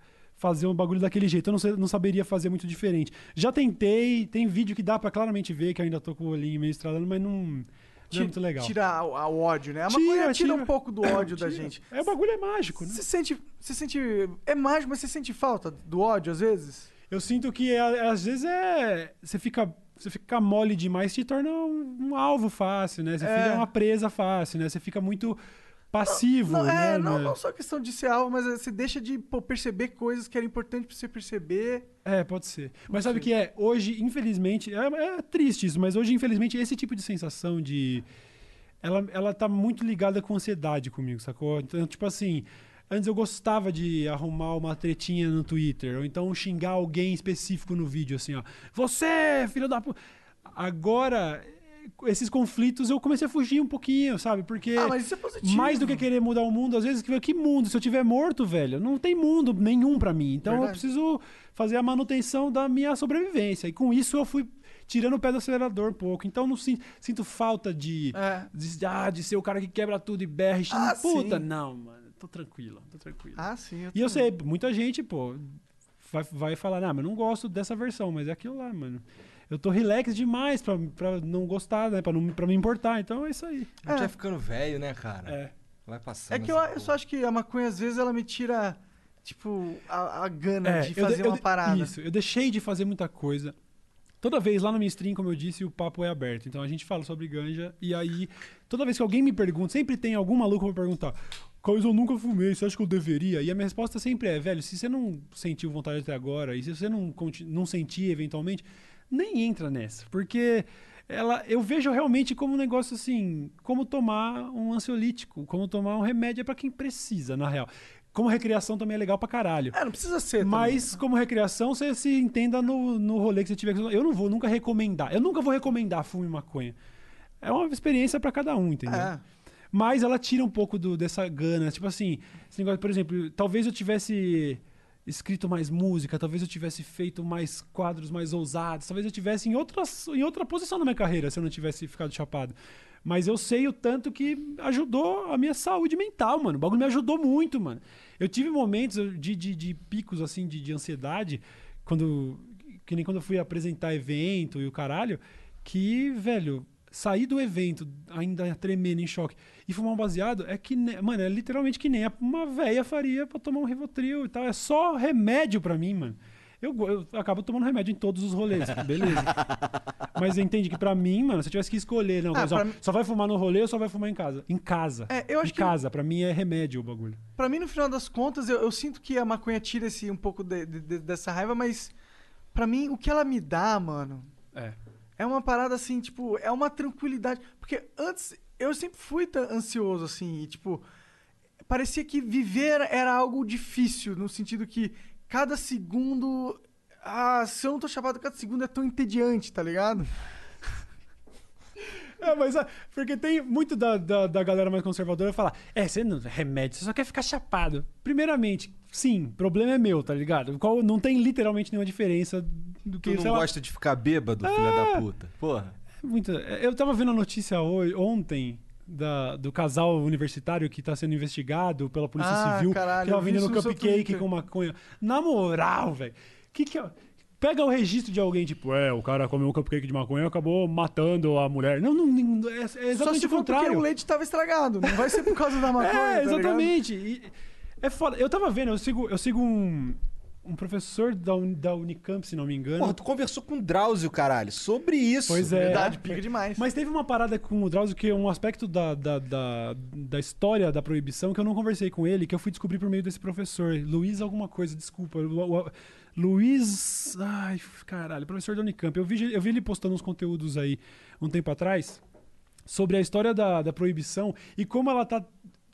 Fazer um bagulho daquele jeito. Eu não, sei- não saberia fazer muito diferente. Já tentei, tem vídeo que dá pra claramente ver que ainda tô com o olhinho meio estralando, mas não, não é muito legal. Tira o, o ódio, né? A Tira, maconha tira, tira. um pouco do ódio da Tira. gente. É, o bagulho é mágico, né? Você sente, você sente. É mágico, mas você sente falta do ódio às vezes? Eu sinto que é- às vezes é. Você fica. Você fica mole demais te torna um, um alvo fácil, né? Você É. fica uma presa fácil, né? Você fica muito passivo, Não, né? é, não, né? não só questão de ser alvo, mas você deixa de pô, perceber coisas que era importante pra você perceber. É, pode ser. Mas sabe o que é? Hoje, infelizmente, é, é triste isso, mas hoje, infelizmente, esse tipo de sensação de. Ela, ela tá muito ligada com ansiedade comigo, sacou? Então, tipo assim. Antes eu gostava de arrumar uma tretinha no Twitter, ou então xingar alguém específico no vídeo, assim, ó. Você, filho da puta. Agora, esses conflitos eu comecei a fugir um pouquinho, sabe? Porque. Ah, mas isso é positivo. Mais do que querer mudar o mundo, às vezes, que que mundo? Se eu tiver morto, velho, não tem mundo nenhum pra mim. Então eu Verdade. preciso fazer a manutenção da minha sobrevivência. E com isso eu fui tirando o pé do acelerador um pouco. Então eu não sinto, sinto falta de, É. de, ah, de ser o cara que quebra tudo e berra. e. Ah, Puta, sim. não, mano. Tô tranquilo, tô tranquilo. Ah, sim. e eu sei, muita gente, pô, vai, vai falar, ah, mas não gosto dessa versão, mas é aquilo lá, mano. Eu tô relax demais pra, pra não gostar, né? Pra, não, pra me importar. Então é isso aí. A gente É. vai ficando velho, né, cara? É. Vai passando. É que eu, eu só acho que a maconha, às vezes, ela me tira, tipo, a, a gana É, de fazer de- uma de- parada. Isso, eu deixei de fazer muita coisa. Toda vez lá no minha stream, como eu disse, o papo é aberto. Então a gente fala sobre ganja e aí, toda vez que alguém me pergunta, sempre tem algum maluco pra perguntar: Coisa eu nunca fumei, você acha que eu deveria? E a minha resposta sempre é: velho, se você não sentiu vontade até agora e se você não, não sentir eventualmente, nem entra nessa. Porque ela, eu vejo realmente como um negócio assim, como tomar um ansiolítico, como tomar um remédio é pra quem precisa, na real. Como recreação também é legal pra caralho. É, não precisa ser. também. Mas, como recreação, você se entenda no, no rolê que você tiver. Eu não vou nunca recomendar. Eu nunca vou recomendar fume maconha. É uma experiência pra cada um, entendeu? É. Mas ela tira um pouco do, dessa gana. Tipo assim, esse negócio, por exemplo, talvez eu tivesse escrito mais música, talvez eu tivesse feito mais quadros mais ousados, talvez eu tivesse em, outras, em outra posição na minha carreira se eu não tivesse ficado chapado. Mas eu sei o tanto que ajudou a minha saúde mental, mano. O bagulho me ajudou muito, mano. Eu tive momentos de, de, de picos, assim, de, de ansiedade, quando. Que nem quando eu fui apresentar evento e o caralho, que, velho, sair do evento ainda tremendo em choque e fumar um baseado é que, mano, é literalmente que nem uma véia faria pra tomar um Rivotril e tal. É só remédio pra mim, mano. Eu, eu acabo tomando remédio em todos os rolês, beleza. Mas entende que pra mim, mano, se eu tivesse que escolher, não, Ah, só, só vai fumar no rolê ou só vai fumar em casa? Em casa. É, eu acho em que- casa, pra mim é remédio o bagulho. Pra mim, no final das contas, eu, eu sinto que a maconha tira esse, um pouco de- de- de- dessa raiva, mas pra mim, o que ela me dá, mano, É. É uma parada assim, tipo, é uma tranquilidade. Porque antes eu sempre fui ansioso, assim, e tipo, parecia que viver era algo difícil, no sentido que cada segundo. Ah, se eu não tô chapado, cada segundo é tão entediante, tá ligado? É, mas é, porque tem muito da, da, da galera mais conservadora falar: é, você não remédio, você só quer ficar chapado. Primeiramente, sim, problema é meu, tá ligado? Qual, não tem literalmente nenhuma diferença do que. Tu não sei lá, gosta de ficar bêbado, filha da puta. Porra. Muito. Eu tava vendo a notícia hoje, ontem da, do casal universitário que tá sendo investigado pela Polícia Ah, Civil, caralho, que tava vendendo cupcake com maconha. Na moral, velho. Que que é. Pega o registro de alguém, tipo, é, o cara comeu um cupcake de maconha e acabou matando a mulher. Não, não, não é, é Só exatamente se o for porque contrário. o leite tava estragado. Não vai ser por causa da maconha. tá É, exatamente. E é foda. Eu tava vendo, eu sigo, eu sigo um, um professor da, da Unicamp, se não me engano. Porra, tu conversou com o Drauzio, caralho, sobre isso. Pois é. Verdade, pica demais. Mas teve uma parada com o Drauzio que é um aspecto da, da, da, da história da proibição que eu não conversei com ele, que eu fui descobrir por meio desse professor. Luiz alguma coisa, desculpa. Lu- Lu- Luiz. Ai, caralho, professor da Unicamp. Eu vi, eu vi ele postando uns conteúdos aí um tempo atrás sobre a história da, da proibição e como ela tá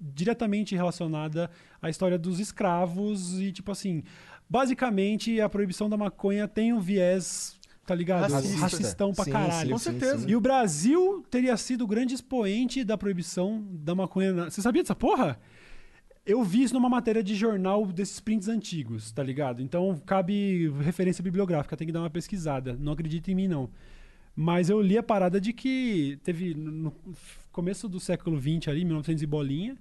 diretamente relacionada à história dos escravos e, tipo assim, basicamente a proibição da maconha tem um viés, tá ligado? Racista. Racistão pra Sim, caralho. sim, Com certeza. sim. E o Brasil teria sido o grande expoente da proibição da maconha. na- Você sabia dessa porra? Eu vi isso numa matéria de jornal desses prints antigos, tá ligado? Então cabe referência bibliográfica, tem que dar uma pesquisada. Não acredita em mim, não. Mas eu li a parada de que teve no no começo do século XX ali, 1900 e bolinha,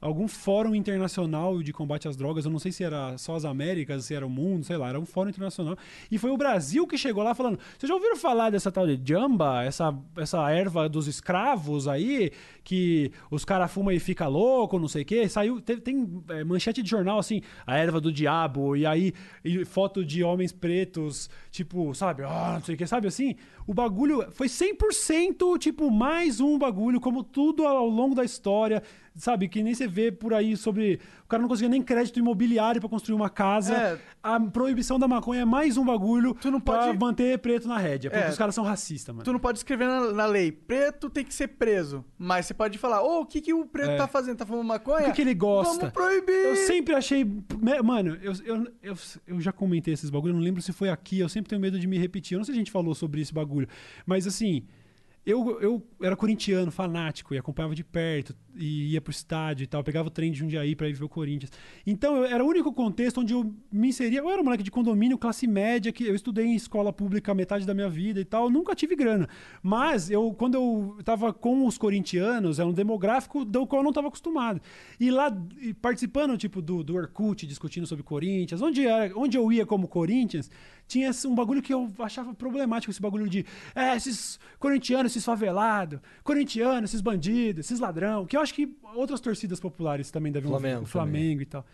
algum fórum internacional de combate às drogas, eu não sei se era só as Américas, se era o mundo, sei lá, era um fórum internacional. E foi o Brasil que chegou lá falando: "Vocês já ouviram falar dessa tal de jamba, essa essa erva dos escravos aí, que os caras fumam e fica louco, não sei o quê?" Saiu, teve- tem é, manchete de jornal assim, a erva do diabo e aí e foto de homens pretos, tipo, sabe? Ah, não sei o que, sabe assim? O bagulho foi 100% tipo mais um bagulho como tudo ao longo da história, sabe? Que nem você vê por aí sobre. O cara não conseguia nem crédito imobiliário pra construir uma casa. É. A proibição da maconha é mais um bagulho Tu não pra pode- manter preto na rédea. Porque É. os caras são racistas, mano. Tu não pode escrever na, na lei, preto tem que ser preso. Mas você pode falar, ô, o que, que o preto É. tá fazendo? Tá fumando maconha? O que, que ele gosta? Vamos proibir! Eu sempre achei. Mano, eu, eu, eu, eu já comentei esses bagulho, eu não lembro se foi aqui, eu sempre tenho medo de me repetir. Eu não sei se a gente falou sobre esse bagulho. Mas assim, eu, eu era corintiano, fanático, e acompanhava de perto, e ia pro estádio e tal, pegava o trem de Jundiaí pra ir ver o Corinthians. Então, eu- era o único contexto onde eu me inseria. Eu era um moleque de condomínio, classe média, que eu estudei em escola pública metade da minha vida e tal, nunca tive grana. Mas, eu, quando eu tava com os corintianos, era um demográfico do qual eu não tava acostumado. E lá, participando, tipo, do, do Orkut, discutindo sobre Corinthians, onde, era- onde eu ia como Corinthians, tinha um bagulho que eu achava problemático, esse bagulho de, é, esses corintianos, esses favelados, corintianos, esses bandidos, esses ladrão, que eu acho que outras torcidas populares também devem Flamengo o Flamengo e tal.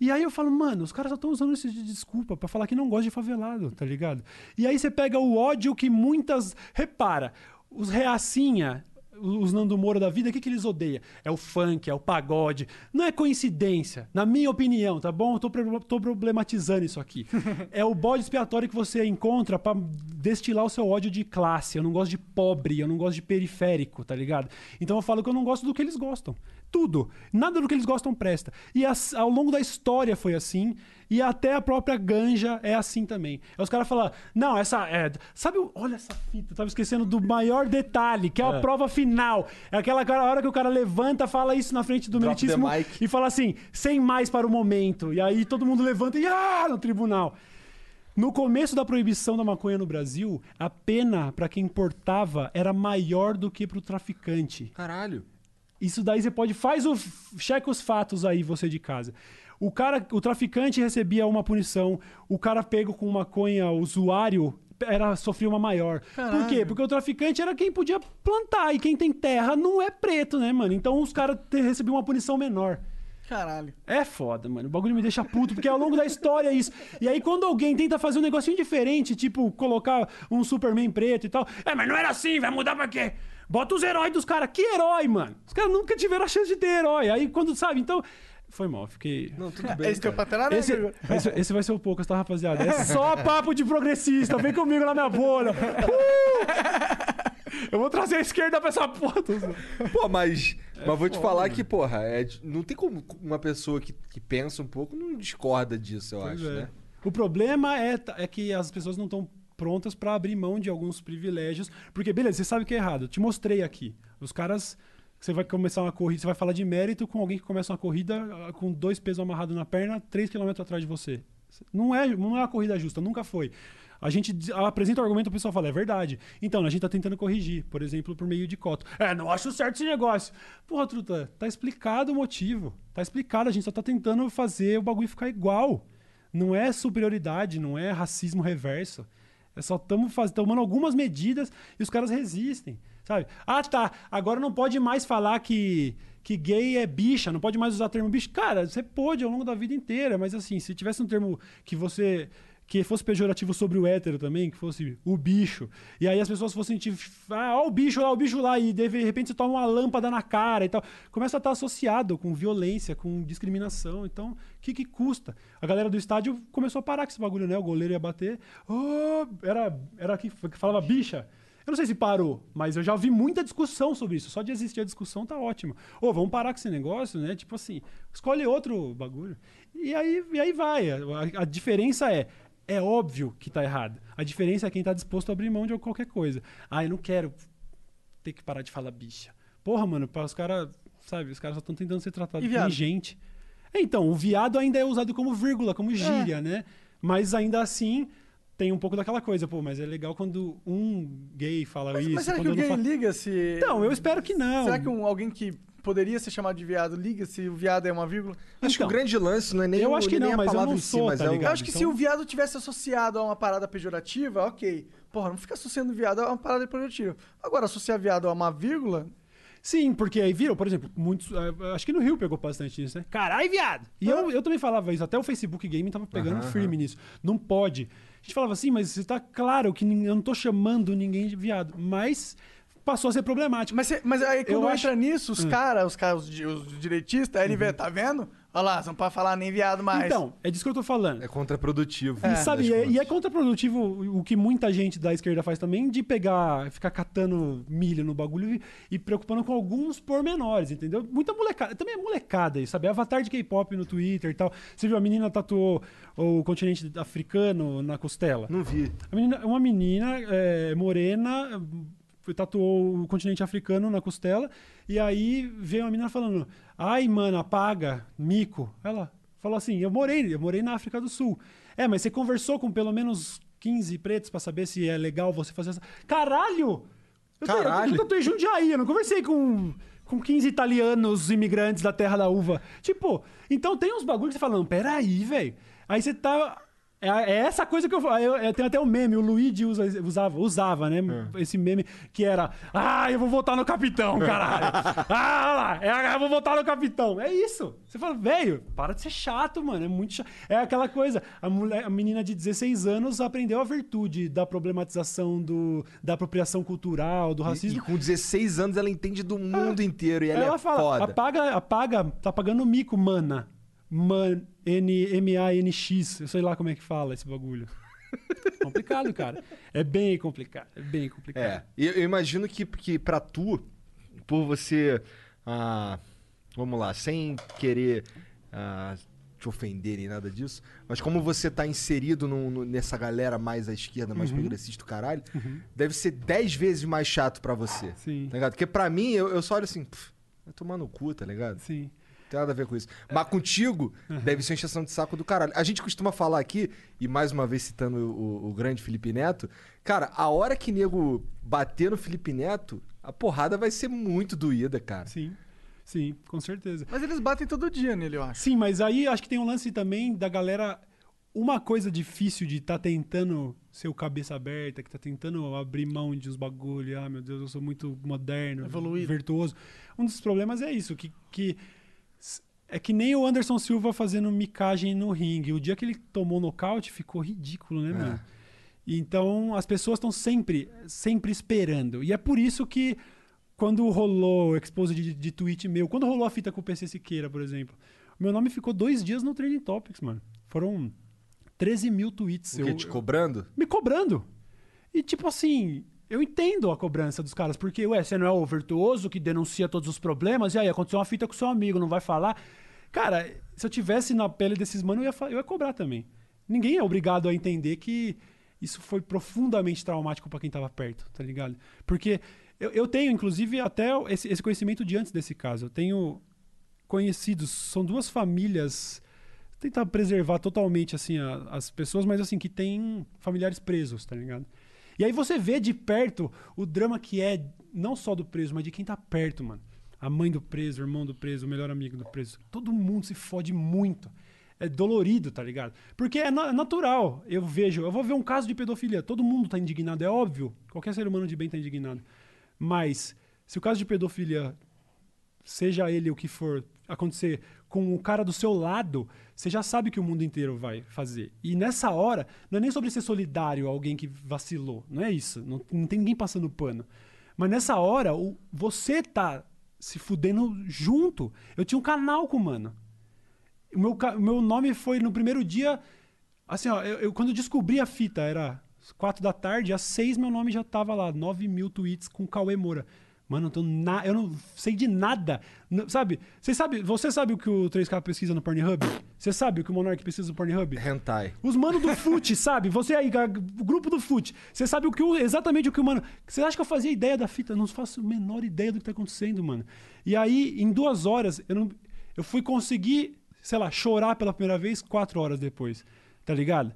E aí eu falo, mano, os caras só estão usando isso de desculpa pra falar que não gosta de favelado, tá ligado? E aí você pega o ódio que muitas. Repara, os reacinha, os Nando Moura da vida, o que, que eles odeiam? É o funk, é o pagode. Não é coincidência, na minha opinião, tá bom? Eu tô, tô problematizando isso aqui. é o bode expiatório que você encontra pra destilar o seu ódio de classe. Eu não gosto de pobre, eu não gosto de periférico, tá ligado? Então eu falo que eu não gosto do que eles gostam. Tudo. Nada do que eles gostam presta. E as- ao longo da história foi assim. E até a própria ganja é assim também. Aí os caras falam, não, essa. É, sabe, olha essa fita, eu tava esquecendo do maior detalhe, que é a prova final. É aquela cara- hora que o cara levanta, fala isso na frente do meritíssimo e fala assim, sem mais para o momento. E aí todo mundo levanta e ah, no tribunal. No começo da proibição da maconha no Brasil, a pena para quem importava era maior do que para o traficante. Caralho. Isso daí você pode faz o checa os fatos aí você de casa. O cara, o traficante recebia uma punição, o cara pego com maconha usuário era sofria uma maior. Por quê? Porque o traficante era quem podia plantar e quem tem terra não é preto, né, mano? Então os caras recebiam uma punição menor. Caralho. É foda, mano. O bagulho me deixa puto, porque ao longo da história é isso. E aí, quando alguém tenta fazer um negocinho diferente, tipo, colocar um Superman preto e tal, é, mas não era assim, vai mudar pra quê? Bota os heróis dos caras. Que herói, mano? Os caras nunca tiveram a chance de ter herói. Aí, quando, sabe, então. Foi mal, fiquei. Não, tudo bem. Esse cara. patrão Esse, esse, esse vai ser o poucas, tá, rapaziada? É só papo de progressista. Vem comigo na minha bolha. Uh! Eu vou trazer a esquerda pra essa porra. Pô, mas, mas vou te falar que, porra, é não tem como uma pessoa que, que pensa um pouco não discorda disso, eu Pois acho, é. né? O problema é, é que as pessoas não estão prontas pra abrir mão de alguns privilégios. Porque, beleza, você sabe que é errado. Eu te mostrei aqui. Os caras. Você vai começar uma corrida, você vai falar de mérito com alguém que começa uma corrida ah, com dois pesos amarrados na perna, 3 km atrás de você. Não é, não é uma corrida justa, nunca foi. A gente apresenta o argumento, o pessoal fala, é verdade. Então, a gente tá tentando corrigir, por exemplo, por meio de coto. É, não acho certo esse negócio. Porra, Truta, tá explicado o motivo. Tá explicado, a gente só tá tentando fazer o bagulho ficar igual. Não é superioridade, não é racismo reverso. É só estamos tomando algumas medidas e os caras resistem, sabe? Ah, tá. Agora não pode mais falar que, que gay é bicha, não pode mais usar o termo bicho. Cara, você pode ao longo da vida inteira, mas assim, se tivesse um termo que você que fosse pejorativo sobre o hétero também, que fosse o bicho, e aí as pessoas fossem te. Ah, ó o bicho lá, o bicho lá, e de repente você toma uma lâmpada na cara e tal. Começa a estar associado com violência, com discriminação. Então, o que, que custa? A galera do estádio começou a parar com esse bagulho, né? O goleiro ia bater. Oh, era, era que, falava bicha. Eu não sei se parou, mas eu já vi muita discussão sobre isso. Só de existir a discussão tá ótimo. Ô, vamos parar com esse negócio, né? Tipo assim, escolhe outro bagulho. E aí, e aí vai. A, a diferença é. É óbvio que tá errado. A diferença é quem tá disposto a abrir mão de qualquer coisa. Ah, eu não quero ter que parar de falar bicha. Porra, mano, os caras, sabe, os caras só estão tentando ser tratados E como viado? gente. É, Então, o viado ainda é usado como vírgula, como gíria, né? Mas ainda assim, tem um pouco daquela coisa, pô, mas é legal quando um gay fala Mas, isso. mas será que não falo- liga se. Então, eu espero que não. Será que um- alguém que poderia ser chamado de viado liga se o viado é uma vírgula? Acho que o Então, grande lance não é nem, eu o- acho que nem não, a mas eu não em si, sou, mas tá é o- ligado? Eu acho que se Então- o viado tivesse associado a uma parada pejorativa, ok. Porra, não fica associando viado a uma parada pejorativa. Agora, associar viado a uma vírgula. Sim, porque aí viram, por exemplo, muitos. ah, Acho que no Rio pegou bastante isso, né? Caralho, viado! E eu, eu também falava isso, até o Facebook Game tava pegando firme nisso. Não pode. A gente falava assim, mas tá claro que eu não tô chamando ninguém de viado. Mas passou a ser problemático. Mas, cê- mas aí quando Eu entra acho- nisso, os Hum. caras, os caras, os, os direitistas, aí ele vê, tá vendo? Olha lá, não pode falar nem viado mais. Então, é disso que eu tô falando. É contraprodutivo. E no sabe, fim e é, e é contas. contraprodutivo o que muita gente da esquerda faz também, de pegar, ficar catando milho no bagulho e, e preocupando com alguns pormenores, entendeu? Muita molecada, também é molecada isso, sabe? Avatar de K-pop no Twitter e tal. Você viu, a menina tatuou o continente africano na costela. Não vi. A menina- uma menina é, morena foi- tatuou o continente africano na costela e aí veio uma menina falando: "Ai, mano, apaga, mico". Ela falou assim: "Eu morei, eu morei na África do Sul". É, mas você conversou com pelo menos 15 pretos pra saber se é legal você fazer essa Caralho! Eu Caralho! Eu tatuei em Jundiaí, eu não conversei com com 15 italianos imigrantes da terra da uva. Tipo, então tem uns bagulhos que você fala, não, peraí, velho. Aí você tá. É, é essa coisa que eu falo. Eu, eu tenho até o meme, o Luigi usa, usava, usava, né? Esse meme que era. Ah, eu vou votar no capitão, caralho. ah, lá, é, eu vou votar no capitão. É isso. Você fala, velho, para de ser chato, mano. É muito chato. É aquela coisa. A, mulher, a menina de 16 anos aprendeu a virtude da problematização do, da apropriação cultural, do E, racismo. e com 16 anos ela entende do mundo inteiro e ela, Ela é fala, foda. apaga, apaga, tá pagando mico, mana. Man, N, M-A-N-X, eu sei lá como é que fala esse bagulho. complicado, cara. É bem complicado, é bem complicado. É. E eu, eu imagino que, que pra tu, por você. ah, vamos lá, sem querer ah, te ofender nem nada disso, mas como você tá inserido no- no- nessa galera mais à esquerda, mais Uhum. progressista do caralho, deve ser 10 vezes mais chato pra você. Sim. Tá ligado? Porque pra mim, eu, eu só olho assim, "Pff, vai tomar no cu, tá ligado? Sim. Não tem nada a ver com isso. Mas contigo, deve ser uma encheção de saco do caralho. A gente costuma falar aqui, e mais uma vez citando o, o grande Felipe Neto, cara, a hora que nego bater no Felipe Neto, a porrada vai ser muito doída, cara. Sim, sim, com certeza. Mas eles batem todo dia nele, eu acho. Sim, mas aí acho que tem um lance também da galera. Uma coisa difícil de estar tentando ser o cabeça aberta, que tá tentando abrir mão de uns bagulho, ah, meu Deus, eu sou muito moderno, Evoluído. virtuoso. Um dos problemas é isso, que, que é que nem o Anderson Silva fazendo micagem no ringue. O dia que ele tomou nocaute ficou ridículo, né, mano? E Então as pessoas estão sempre, sempre esperando. E é por isso que quando rolou o expose de, de tweet meu, quando rolou a fita com o PC Siqueira, por exemplo, Meu nome ficou dois dias no Trending Topics, mano. Foram 13 mil tweets. O quê? Eu- Te eu- cobrando? me cobrando. E tipo assim, eu entendo a cobrança dos caras, porque, ué, você não é o virtuoso que denuncia todos os problemas, e aí aconteceu uma fita com seu amigo, não vai falar. Cara, se eu tivesse na pele desses manos, eu ia, eu ia cobrar também. Ninguém é obrigado a entender que isso foi profundamente traumático pra quem tava perto, tá ligado? Porque eu, eu tenho, inclusive, até esse, esse conhecimento de antes desse caso. Eu tenho conhecidos, são duas famílias tentar preservar totalmente assim a- as pessoas, mas assim que tem familiares presos, tá ligado? E aí você vê de perto o drama que é não só do preso, mas de quem tá perto, mano. A mãe do preso, o irmão do preso, o melhor amigo do preso. Todo mundo se fode muito. É dolorido, tá ligado? Porque é na- natural. Eu vejo, eu vou ver um caso de pedofilia. Todo mundo tá indignado, é óbvio. Qualquer ser humano de bem tá indignado. Mas se o caso de pedofilia seja ele o que for acontecer com o cara do seu lado, você já sabe que o mundo inteiro vai fazer. E nessa hora, não é nem sobre ser solidário a alguém que vacilou. Não é isso. Não, não tem ninguém passando pano. Mas nessa hora, o, você tá se fudendo junto. Eu tinha um canal com mano. O meu, o meu nome foi no primeiro dia. Assim, ó, eu, eu- quando eu descobri a fita, era quatro da tarde, às seis meu nome já tava lá, 9 mil tweets com Cauê Moura. Mano, eu, tô na, eu não sei de nada. N- sabe? Você sabe, você sabe o que o 3K pesquisa no Pornhub? Você sabe o que o Monark pesquisa no Pornhub? Hentai. Os manos do fute, sabe? Você aí, o grupo do fute. Você sabe o que o- exatamente o que o mano. Você acha que eu fazia ideia da fita? Eu não faço a menor ideia do que tá acontecendo, mano. E aí, em duas horas, eu, não, eu fui conseguir, sei lá, chorar pela primeira vez quatro horas depois. Tá ligado?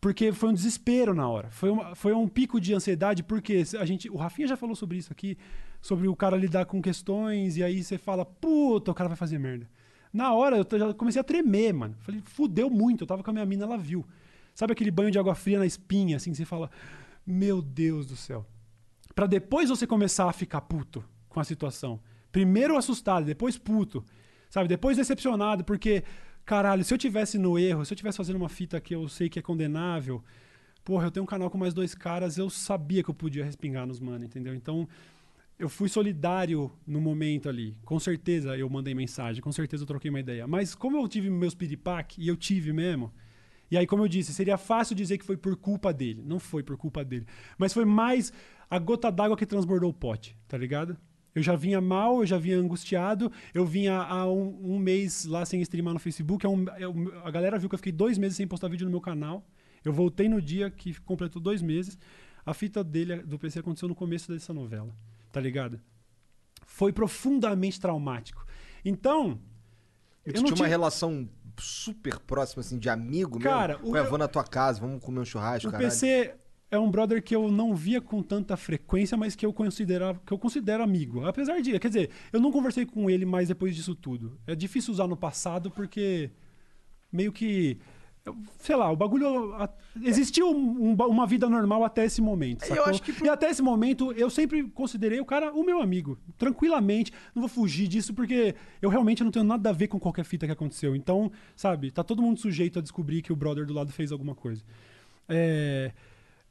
Porque foi um desespero na hora. Foi, uma- foi um pico de ansiedade, porque a gente. O Rafinha já falou sobre isso aqui, sobre o cara lidar com questões, e aí você fala, puta, o cara vai fazer merda. Na hora eu já comecei a tremer, mano. Falei, fudeu muito. Eu tava com a minha mina, ela viu. Sabe aquele banho de água fria na espinha, assim, que você fala, meu Deus do céu. Pra depois você começar a ficar puto com a situação. Primeiro assustado, depois puto. Sabe? Depois decepcionado, porque, caralho, se eu tivesse no erro, se eu tivesse fazendo uma fita que eu sei que é condenável, porra, eu tenho um canal com mais dois caras, eu sabia que eu podia respingar nos mano, entendeu? Então, eu fui solidário no momento ali. Com certeza eu mandei mensagem, com certeza eu troquei uma ideia. Mas como eu tive meus piripaque, e eu tive mesmo, e aí, como eu disse, seria fácil dizer que foi por culpa dele. Não foi por culpa dele. Mas foi mais a gota d'água que transbordou o pote, tá ligado? Eu já vinha mal, eu já vinha angustiado, eu vinha há um, um mês lá sem streamar no Facebook. é um- eu- a galera viu que eu fiquei dois meses sem postar vídeo no meu canal. Eu voltei no dia que completou dois meses. A fita dele, do PC, aconteceu no começo dessa novela, tá ligado? Foi profundamente traumático. Então. Eu eu tinha não uma tinha- relação super próxima, assim, de amigo Cara, mesmo. o Pô, eu vou na tua casa, vamos comer um churrasco, O caralho. PC é um brother que eu não via com tanta frequência, mas que eu considerava, que eu considero amigo. Apesar de, quer dizer, eu não conversei com ele mais depois disso tudo. É difícil usar no passado porque meio que sei lá, o bagulho a- existiu um- um uma vida normal até esse momento. Eu sacou? acho que E até esse momento eu sempre considerei o cara o meu amigo, tranquilamente. Não vou fugir disso porque eu realmente não tenho nada a ver com qualquer fita que aconteceu. Então, sabe, tá todo mundo sujeito a descobrir que o brother do lado fez alguma coisa. É,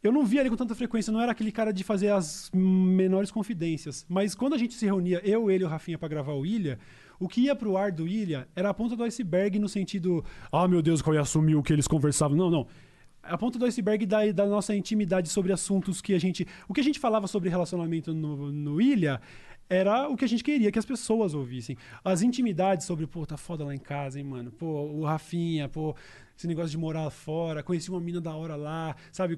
eu não via ele com tanta frequência, não era aquele cara de fazer as menores confidências. Mas quando a gente se reunia, eu, ele e o Rafinha, pra gravar o Ilha, o que ia pro ar do Ilha era a ponta do iceberg no sentido, ah, meu Deus, qual ia assumir o que eles conversavam. Não, não. A ponta do iceberg da, da nossa intimidade sobre assuntos que a gente. O que a gente falava sobre relacionamento no, no Ilha era o que a gente queria que as pessoas ouvissem. As intimidades sobre, pô, tá foda lá em casa, hein, mano? Pô, o Rafinha, pô, esse negócio de morar fora, conheci uma mina da hora lá, sabe?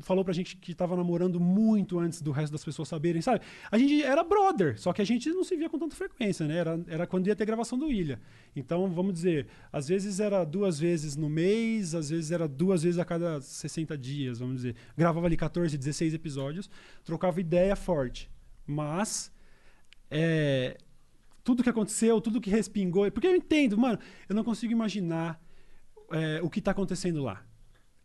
Falou pra gente que tava namorando muito antes do resto das pessoas saberem, sabe? A gente era brother, só que a gente não se via com tanta frequência, né? Era, era quando ia ter gravação do Ilha. Então, vamos dizer, às vezes era duas vezes no mês, às vezes era duas vezes a cada 60 dias, vamos dizer. Gravava ali 14, 16 episódios, trocava ideia forte. Mas é, tudo que aconteceu, tudo que respingou. Porque eu entendo, mano, eu não consigo imaginar é, o que tá acontecendo lá.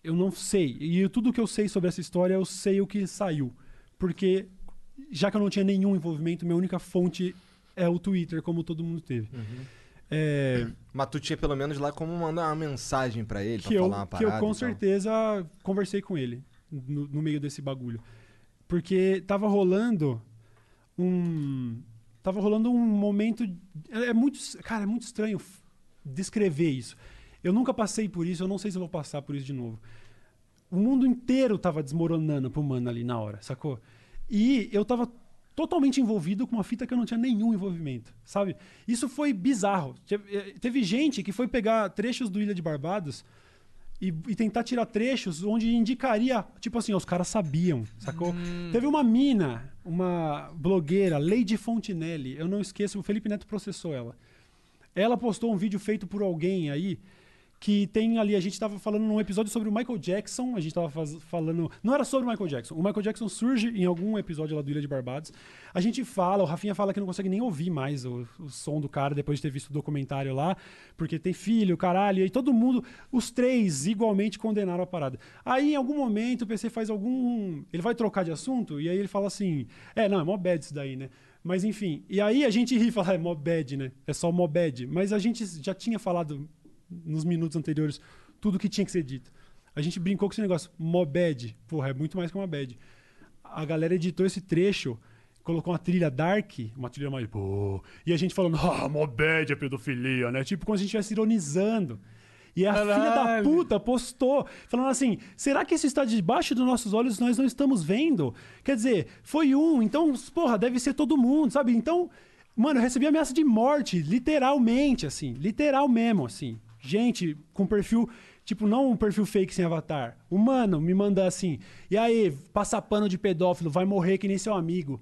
Eu não sei. E tudo que eu sei sobre essa história, eu sei o que saiu. Porque, já que eu não tinha nenhum envolvimento, minha única fonte é o Twitter, como todo mundo teve. É, Mas tu tinha pelo menos lá como mandar uma mensagem pra ele, que pra eu, falar uma que eu parada. com certeza conversei com ele no, no meio desse bagulho. Porque tava rolando um. Tava rolando um momento. É, é muito. Cara, é muito estranho descrever isso. Eu nunca passei por isso, eu não sei se vou passar por isso de novo. O mundo inteiro tava desmoronando pro mano ali na hora, sacou? E eu tava totalmente envolvido com uma fita que eu não tinha nenhum envolvimento, sabe? Isso foi bizarro. Eh, teve gente que foi pegar trechos do Ilha de Barbados e, e tentar tirar trechos onde indicaria, tipo assim, os caras sabiam, sacou? Teve uma mina, uma blogueira, Lady Fontinelli, eu não esqueço, o Felipe Neto processou ela. Ela postou um vídeo feito por alguém aí que tem ali, a gente tava falando num episódio sobre o Michael Jackson, a gente tava faz- falando, não era sobre o Michael Jackson, o Michael Jackson surge em algum episódio lá do Ilha de Barbados, a gente fala, o Rafinha fala que não consegue nem ouvir mais o, o som do cara depois de ter visto o documentário lá, porque tem filho, caralho, e aí todo mundo, os três igualmente condenaram a parada. Aí em algum momento o PC faz algum, ele vai trocar de assunto, e aí ele fala assim, é, não, é mó bad isso daí, né? Mas enfim, e aí a gente ri e fala, é mó bad, né? É só mó bad. Mas a gente já tinha falado nos minutos anteriores tudo que tinha que ser dito. A gente brincou com esse negócio, mobad. Porra, é muito mais que uma bad. A galera editou esse trecho, colocou uma trilha dark, uma trilha mais. Pô, e a gente falando, ah, mobad é pedofilia, né? Tipo, como se a gente estivesse ironizando. E a filha da Caralho. puta postou, falando assim: será que isso está debaixo dos nossos olhos e nós não estamos vendo? Quer dizer, foi um, então, porra, deve ser todo mundo, sabe? Então, mano, eu recebi ameaça de morte, literalmente, assim, literal mesmo, assim. Gente com perfil, tipo, não um perfil fake sem avatar. Humano, me manda assim, e aí, passa pano de pedófilo, vai morrer que nem seu amigo.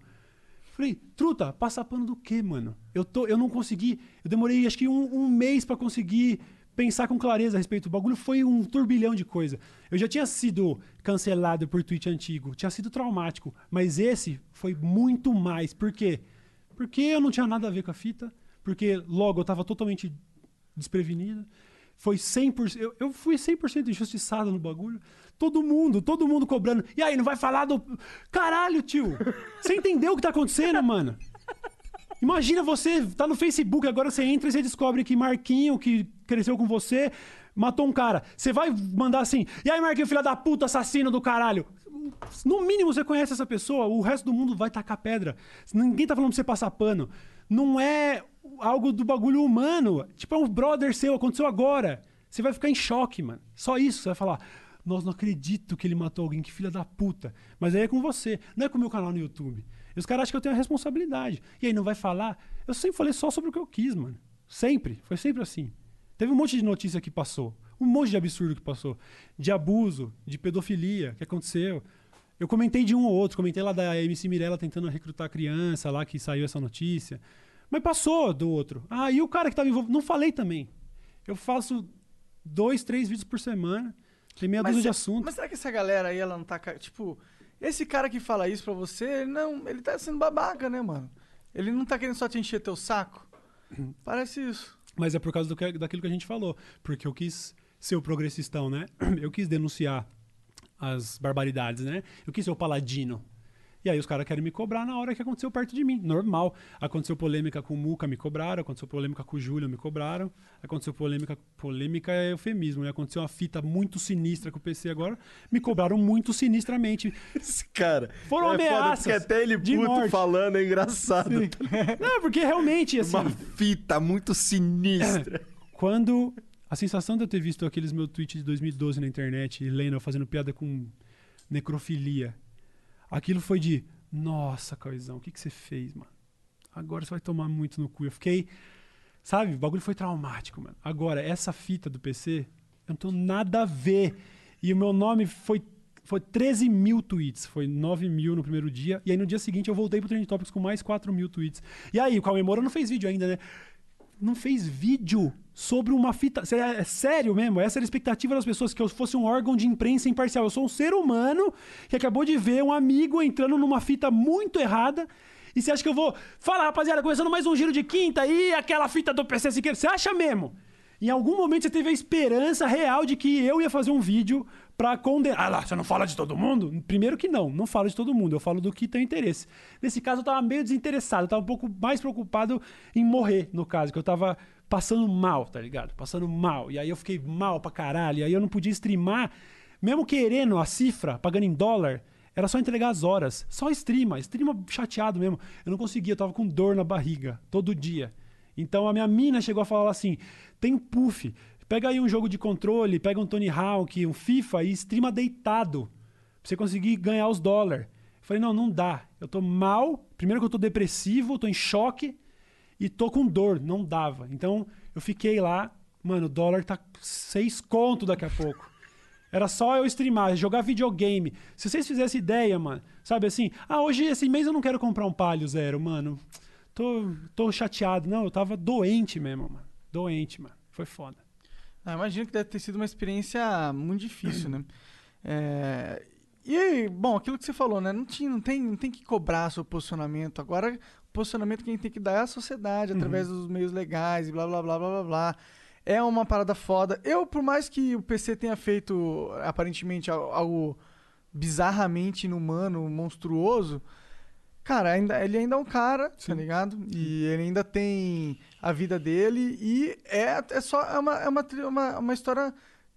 Falei, truta, passa pano do quê, mano? Eu, tô, eu não consegui. Eu demorei acho que um, um mês pra conseguir pensar com clareza a respeito. O bagulho foi um turbilhão de coisa. Eu já tinha sido cancelado por tweet antigo, tinha sido traumático. Mas esse foi muito mais. Por quê? Porque eu não tinha nada a ver com a fita. Porque logo eu tava totalmente desprevenido. Foi 100%. Eu, eu fui 100% injustiçado no bagulho. Todo mundo, todo mundo cobrando. E aí, não vai falar do. Caralho, tio! Você entendeu o que tá acontecendo, mano? Imagina você tá no Facebook, agora você entra e você descobre que Marquinho, que cresceu com você, matou um cara. Você vai mandar assim, e aí, Marquinho, filha da puta, assassino do caralho. No mínimo você conhece essa pessoa, o resto do mundo vai tacar pedra. Ninguém tá falando pra você passar pano. Não é algo do bagulho humano. Tipo, é um brother seu, aconteceu agora. Você vai ficar em choque, mano. Só isso, você vai falar. Nossa, não acredito que ele matou alguém, que filha da puta. Mas aí é com você, não é com o meu canal no YouTube. E os caras acham que eu tenho a responsabilidade. E aí não vai falar. Eu sempre falei só sobre o que eu quis, mano. Sempre. Foi sempre assim. Teve um monte de notícia que passou. Um monte de absurdo que passou. De abuso, de pedofilia que aconteceu. Eu comentei de um ou outro. Comentei lá da MC Mirella tentando recrutar criança lá que saiu essa notícia. Mas passou do outro. Ah, e o cara que tava envolvido. Não falei também. Eu faço dois, três vídeos por semana. Tem meia dúzia de assuntos. Mas será que essa galera aí, ela não tá. Tipo, esse cara que fala isso pra você, ele não. Ele tá sendo babaca, né, mano? Ele não tá querendo só te encher teu saco. Parece isso. Mas é por causa do que- daquilo que a gente falou. Porque eu quis ser o progressistão, né? Eu quis denunciar as barbaridades, né? Eu quis ser o paladino. E aí os caras querem me cobrar na hora que aconteceu perto de mim. Normal. Aconteceu polêmica com o Muca, me cobraram. Aconteceu polêmica com o Júlio, me cobraram. Aconteceu polêmica... Polêmica é eufemismo, né? Aconteceu uma fita muito sinistra com o PC agora. Me cobraram muito sinistramente. Esse cara. Foram é foda, ameaças porque até ele de puto morte. falando é engraçado. Não, porque realmente, assim... Uma fita muito sinistra. Quando a sensação de eu ter visto aqueles meus tweets de 2012 na internet e fazendo piada com necrofilia, aquilo foi de nossa, Cauizão, o que, que você fez, mano? Agora você vai tomar muito no cu. Eu fiquei, sabe, o bagulho foi traumático, mano. Agora, essa fita do PC, eu não tenho nada a ver. E o meu nome foi, foi 13 mil tweets, foi 9 mil no primeiro dia. E aí no dia seguinte eu voltei pro Trending Topics com mais 4 mil tweets. E aí, o Cauê Moura não fez vídeo ainda, né? Não fez vídeo sobre uma fita. Sé- É sério mesmo? Essa era a expectativa das pessoas, que eu fosse um órgão de imprensa imparcial. Eu sou um ser humano que acabou de ver um amigo entrando numa fita muito errada. E você acha que eu vou. Fala, rapaziada, começando mais um giro de quinta aí, aquela fita do PC Siqueira. Você acha mesmo? Em algum momento você teve a esperança real de que eu ia fazer um vídeo pra condenar. Ah lá, você não fala de todo mundo? Primeiro que não, não falo de todo mundo, eu falo do que tem interesse. Nesse caso eu tava meio desinteressado, eu tava um pouco mais preocupado em morrer, no caso, que eu tava passando mal, tá ligado? Passando mal. E aí eu fiquei mal pra caralho, e aí eu não podia streamar, mesmo querendo a cifra, pagando em dólar. Era só entregar as horas. Só streama, streama chateado mesmo. Eu não conseguia, eu tava com dor na barriga todo dia. Então a minha mina chegou a falar assim: tem puff, pega aí um jogo de controle, pega um Tony Hawk, um FIFA e streama deitado. Pra você conseguir ganhar os dólares. Falei, não, não dá. Eu tô mal. Primeiro que eu tô depressivo, tô em choque e tô com dor. Não dava. Então eu fiquei lá, mano, o dólar tá seis conto daqui a pouco. Era só eu streamar, jogar videogame. Se vocês fizessem ideia, mano, sabe assim, ah, hoje, esse mês eu não quero comprar um palio zero, mano. Tô, tô chateado. Não, eu tava doente mesmo, mano. Doente, mano. Foi foda. Ah, imagino que deve ter sido uma experiência muito difícil, né? É, E aí, bom, aquilo que você falou, né? Não, tinha, não, tem, não tem que cobrar seu posicionamento. Agora, o posicionamento que a gente tem que dar é a sociedade, através dos meios legais e blá blá blá blá blá blá. É uma parada foda. Eu, por mais que o PC tenha feito, aparentemente, al- algo bizarramente inumano, monstruoso, cara, ainda, ele ainda é um cara, tá ligado? E ele ainda tem a vida dele e é, é só é uma, é uma, uma, uma história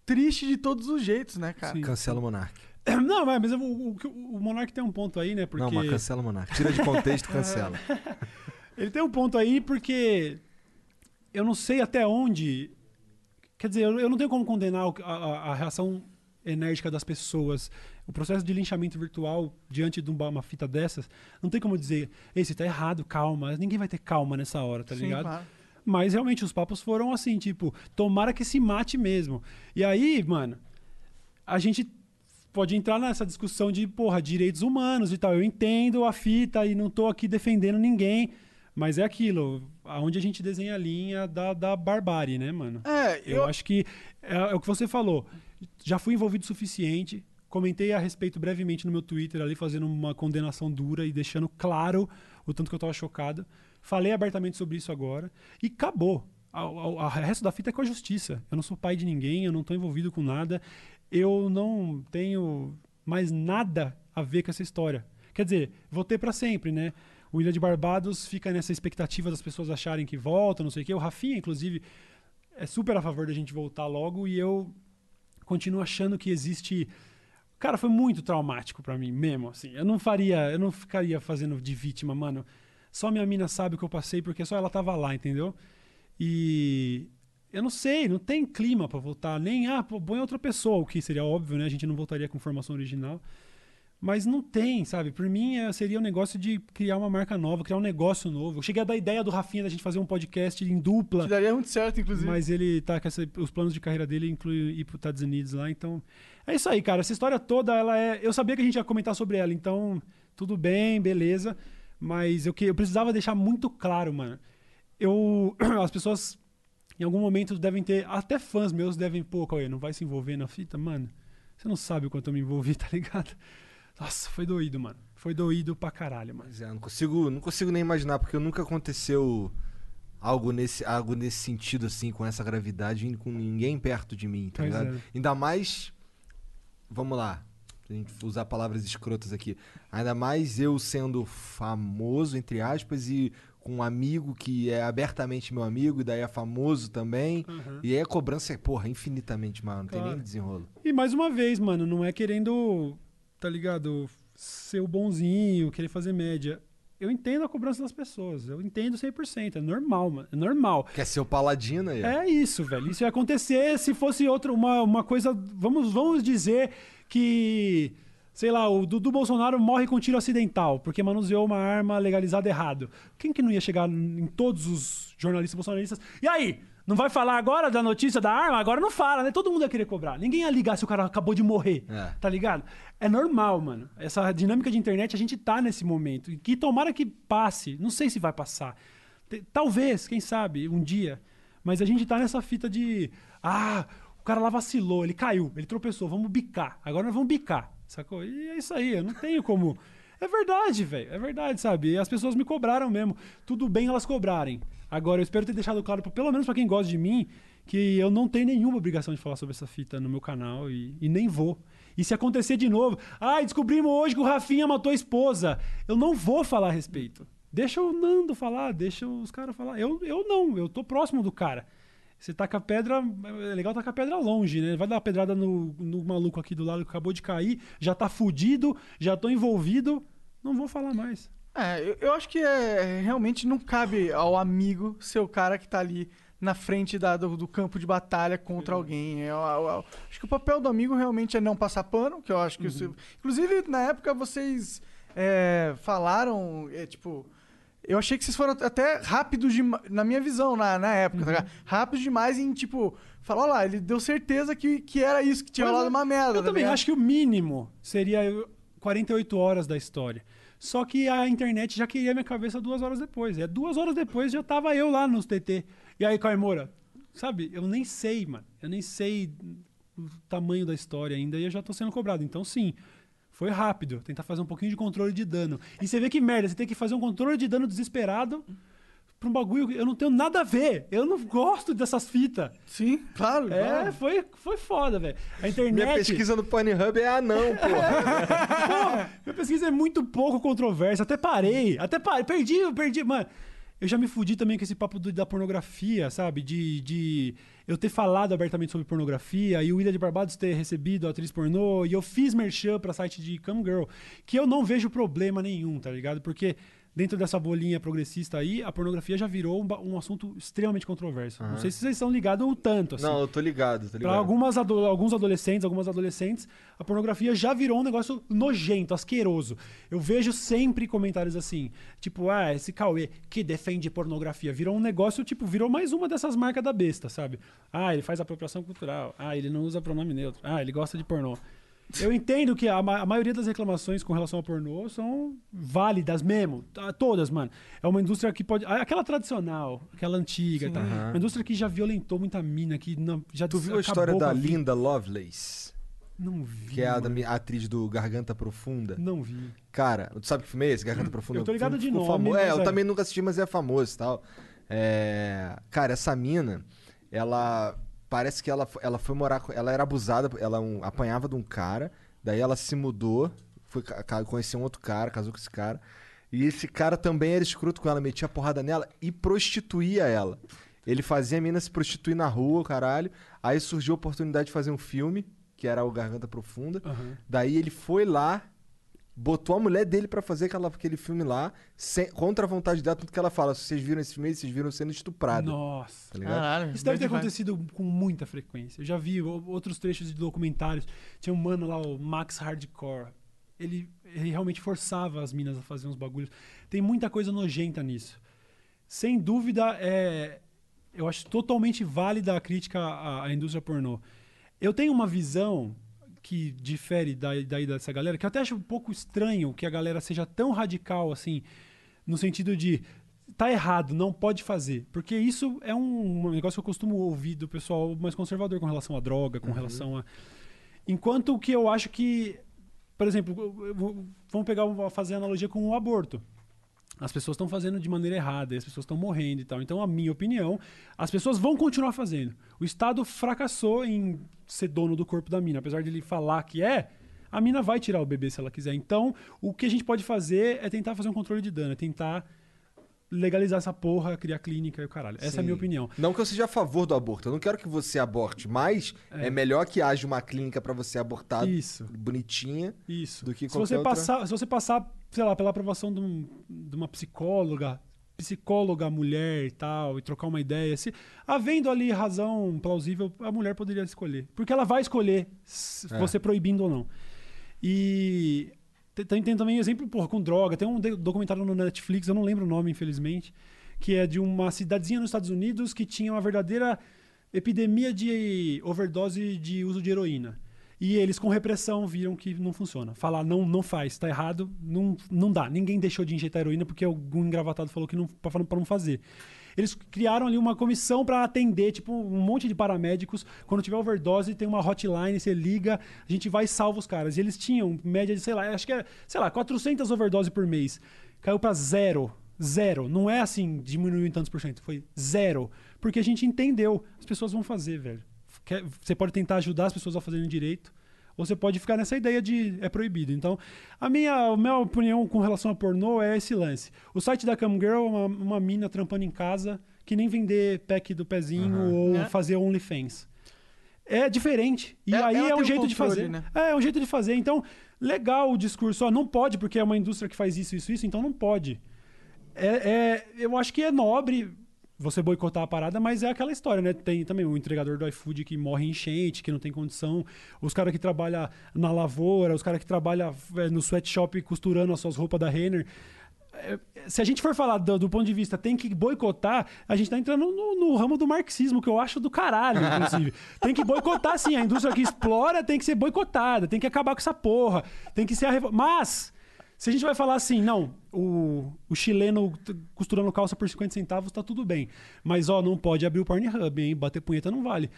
triste de todos os jeitos, né, cara? Cancela o Monark. Não, mas o, o, o Monark tem um ponto aí, né? Porque... Não, mas cancela o Monark. Tira de contexto, cancela. Ele tem um ponto aí porque eu não sei até onde. Quer dizer, eu eu não tenho como condenar a, a- a reação enérgica das pessoas. O processo de linchamento virtual diante de uma, uma fita dessas, não tem como dizer, ei, você tá errado, calma. Ninguém vai ter calma nessa hora, tá Sim, ligado? claro. Mas realmente os papos foram assim, tipo, tomara que se mate mesmo. E aí, mano, a gente pode entrar nessa discussão de, porra, direitos humanos e tal. Eu entendo a fita e não tô aqui defendendo ninguém, mas é aquilo, aonde a gente desenha a linha da, da barbárie, né, mano? É, Eu, eu- acho que é, é o que você falou. Já fui envolvido o suficiente. Comentei a respeito brevemente no meu Twitter ali, fazendo uma condenação dura e deixando claro o tanto que eu tava chocado. Falei abertamente sobre isso agora e acabou. O resto da fita é com a justiça. Eu não sou pai de ninguém, eu não tô envolvido com nada. Eu não tenho mais nada a ver com essa história. Quer dizer, vou ter pra sempre, né? O Ilha de Barbados fica nessa expectativa das pessoas acharem que volta, não sei o quê. O Rafinha, inclusive, é super a favor da gente voltar logo e eu continuo achando que existe. Cara, foi muito traumático pra mim mesmo, assim. Eu não faria, eu não ficaria fazendo de vítima, mano. Só minha mina sabe o que eu passei porque só ela tava lá, entendeu? E eu não sei, não tem clima pra voltar, nem ah, pô, põe outra pessoa, o que seria óbvio, né? A gente não voltaria com formação original. Mas não tem, sabe? Por mim é, seria um negócio de criar uma marca nova, criar um negócio novo. Eu cheguei a dar ideia do Rafinha da gente fazer um podcast em dupla. Que daria muito certo, inclusive. Mas ele tá com essa, os planos de carreira dele incluem ir para os Estados Unidos lá, então é isso aí, cara. Essa história toda, ela é, eu sabia que a gente ia comentar sobre ela, então tudo bem, beleza. Mas eu que eu precisava deixar muito claro, mano. Eu as pessoas em algum momento devem ter, até fãs meus devem, pô, Cauê, não vai se envolver na fita, mano. Você não sabe o quanto eu me envolvi, tá ligado? Nossa, foi doído, mano. Foi doído pra caralho, mano. Pois é, não consigo, não consigo nem imaginar, porque nunca aconteceu algo nesse, algo nesse sentido, assim, com essa gravidade, com ninguém perto de mim, tá Pois ligado? é. Ainda mais. Vamos lá. A gente usar palavras escrotas aqui. Ainda mais eu sendo famoso, entre aspas, e com um amigo que é abertamente meu amigo, e daí é famoso também. Uhum. E aí a cobrança é, porra, infinitamente maior, não tem Claro. nem desenrolo. E mais uma vez, mano, não é querendo, tá ligado, ser o bonzinho, querer fazer média. Eu entendo a cobrança das pessoas, eu entendo 100%, é normal, mano, é normal. Quer ser o paladino aí? É isso, velho. Isso ia acontecer se fosse outra, uma, uma coisa. Vamos, vamos dizer que. Sei lá, o Dudu Bolsonaro morre com tiro acidental, porque manuseou uma arma legalizada errado. Quem que não ia chegar em todos os jornalistas bolsonaristas? E aí? Não vai falar agora da notícia da arma? Agora não fala, né? Todo mundo ia querer cobrar. Ninguém ia ligar se o cara acabou de morrer. É. Tá ligado? É normal, mano. Essa dinâmica de internet, a gente tá nesse momento. E que tomara que passe. Não sei se vai passar. Talvez, quem sabe, um dia. Mas a gente tá nessa fita de. Ah, o cara lá vacilou, ele caiu, ele tropeçou, vamos bicar. Agora nós vamos bicar, sacou? E é isso aí, eu não tenho como. É verdade, velho, é verdade, sabe? E as pessoas me cobraram mesmo. Tudo bem elas cobrarem. Agora, eu espero ter deixado claro, pra- pelo menos pra quem gosta de mim, que eu não tenho nenhuma obrigação de falar sobre essa fita no meu canal e, e nem vou. E se acontecer de novo, ai, descobrimos hoje que o Rafinha matou a esposa. Eu não vou falar a respeito. Deixa o Nando falar, deixa os caras falar. Eu, eu não, eu tô próximo do cara. Você taca a pedra, é legal tacar a pedra longe, né? Vai dar uma pedrada no, no maluco aqui do lado que acabou de cair, já tá fudido, já tô envolvido, não vou falar mais. É, eu, eu acho que é, realmente não cabe ao amigo ser o cara que tá ali na frente da- do, do campo de batalha contra alguém. É, eu- eu- eu acho que o papel do amigo realmente é não passar pano, que eu acho que... você- inclusive, na época, vocês é, falaram, é, tipo... Eu achei que vocês foram até rápidos demais, na minha visão, na, na época, tá ligado? Rápidos demais em, tipo... Falar, olha lá, ele deu certeza que, que era isso, que tinha Mas rolado uma merda. Eu tá também ligado? acho que o mínimo seria 48 horas da história. Só que a internet já queria minha cabeça duas horas depois. É duas horas depois já tava eu lá nos TT. E aí, Caio sabe? Eu nem sei, mano. Eu nem sei o tamanho da história ainda e eu já tô sendo cobrado. Então, sim, foi rápido. Tentar fazer um pouquinho de controle de dano. E você vê que merda, você tem que fazer um controle de dano desesperado pra um bagulho que eu não tenho nada a ver. Eu não gosto dessas fitas. Sim, claro. É, claro. foi, foi foda, velho. A internet. Minha pesquisa no Pornhub é anão, porra. Porra, minha pesquisa é muito pouco controversa. Até parei. Até parei. Perdi, eu perdi. Mano, eu já me fudi também com esse papo do- da pornografia, sabe? De, de eu ter falado abertamente sobre pornografia e o Ilha de Barbados ter recebido a atriz pornô e eu fiz merchan pra site de Cam Girl, que eu não vejo problema nenhum, tá ligado? Porque dentro dessa bolinha progressista aí, a pornografia já virou um, um assunto extremamente controverso. Não Aham. sei se vocês estão ligados o tanto, assim. Não, eu tô ligado, tô Pra ligado. algumas ado- alguns adolescentes, algumas adolescentes, a pornografia já virou um negócio nojento, asqueroso. Eu vejo sempre comentários assim, tipo, ah, esse Cauê que defende pornografia. Virou um negócio, tipo, virou mais uma dessas marcas da besta, sabe? Ah, ele faz apropriação cultural. Ah, ele não usa pronome neutro. Ah, ele gosta de pornô. Eu entendo que a, ma- a maioria das reclamações com relação ao pornô são válidas mesmo. Tá, Todas, mano. É uma indústria que pode. Aquela tradicional, aquela antiga, tá? Aham. Uma indústria que já violentou muita mina, que não, já Tu viu a história da. Linda Lovelace? Não vi. Que é a, da a atriz do Garganta Profunda? Não vi. Cara, tu sabe que filme é esse? Garganta Profunda? Eu tô ligado de famo- É, eu é. também nunca assisti, mas é famoso e tal. É... Cara, essa mina, ela... Parece que ela, ela foi morar... com- Ela era abusada, ela um- apanhava de um cara, daí ela se mudou, foi conheceu um outro cara, casou com esse cara. E esse cara também era escroto com ela, metia a porrada nela e prostituía ela. Ele fazia a mina se prostituir na rua, caralho. Aí surgiu a oportunidade de fazer um filme, que era o Garganta Profunda. Aham. Daí ele foi lá, botou a mulher dele pra fazer aquela, aquele filme lá, sem- contra a vontade dela, tanto que ela fala: se vocês viram esse filme, vocês viram sendo estuprada. Nossa. Tá? Caralho. Isso deve ter vibe. acontecido com muita frequência. Eu já vi outros trechos de documentários. Tinha um mano lá, o Max Hardcore. Ele, ele realmente forçava as minas a fazer uns bagulhos. Tem muita coisa nojenta nisso. Sem dúvida, é, eu acho totalmente válida a crítica à, à indústria pornô. Eu tenho uma visão que difere daí, daí dessa galera, que eu até acho um pouco estranho que a galera seja tão radical assim, no sentido de tá errado, não pode fazer. Porque isso é um, negócio que eu costumo ouvir do pessoal mais conservador com relação à droga, com relação a. Enquanto que eu acho que, por exemplo, vamos pegar fazer analogia com o aborto. As pessoas estão fazendo de maneira errada, as pessoas estão morrendo e tal. Então, a minha opinião, as pessoas vão continuar fazendo. O Estado fracassou em ser dono do corpo da mina, apesar de ele falar que é. A mina vai tirar o bebê se ela quiser. Então, o que a gente pode fazer é tentar fazer um controle de dano, é tentar legalizar essa porra, criar clínica e o caralho. Essa é a Sim. minha opinião. Não que eu seja a favor do aborto. Eu não quero que você aborte, mas é, melhor que haja uma clínica pra você abortar Isso. bonitinha Isso. do que se qualquer você outra... passar, se você passar, sei lá, pela aprovação de, um- de uma psicóloga, psicóloga mulher e tal, e trocar uma ideia, se havendo ali razão plausível, a mulher poderia escolher, porque ela vai escolher se É. você proibindo ou não. E tem, tem também exemplo, porra, com droga. Tem um documentário no Netflix, eu não lembro o nome, infelizmente, que é de uma cidadezinha nos Estados Unidos que tinha uma verdadeira epidemia de overdose de uso de heroína. E eles, com repressão, viram que não funciona. Falar, não, não faz, tá errado, não, não dá. Ninguém deixou de injetar heroína porque algum engravatado falou que não, pra, pra não fazer. Eles criaram ali uma comissão para atender, tipo, um monte de paramédicos. Quando tiver overdose, tem uma hotline, você liga, a gente vai e salva os caras. E eles tinham média de, sei lá, acho que é, sei lá, 400 overdose por mês. Caiu para zero. Zero. Não é assim, diminuiu em tantos por cento. Foi zero. Porque a gente entendeu. As pessoas vão fazer, velho. Você pode tentar ajudar as pessoas a fazerem direito. Ou você pode ficar nessa ideia de é proibido. Então, a minha, a minha opinião com relação a pornô é esse lance. O site da Cam Girl é uma, uma mina trampando em casa que nem vender pack do pezinho ou É. fazer OnlyFans. É diferente. E Ela- aí é um jeito de controle, fazer. né? É, é um jeito de fazer. Então, legal o discurso, ó, não pode porque é uma indústria que faz isso, isso, isso, então não pode. É, é- eu acho que é nobre você boicotar a parada, mas é aquela história, né? Tem também o entregador do iFood que morre em enchente, que não tem condição, os caras que trabalham na lavoura, os caras que trabalham é, no sweatshop costurando as suas roupas da Renner. É, Se a gente for falar do, do ponto de vista tem que boicotar, a gente tá entrando no, no ramo do marxismo, que eu acho do caralho, inclusive. tem que boicotar, sim. A indústria que explora tem que ser boicotada, tem que acabar com essa porra, tem que ser a revo... Mas, se a gente vai falar assim, não, o, o chileno costurando calça por 50 centavos tá tudo bem. Mas, ó, não pode abrir o Pornhub, hein? Bater punheta não vale.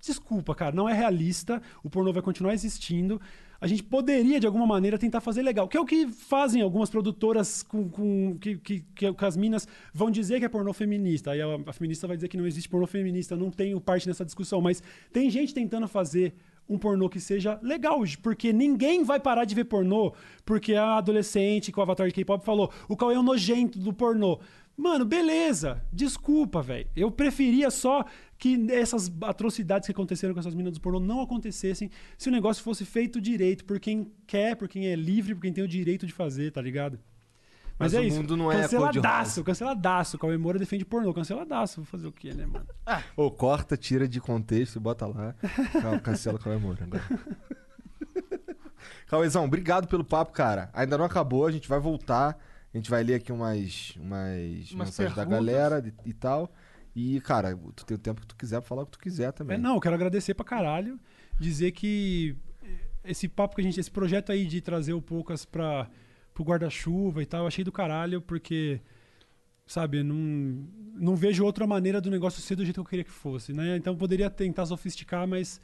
Desculpa, cara, não é realista. O pornô vai continuar existindo. A gente poderia, de alguma maneira, tentar fazer legal. Que é o que fazem algumas produtoras com, com- que, que, que, que as minas vão dizer que é pornô feminista. Aí a, a feminista vai dizer que não existe pornô feminista. Não tenho parte nessa discussão. Mas tem gente tentando fazer um pornô que seja legal, porque ninguém vai parar de ver pornô porque a adolescente com o avatar de K-pop falou o Cauê é um nojento do pornô. Mano, beleza. Desculpa, velho. Eu preferia só que essas atrocidades que aconteceram com essas minas do pornô não acontecessem se o negócio fosse feito direito por quem quer, por quem é livre, por quem tem o direito de fazer, tá ligado? Mas, Mas é o isso. mundo não é canceladaço, canceladaço. Cauê Moura defende pornô, canceladaço. Vou fazer o quê, né, mano? Ou corta, tira de contexto e bota lá. Cancela o Cauê Moura agora. Cauêzão, obrigado pelo papo, cara. Ainda não acabou, a gente vai voltar. A gente vai ler aqui umas, umas, mensagens da galera e, e tal. E, cara, tu tem o tempo que tu quiser pra falar o que tu quiser também. É, não, eu quero agradecer pra caralho. Dizer que esse papo que a gente. Esse projeto aí de trazer o Poucas pra, pro guarda-chuva e tal, eu achei do caralho, porque. Sabe, não, não vejo outra maneira do negócio ser do jeito que eu queria que fosse, né? Então poderia tentar sofisticar, mas.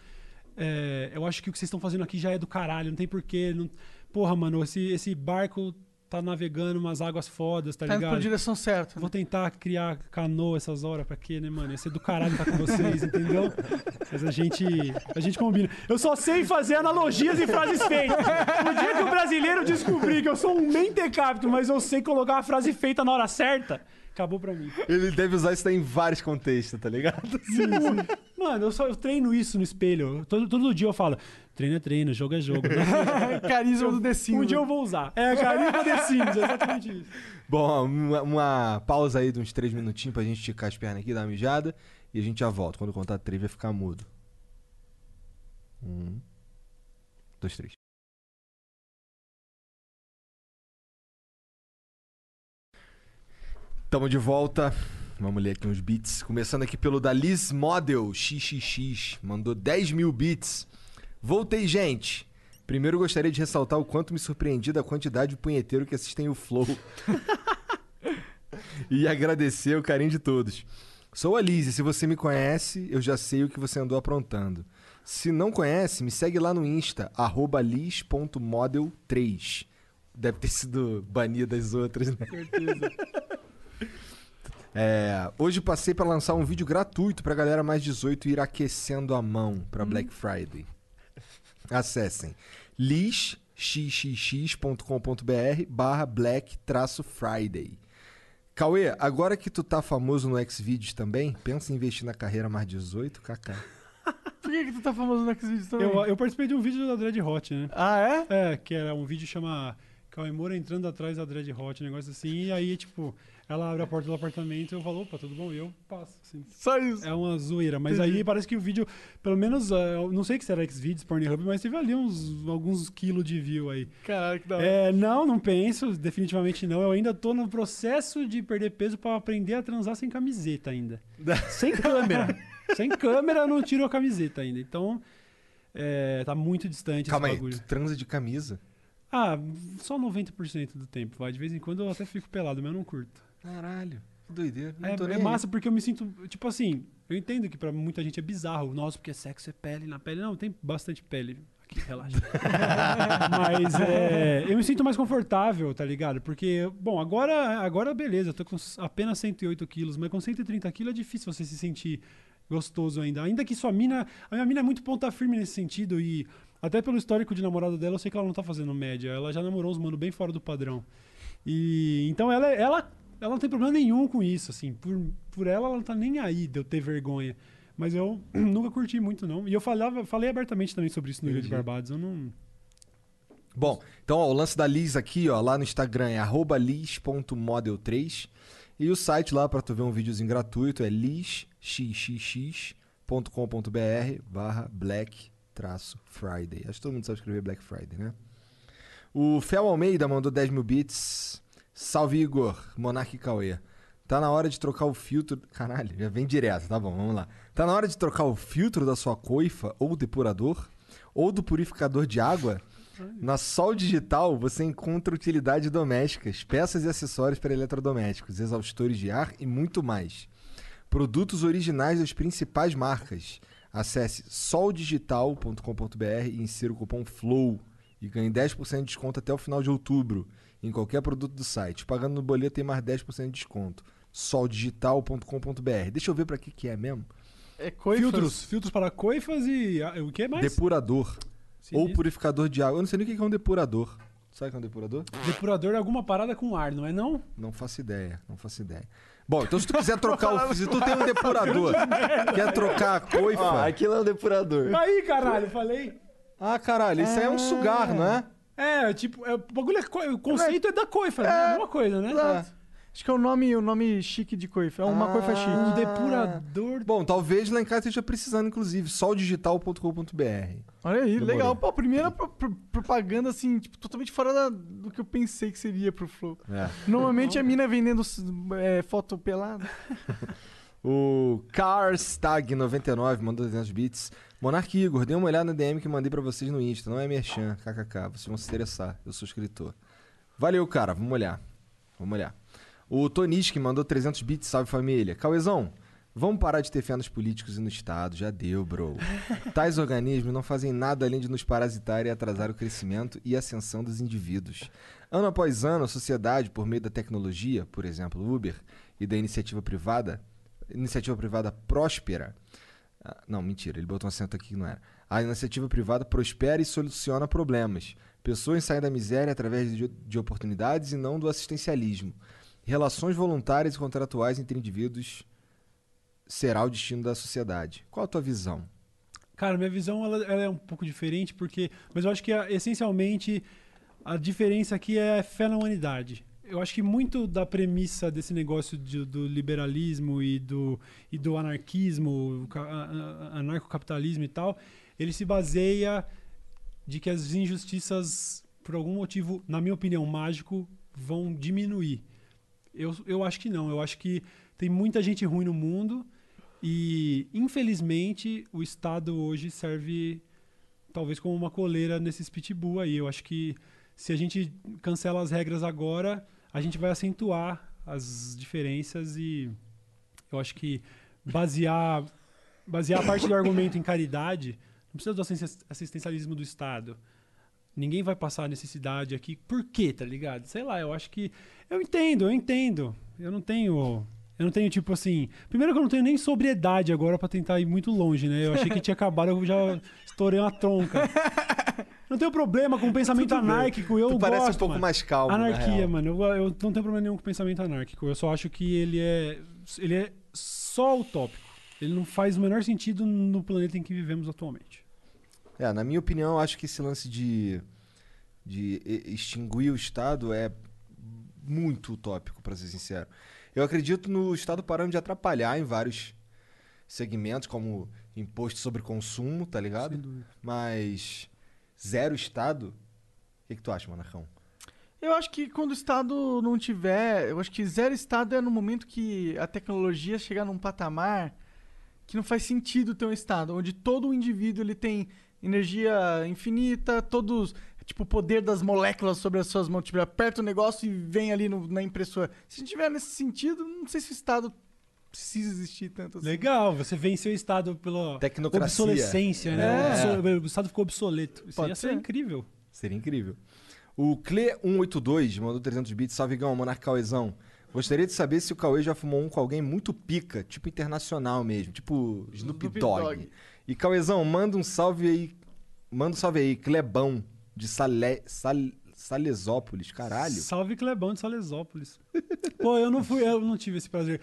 é, eu acho que o que vocês estão fazendo aqui já é do caralho, não tem porquê. Não... Porra, mano, esse, esse barco tá navegando umas águas fodas, tá, Tá ligado? pra direção certa. Vou tentar criar canoa essas horas pra quê, né, mano? Ia ser do caralho estar com vocês, entendeu? Mas a gente, a gente combina. Eu só sei fazer analogias e frases feitas. O dia que o brasileiro descobrir que eu sou um mentecapto, mas eu sei colocar a frase feita na hora certa, acabou pra mim. Ele deve usar isso daí em vários contextos, tá ligado? Mano, eu só eu treino isso no espelho. Todo, todo dia eu falo, treino é treino, jogo é jogo. Carisma do The Sims. Um dia eu vou usar. É, carisma The Sims, é exatamente isso. Bom, uma, uma pausa aí de uns três minutinhos pra gente esticar as pernas aqui, dar uma mijada. E a gente já volta. Quando eu contar três, vai ficar mudo. Um, dois, três. Tamo de volta. Vamos ler aqui uns beats. Começando aqui pelo da Liz Model XXX. Mandou 10 mil bits. Voltei, gente. Primeiro gostaria de ressaltar o quanto me surpreendi da quantidade de punheteiro que assistem o Flow. e agradecer o carinho de todos. Sou a Liz e se você me conhece, eu já sei o que você andou aprontando. Se não conhece, me segue lá no Insta, arroba liz.model3. Deve ter sido banida das outras, né? Certeza. É, hoje passei para lançar um vídeo gratuito pra galera mais 18 ir aquecendo a mão pra Black Friday. Acessem lixxx.com.br barra black traço Friday. Cauê, agora que tu tá famoso no Xvideos também, pensa em investir na carreira mais 18, kaká. Por que, que tu tá famoso no Xvideos também? Eu, eu participei de um vídeo da Dread Hot, né? Ah, é? É, que era um vídeo que chama Cauê Moura entrando atrás da Dread Hot, um negócio assim, e aí, tipo, ela abre a porta do apartamento e eu falo, opa, tudo bom? E eu passo, assim. Só isso. É uma zoeira, mas Entendi. aí parece que o vídeo, pelo menos, eh, eu não sei que se era Xvideos, Pornhub, mas teve ali uns, alguns quilos de view aí. Caralho, que da hora. É, não, não penso, definitivamente não. Eu ainda tô no processo de perder peso pra aprender a transar sem camiseta ainda. sem câmera. sem câmera eu não tiro a camiseta ainda. Então, é, tá muito distante Calma esse aí, bagulho. tu transa de camisa? Ah, só 90% do tempo, vai. De vez em quando eu até fico pelado, mas eu não curto. Caralho, que doideira. Não É, é massa porque eu me sinto, tipo assim, eu entendo que pra muita gente é bizarro. Nossa, porque sexo é pele na pele. Não, tem bastante pele. Aqui, relaxa. Mas é, eu me sinto mais confortável, tá ligado? Porque, bom, agora, agora beleza, eu tô com apenas 108 quilos, mas com 130 quilos é difícil você se sentir gostoso ainda. Ainda que sua mina. A minha mina é muito ponta firme nesse sentido e. Até pelo histórico de namorada dela, eu sei que ela não tá fazendo média. Ela já namorou uns mano bem fora do padrão. E então ela, ela, ela não tem problema nenhum com isso, assim. Por, por ela, ela não tá nem aí de eu ter vergonha. Mas eu nunca curti muito, não. E eu falava, falei abertamente também sobre isso no Ilha de. Barbados. Eu não. Bom, então ó, o lance da Liz aqui, ó, lá no Instagram é arroba liz.model3 e o site lá pra tu ver um videozinho gratuito é lizxxx.com.br barra black traço Friday. Acho que todo mundo sabe escrever Black Friday, né? O Fel Almeida mandou 10 mil bits. Salve Igor, Monark e Cauê. Tá na hora de trocar o filtro. Caralho, já vem direto, tá bom, vamos lá. Tá na hora de trocar o filtro da sua coifa ou depurador? Ou do purificador de água? Na Sol Digital você encontra utilidades domésticas, peças e acessórios para eletrodomésticos, exaustores de ar e muito mais. Produtos originais das principais marcas. Acesse soldigital.com.br e insira o cupom FLOW e ganhe 10% de desconto até o final de outubro em qualquer produto do site. Pagando no boleto tem mais 10% de desconto. soldigital.com.br. Deixa eu ver para que que é mesmo. É coifas. Filtros, filtros para coifas e ah, o que mais? Depurador ou purificador de água. Eu não sei nem o que é um depurador. Sabe o que é um depurador? Depurador é alguma parada com ar, não é não? Não faço ideia, não faço ideia. Bom, então se tu quiser trocar o. Se tu tem um depurador, quer trocar a coifa. Ó, aquilo é um depurador. Aí, caralho, falei. Ah, caralho, isso aí é um sugar, não é? É, tipo, é, o bagulho é co- o conceito é, da coifa, né? É a mesma coisa, né? Exato. Acho que é o nome, o nome chique de coifa. É uma Ah. coifa chique. Um depurador. Bom, talvez lá em casa esteja precisando, inclusive, soldigital.com.br. Olha aí, Demorou. legal. Pô, a primeira pro- pro- propaganda, assim, tipo, totalmente fora da- do que eu pensei que seria pro Flow. É. Normalmente a mina vendendo é, foto pelada. O Carstag99 mandou 200 bits. Monark Igor, dê uma olhada na DM que mandei pra vocês no Insta. Não é merchan, kkk. Vocês vão se interessar. Eu sou escritor. Valeu, cara. Vamos olhar. Vamos olhar. O Toniski mandou 300 bits. Salve, família. Cauezão, vamos parar de ter fé nos políticos e no Estado. Já deu, bro. Tais organismos não fazem nada além de nos parasitar e atrasar o crescimento e ascensão dos indivíduos. Ano após ano, a sociedade, por meio da tecnologia, por exemplo, Uber, e da iniciativa privada, iniciativa privada próspera. Ah, não, mentira, ele botou um acento aqui que não era. A iniciativa privada prospera e soluciona problemas. Pessoas saem da miséria através de, de oportunidades e não do assistencialismo. Relações voluntárias e contratuais entre indivíduos será o destino da sociedade. Qual a tua visão? Cara, minha visão ela, ela é um pouco diferente, porque. Mas eu acho que essencialmente a diferença aqui é fé na humanidade. Eu acho que muito da premissa desse negócio de- do liberalismo e do, e do anarquismo, anarcocapitalismo e tal, ele se baseia de que as injustiças, por algum motivo, na minha opinião, mágico, vão diminuir. Eu, eu acho que não. Eu acho que tem muita gente ruim no mundo e, infelizmente, o Estado hoje serve talvez como uma coleira nesses pitbull aí. Eu acho que se a gente cancela as regras agora, a gente vai acentuar as diferenças e eu acho que basear, basear a parte do argumento em caridade, não precisa do assisten- assistencialismo do Estado. Ninguém vai passar necessidade aqui. Por quê, tá ligado? Sei lá, eu acho que. Eu entendo, eu entendo. Eu não tenho. Eu não tenho, tipo assim. Primeiro que eu não tenho nem sobriedade agora pra tentar ir muito longe, né? Eu achei que tinha acabado, eu já estourei uma tronca. Não tenho problema com o pensamento Tudo bem. anárquico. Eu Tu parece gosto, um pouco mano. mais calmo, na Anarquia, mano. Eu, eu não tenho problema nenhum com o pensamento anárquico. Eu só acho que ele é. Ele é só utópico. Ele não faz o menor sentido no planeta em que vivemos atualmente. É, na minha opinião, eu acho que esse lance de, de extinguir o Estado é muito utópico, pra ser sincero. Eu acredito no Estado parando de atrapalhar em vários segmentos, como imposto sobre consumo, tá ligado? Mas zero Estado? O que, que tu acha, Manacão? Eu acho que quando o Estado não tiver. Eu acho que zero Estado é no momento que a tecnologia chegar num patamar que não faz sentido ter um Estado, onde todo o indivíduo ele tem energia infinita, todos. Tipo, o poder das moléculas sobre as suas mãos. Tipo, aperta o negócio e vem ali no- na impressora. Se tiver nesse sentido, não sei se o Estado precisa existir tanto assim. Legal, você venceu o Estado pela Tecnocracia. obsolescência, né? É. Obso- O Estado ficou obsoleto. Isso Pode ia ser ser. incrível. Seria incrível. O Cle182 mandou 300 bits. Salve, Gão, Monarca Cauezão. Gostaria de saber se o Cauê já fumou um com alguém muito pica, tipo internacional mesmo, tipo Snoop Snoop Dogg. Dogg. E Cauezão, manda um salve aí. Manda um salve aí, Clebão, de Salé, Sal, Salesópolis, caralho. Salve Clebão de Salesópolis. Pô, eu não fui, eu não tive esse prazer.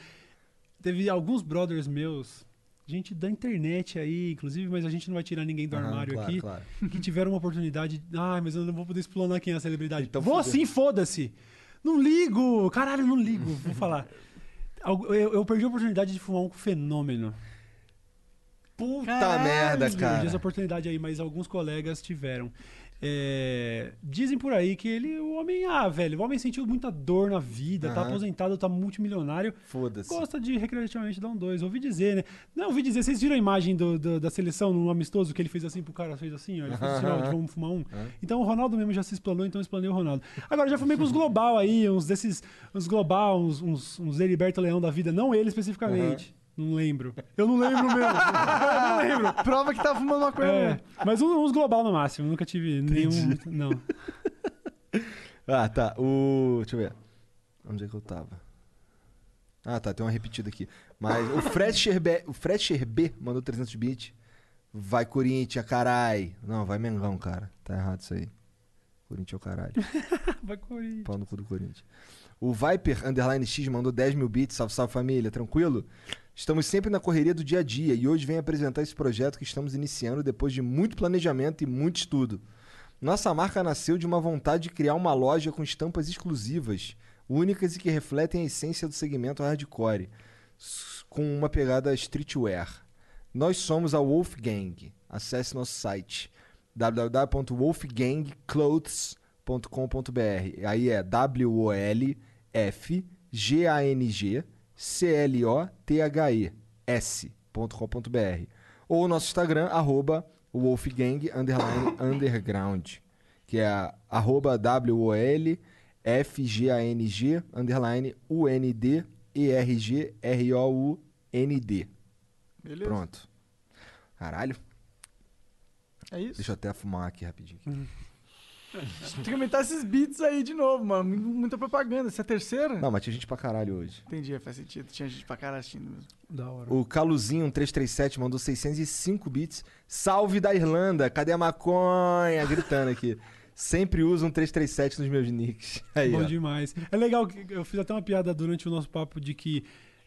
Teve alguns brothers meus gente da internet aí, inclusive, mas a gente não vai tirar ninguém do Aham, armário claro, aqui, claro. que tiveram uma oportunidade. Ai, mas eu não vou poder explanar quem é a celebridade. Então vou fudeu. sim, foda-se. Não ligo, caralho, não ligo. Vou falar. Eu, eu perdi a oportunidade de fumar um fenômeno. Puta Caralho, merda, Perdi cara. essa oportunidade aí, mas alguns colegas tiveram. É, dizem por aí que ele, o homem, ah, velho, o homem sentiu muita dor na vida, tá Aham. aposentado, tá multimilionário. Foda-se. Gosta de recreativamente dar um dois. Ouvi dizer, né? Não, ouvi dizer, vocês viram a imagem do- do- da seleção no amistoso que ele fez assim pro cara, fez assim, ó. Ele fez assim, de vamos fumar um. Então o Ronaldo mesmo já se explanou, então explanei o Ronaldo. Agora, já fumei com os global aí, uns desses, uns global, uns, uns, uns Heriberto Leão da vida, não ele especificamente. Não lembro. Eu não lembro mesmo. eu não lembro. Prova que tá fumando maconha. É, mas uns, global no máximo. Nunca tive nenhum. Não. Ah, tá. O. Deixa eu ver. Onde é que eu tava? Ah, tá. Tem uma repetida aqui. Mas o Fred Sherbe, o Fred Sherbe mandou 300 bits. Vai Corinthians, carai. Não, vai Mengão, cara. Tá errado isso aí. Corinthians é o caralho. Vai Corinthians. Pau no cu do Corinthians. O Viper Underline X mandou 10 mil bits. Salve, salve família. Tranquilo? Estamos sempre na correria do dia a dia e hoje venho apresentar esse projeto que estamos iniciando depois de muito planejamento e muito estudo. Nossa marca nasceu de uma vontade de criar uma loja com estampas exclusivas, únicas e que refletem a essência do segmento hardcore, com uma pegada streetwear. Nós somos a Wolfgang. Acesse nosso site www.wolfgangclothes.com.br. Aí é W O L F G A N G C L O T H E S.com.br. Ou o nosso Instagram arroba Wolfgang underline underground, que é arroba W O L F G A N G underline U N D E R G R O U N D. Beleza. Pronto. Caralho. É isso? Deixa eu até fumar aqui rapidinho. Tem que aumentar esses beats aí de novo, mano. Mu- Muita propaganda. Essa é a terceira? Não, mas tinha gente pra caralho hoje. Entendi, faz sentido. Tinha gente pra caralho assistindo mesmo. Da hora. O Caluzinho 337 mandou 605 bits. Salve da Irlanda, cadê a maconha? Gritando aqui. Sempre uso um 337 nos meus nicks. Aí, Bom ó. demais. É legal que eu fiz até uma piada durante o nosso papo de que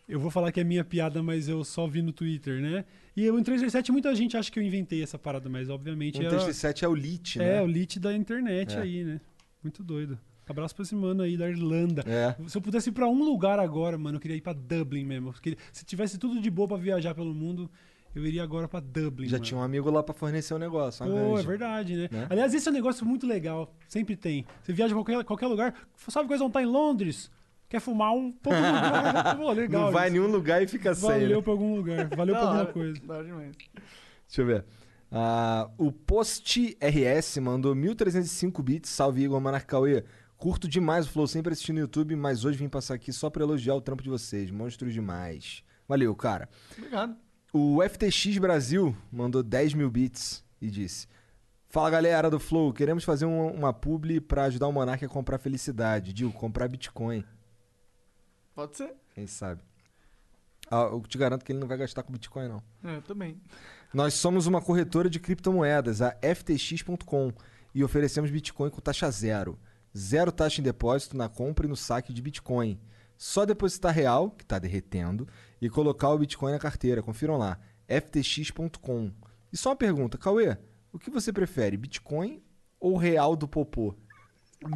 eu vou falar que é minha piada, mas eu só vi no Twitter, né? E eu, em 337, muita gente acha que eu inventei essa parada, mas obviamente Um era- 337 é o lit, né? É, o lit da internet É. aí, né? Muito doido. Abraço pra esse mano aí da Irlanda. É. Se eu pudesse ir pra um lugar agora, mano, eu queria ir pra Dublin mesmo. Queria- Se tivesse tudo de boa pra viajar pelo mundo, eu iria agora pra Dublin. Já mano. tinha um amigo lá pra fornecer o negócio. uma Pô, é verdade, né? Né? Aliás, esse é um negócio muito legal. Sempre tem. Você viaja pra qualquer, qualquer lugar, sabe coisa não tá em Londres? Quer fumar um? Todo lugar. Pô, legal. Não vai em nenhum lugar e fica sem. Valeu né? pra algum lugar. Valeu Da pra alguma coisa. Demais. Deixa eu ver. Ah, o Post RS mandou 1305 bits. Salve Igor Manarcauê. Curto demais o Flow, sempre assistindo no YouTube, mas hoje vim passar aqui só pra elogiar o trampo de vocês. Monstros demais. Valeu, cara. Obrigado. O FTX Brasil mandou 10 mil bits e disse: Fala galera do Flow, queremos fazer um- uma publi pra ajudar o Monark a comprar felicidade. Digo, comprar Bitcoin. Pode ser. Quem sabe? Ah, eu te garanto que ele não vai gastar com Bitcoin, não. É, eu também. Nós somos uma corretora de criptomoedas, a ftx.com, e oferecemos Bitcoin com taxa zero. Zero taxa em depósito na compra e no saque de Bitcoin. Só depositar real, que está derretendo, e colocar o Bitcoin na carteira. Confiram lá, ftx.com. E só uma pergunta, Cauê, o que você prefere, Bitcoin ou real do Popô?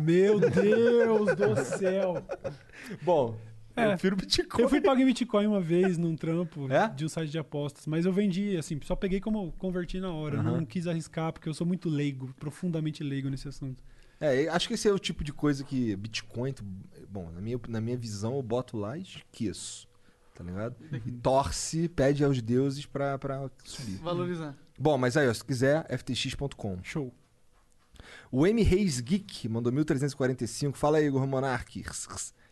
Meu Deus do céu. Bom, eu prefiro Bitcoin. Eu fui pagar em Bitcoin uma vez num trampo É? de um site de apostas, mas eu vendi, assim, só peguei como converti na hora. Aham. Não quis arriscar, porque eu sou muito leigo, profundamente leigo nesse assunto. É, acho que esse é o tipo de coisa que Bitcoin, tu- bom, na minha, na minha visão, eu boto lá e esqueço. Tá ligado? E torce, pede aos deuses pra, pra subir. Valorizar. Bom, mas aí, ó, se quiser, ftx.com. Show. O M Reis Geek mandou 1345. Fala aí, Igor Monark.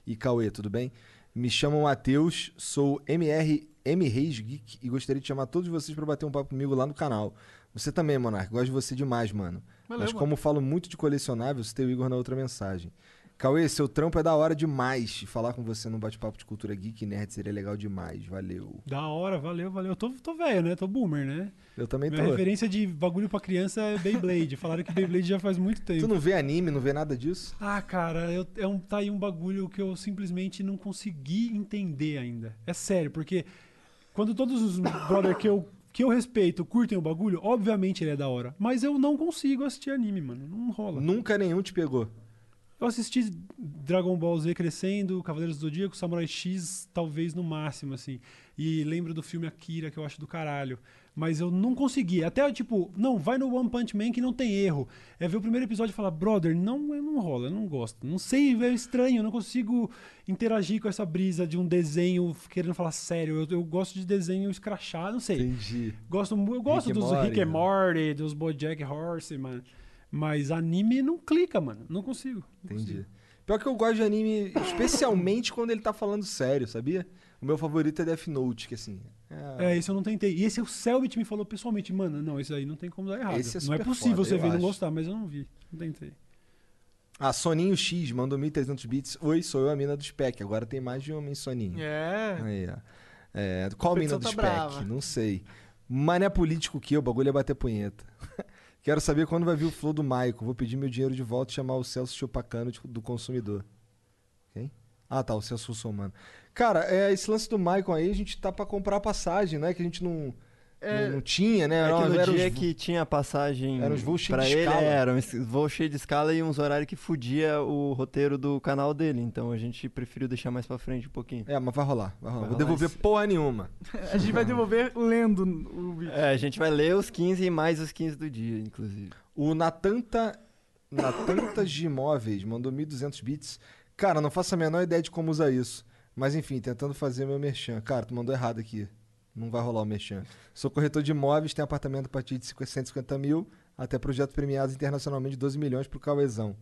E Cauê, tudo bem? Me chamo Matheus, sou MR M Reis Geek e gostaria de chamar todos vocês pra bater um papo comigo lá no canal. Você também, Monark, gosto de você demais, mano. Valeu, Mas mano. como falo muito de colecionável, citei o Igor na outra mensagem. Cauê, seu trampo é da hora demais. Falar com você num bate-papo de cultura geek nerd seria legal demais. Valeu. Da hora, valeu, valeu. Eu tô, tô velho, né? Tô boomer, né? Eu também tô. Minha referência de bagulho pra criança é Beyblade. Falaram que Beyblade já faz muito tempo. Tu não vê anime, não vê nada disso? Ah, cara, eu, é um, tá aí um bagulho que eu simplesmente não consegui entender ainda. É sério, porque quando todos os brother que eu, que eu respeito curtem o bagulho, obviamente ele é da hora. Mas eu não consigo assistir anime, mano. Não rola. Nunca nenhum te pegou. Eu assisti Dragon Ball Z crescendo, Cavaleiros do Zodíaco, Samurai X, talvez no máximo, assim. E lembro do filme Akira, que eu acho do caralho. Mas eu não consegui. Até, tipo, não, vai no One Punch Man que não tem erro. É ver o primeiro episódio e falar, brother, não, não rola, eu não gosto. Não sei, é estranho, eu não consigo interagir com essa brisa de um desenho querendo falar sério. Eu, eu gosto de desenho escrachado, não sei. Entendi. Gosto, eu gosto Rick dos Morty, Rick and? Morty, dos Bojack Horseman. Mas anime não clica, mano. Não consigo. não Entendi. consigo. Pior que eu gosto de anime, especialmente quando ele tá falando sério, sabia? O meu favorito é Death Note, que assim. É, É, esse eu não tentei. E esse o Selbit me falou pessoalmente, mano, não, esse aí não tem como dar errado. Esse é não é super possível foda, você eu ver e não gostar, mas eu não vi. Não tentei. Ah, Soninho X mandou 1.300 bits. Oi, sou eu a mina do Spec. Agora tem mais de um homem Soninho. É. Aí, ó. É, qual A mina do pessoa Spec? tá brava. Não sei. Mané político que o bagulho é bater punheta. Quero saber quando vai vir o flow do Maico. Vou pedir meu dinheiro de volta e chamar o Celso Chupacano de- do consumidor. Quem? Ah, tá, o Celso Russomano. Cara, é, esse lance do Maicon aí, a gente tá pra comprar passagem, né? Que a gente não, É, não, não tinha, né? É que Era- no era dia os- que tinha passagem Eram os voos cheios pra de ele, escala. é, era um voo cheio de escala e uns horários que fudia o roteiro do canal dele. Então a gente preferiu deixar mais pra frente um pouquinho. É, mas vai rolar, vai rolar. Vai Vou rolar devolver esse- porra nenhuma. A gente vai devolver lendo o vídeo. É, a gente vai ler os 15 e mais os 15 do dia, inclusive. O Natanta, Natantas de Imóveis mandou 1.200 bits. Cara, não faço a menor ideia de como usar isso. Mas enfim, tentando fazer meu merchan. Cara, tu mandou errado aqui. Não vai rolar o merchan. Sou corretor de imóveis, tenho apartamento a partir de 150 mil, até projetos premiados internacionalmente de 12 milhões pro Cauezão.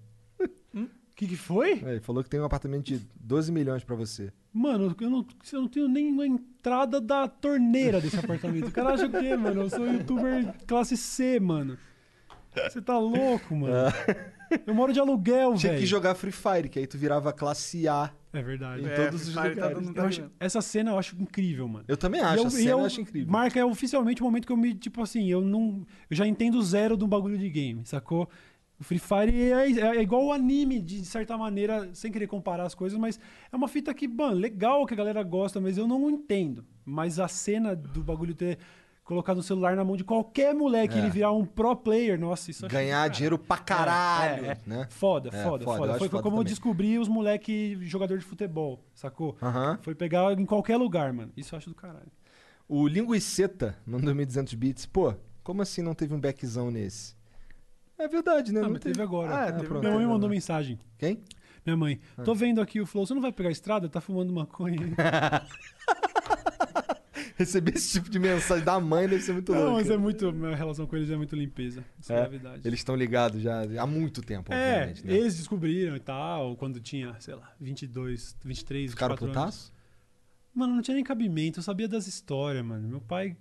O que, que foi? É, ele falou que tem um apartamento de 12 milhões pra você. Mano, eu não, eu não tenho nem a entrada da torneira desse apartamento. O cara acha o quê, mano? Eu sou youtuber classe C, mano. Você tá louco, mano. Eu moro de aluguel, Tinha velho. que jogar Free Fire, que aí tu virava classe A É verdade. em É, todos os tá lugares. dando- Eu acho- essa cena eu acho incrível, mano. Eu também E acho, eu- a e cena eu eu- acho incrível. Marca é oficialmente o momento que eu me, tipo assim, eu não. Eu já entendo zero de um bagulho de game, sacou? O Free Fire é, é igual o anime, de certa maneira, sem querer comparar as coisas, mas é uma fita que, mano, legal que a galera gosta, mas eu não entendo. Mas a cena do bagulho ter colocado o celular na mão de qualquer moleque e É. ele virar um pro player, nossa, isso eu Ganhar dinheiro pra caralho, É, é. né? Foda, É, foda, foda, eu foda. Foi, foda como eu também. descobri os moleque jogador de futebol, sacou? Foi pegar em qualquer lugar, mano. Isso eu acho do caralho. O Linguiceta mandou 1.200 bits. Pô, como assim não teve um backzão nesse? É verdade, né? Ah, Não mas teve agora. Ah, Ah, teve pronto. Minha mãe teve mandou mensagem. Quem? Minha mãe, Ah. tô vendo aqui o Flow, você não vai pegar a estrada? Tá fumando maconha. Receber esse tipo de mensagem da mãe deve ser muito não, louco. mas é muito. Minha relação com eles é muito limpeza. É, Suavidade. Eles estão ligados já há muito tempo, É, obviamente, né? eles descobriram e tal, quando tinha, sei lá, 22, 23, Ficaram 24 anos. putaço? Mano, não tinha nem cabimento, eu sabia das histórias, mano. Meu pai,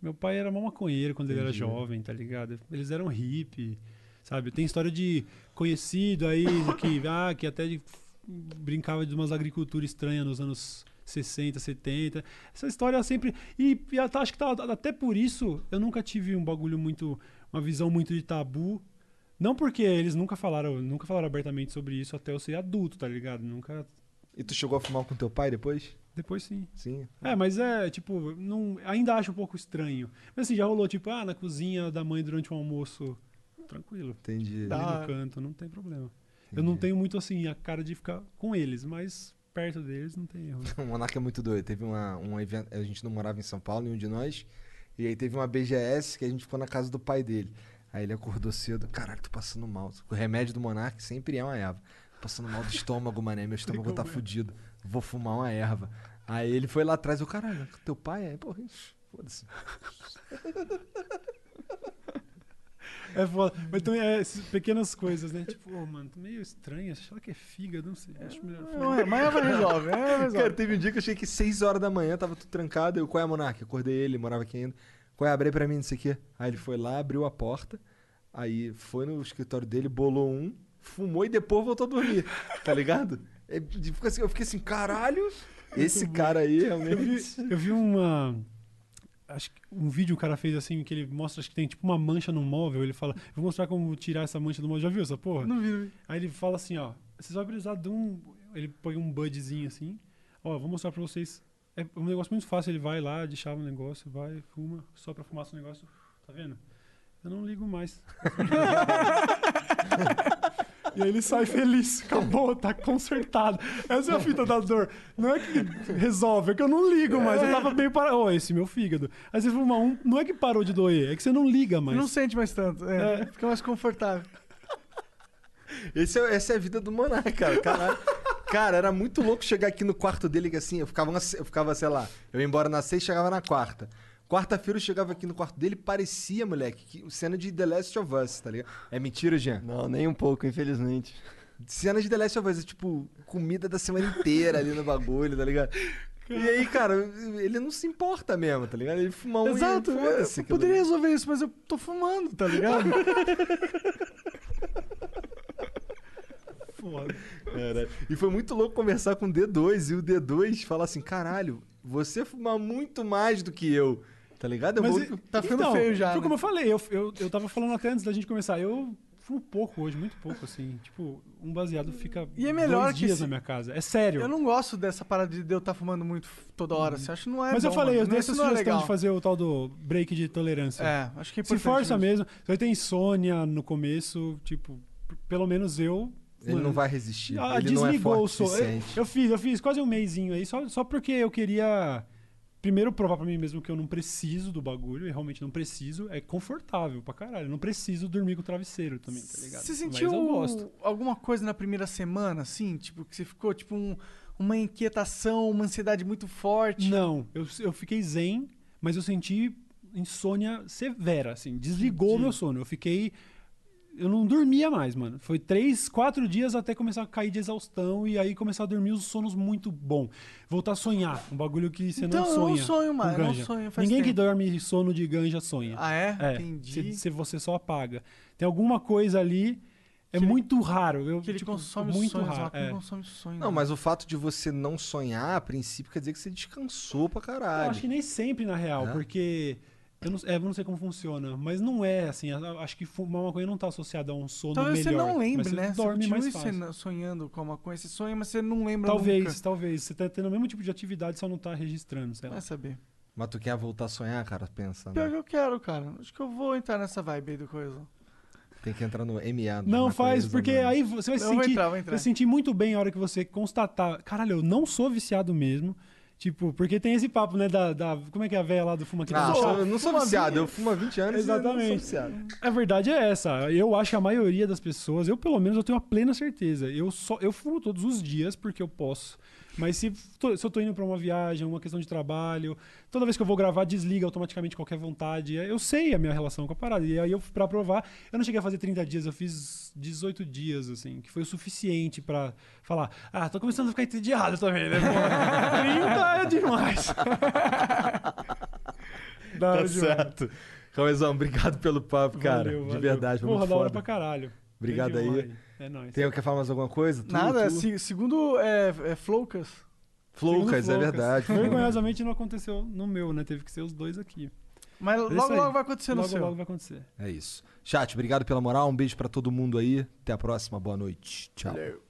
meu pai era mó maconheiro quando ele era Entendi. jovem, tá ligado? Eles eram hippie, sabe? Tem história de conhecido aí que, ah, que até de- brincava de umas agriculturas estranhas nos anos 60, 70. Essa história sempre e, e até- acho que tá, até por isso eu nunca tive um bagulho muito uma visão muito de tabu. Não porque eles nunca falaram, nunca falaram abertamente sobre isso até eu ser adulto, tá ligado? Nunca E tu chegou a fumar com teu pai depois? depois sim. Sim. É, mas é, tipo, não, ainda acho um pouco estranho. Mas assim, já rolou, tipo, ah, na cozinha da mãe durante o almoço. Tranquilo. Entendi. Tá. Ali no canto, não tem problema. Eu não tenho muito, assim, a cara de ficar com eles, mas perto deles não tem erro. O Monarca é muito doido. Teve uma, um evento. A gente não morava em São Paulo, nenhum de nós. E aí teve uma BGS que a gente ficou na casa do pai dele. Aí ele acordou cedo. Caralho, tô passando mal. O remédio do Monarca sempre é uma erva. Tô passando mal do estômago, mané. Meu estômago tá fudido. Vou fumar uma erva. Aí ele foi lá atrás. Eu, caralho, teu pai é? Porra, foda-se. É foda. Mas também é essas pequenas coisas, né? Tipo, ô, mano, meio estranho. Será que é fígado? Não sei. Acho melhor. Não, é, amanhã vai resolve, amanhã vai resolve. Cara, teve um dia que eu achei que 6 horas da manhã, tava tudo trancado. Eu, qual é, Monarca? Acordei ele, morava aqui ainda. Qual é, abre pra mim, não sei o quê. Aí ele foi lá, abriu a porta. Aí foi no escritório dele, bolou um, fumou e depois voltou a dormir. Tá ligado? É, assim, eu fiquei assim, caralho, esse cara aí Eu vi, realmente. eu vi uma. Acho que um vídeo o cara fez assim, que ele mostra, acho que tem tipo uma mancha no móvel. Ele fala, vou mostrar como tirar essa mancha do móvel. Já viu essa porra? Não vi, não vi. Aí ele fala assim, ó, vocês vão precisar de um. Ele põe um budzinho assim. Ó, vou mostrar pra vocês É um negócio muito fácil, ele vai lá, deixava o negócio, vai, fuma, só pra fumar seu negócio, tá vendo? Eu não ligo mais. e aí ele sai feliz, acabou, tá consertado. Essa é a fita da dor. Não é que resolve, é que eu não ligo mais. Eu tava bem parado. Ô, esse meu fígado. Aí você fuma um, não é que parou de doer, é que você não liga mais. Não sente mais tanto. É, Fica mais confortável. Esse é, essa é a vida do Monark, cara. Caralho. Cara, era muito louco chegar aqui no quarto dele, que assim, eu ficava, eu ficava, sei lá, eu ia embora na sexta chegava na quarta. Quarta-feira eu chegava aqui no quarto dele, parecia, moleque, que, cena de The Last of Us, tá ligado? É mentira, Jean? Não, nem um pouco, infelizmente. Cena de The Last of Us, é tipo, comida da semana inteira ali no bagulho, tá ligado? E aí, cara, ele não se importa mesmo, tá ligado? Ele fuma um Exato. e Eu, eu poderia resolver isso, mas eu tô fumando, tá ligado? Foda. E foi muito louco conversar com o D2 e o D2 falar assim: caralho, você fuma muito mais do que eu. Tá ligado? Eu Mas vou- Tá ficando então, feio já, Foi né? como eu falei, eu, eu, eu tava falando até antes da gente começar. Eu fumo pouco hoje, muito pouco, assim. Tipo, um baseado fica E é melhor dois que dias esse- na minha casa. É sério. Eu não gosto dessa parada de eu estar fumando muito toda hora. Você acha que não é Mas eu bom, falei, eu mano. dei essa é sugestão legal. de fazer o tal do break de tolerância. É, acho que é Se força mesmo. mesmo. Você vai ter insônia no começo, tipo, pelo menos eu. Ele não vai resistir. Ah, Ele não é desligou forte o som. Eu, eu fiz, eu fiz quase um mêsinho aí, só, só porque eu queria. Primeiro, provar pra mim mesmo que eu não preciso do bagulho, e realmente não preciso. É confortável pra caralho. Eu não preciso dormir com o travesseiro também, tá ligado? Você sentiu alguma coisa na primeira semana, assim? Tipo, que você ficou, tipo, um- uma inquietação, uma ansiedade muito forte? Não, eu, eu fiquei zen, mas eu senti insônia severa, assim. Desligou o meu sono. Eu fiquei. Eu não dormia mais, mano. Foi três, quatro dias até começar a cair de exaustão e aí começar a dormir os sonos muito bom. Voltar a sonhar, um bagulho que você Então, não eu não sonha. sonho mais, eu não sonho faz Ninguém que tempo. dorme sono de ganja sonha. Ah, é? É, Entendi. se, você só apaga. Tem alguma coisa ali, é muito raro. Eu, Que ele tipo, consome muito sonhos, raro. que ele é. consome os sonhos. Não, mas o fato de você não sonhar, a princípio, quer dizer que você descansou pra caralho. Eu acho que nem sempre, na real, É? porque. Eu não, é, eu não sei como funciona, mas não é assim. Acho que fumar maconha não tá associado a um sono Talvez melhor. você não lembre, você né? Dorme você mais fácil. sonhando com a maconha, você sonha, mas você não lembra Talvez, nunca. talvez. Você tá tendo o mesmo tipo de atividade, só não tá registrando, sei lá. Vai saber. Mas tu quer voltar a sonhar, cara? Pensa, Pior né? que eu quero, cara. Acho que eu vou entrar nessa vibe aí do coisa. Tem que entrar no MA. Não faz, porque aí você vai se Eu vou sentir, entrar, vou entrar. vai se sentir muito bem a hora que você constatar. Caralho, eu não sou viciado mesmo. Tipo, porque tem esse papo, né, da. da- como é que é a velha lá do Fuma aqui Ah, da eu não sou Fuma viciado, eu fumo há 20 anos e eu não sou Exatamente. viciado. A verdade é essa. Eu acho que a maioria das pessoas, eu pelo menos eu tenho a plena certeza. Eu só eu fumo todos os dias porque eu posso. Mas se, se eu tô indo pra uma viagem, uma questão de trabalho, toda vez que eu vou gravar, desliga automaticamente qualquer vontade. Eu sei a minha relação com a parada. E aí eu, pra provar, eu não cheguei a fazer 30 dias, eu fiz 18 dias, assim, que foi o suficiente pra falar: ah, tô começando a ficar entediado também, né? Pô, 30 é demais. Tá demais. certo. Cauezão, obrigado pelo papo, cara. Valeu, De valeu. verdade, foi Porra, muito da hora foda. pra caralho. Obrigado aí. É nóis. Tem, quer falar mais alguma coisa? Tu, Nada, tu? se- segundo é, é Floucas. Floucas, é verdade. Vergonhosamente não aconteceu no meu, né? Teve que ser os dois aqui. Mas É isso logo, logo vai acontecer no logo, seu. Logo vai acontecer. É isso. Chat, obrigado pela moral. Um beijo pra todo mundo aí. Até a próxima. Boa noite. Tchau. Valeu.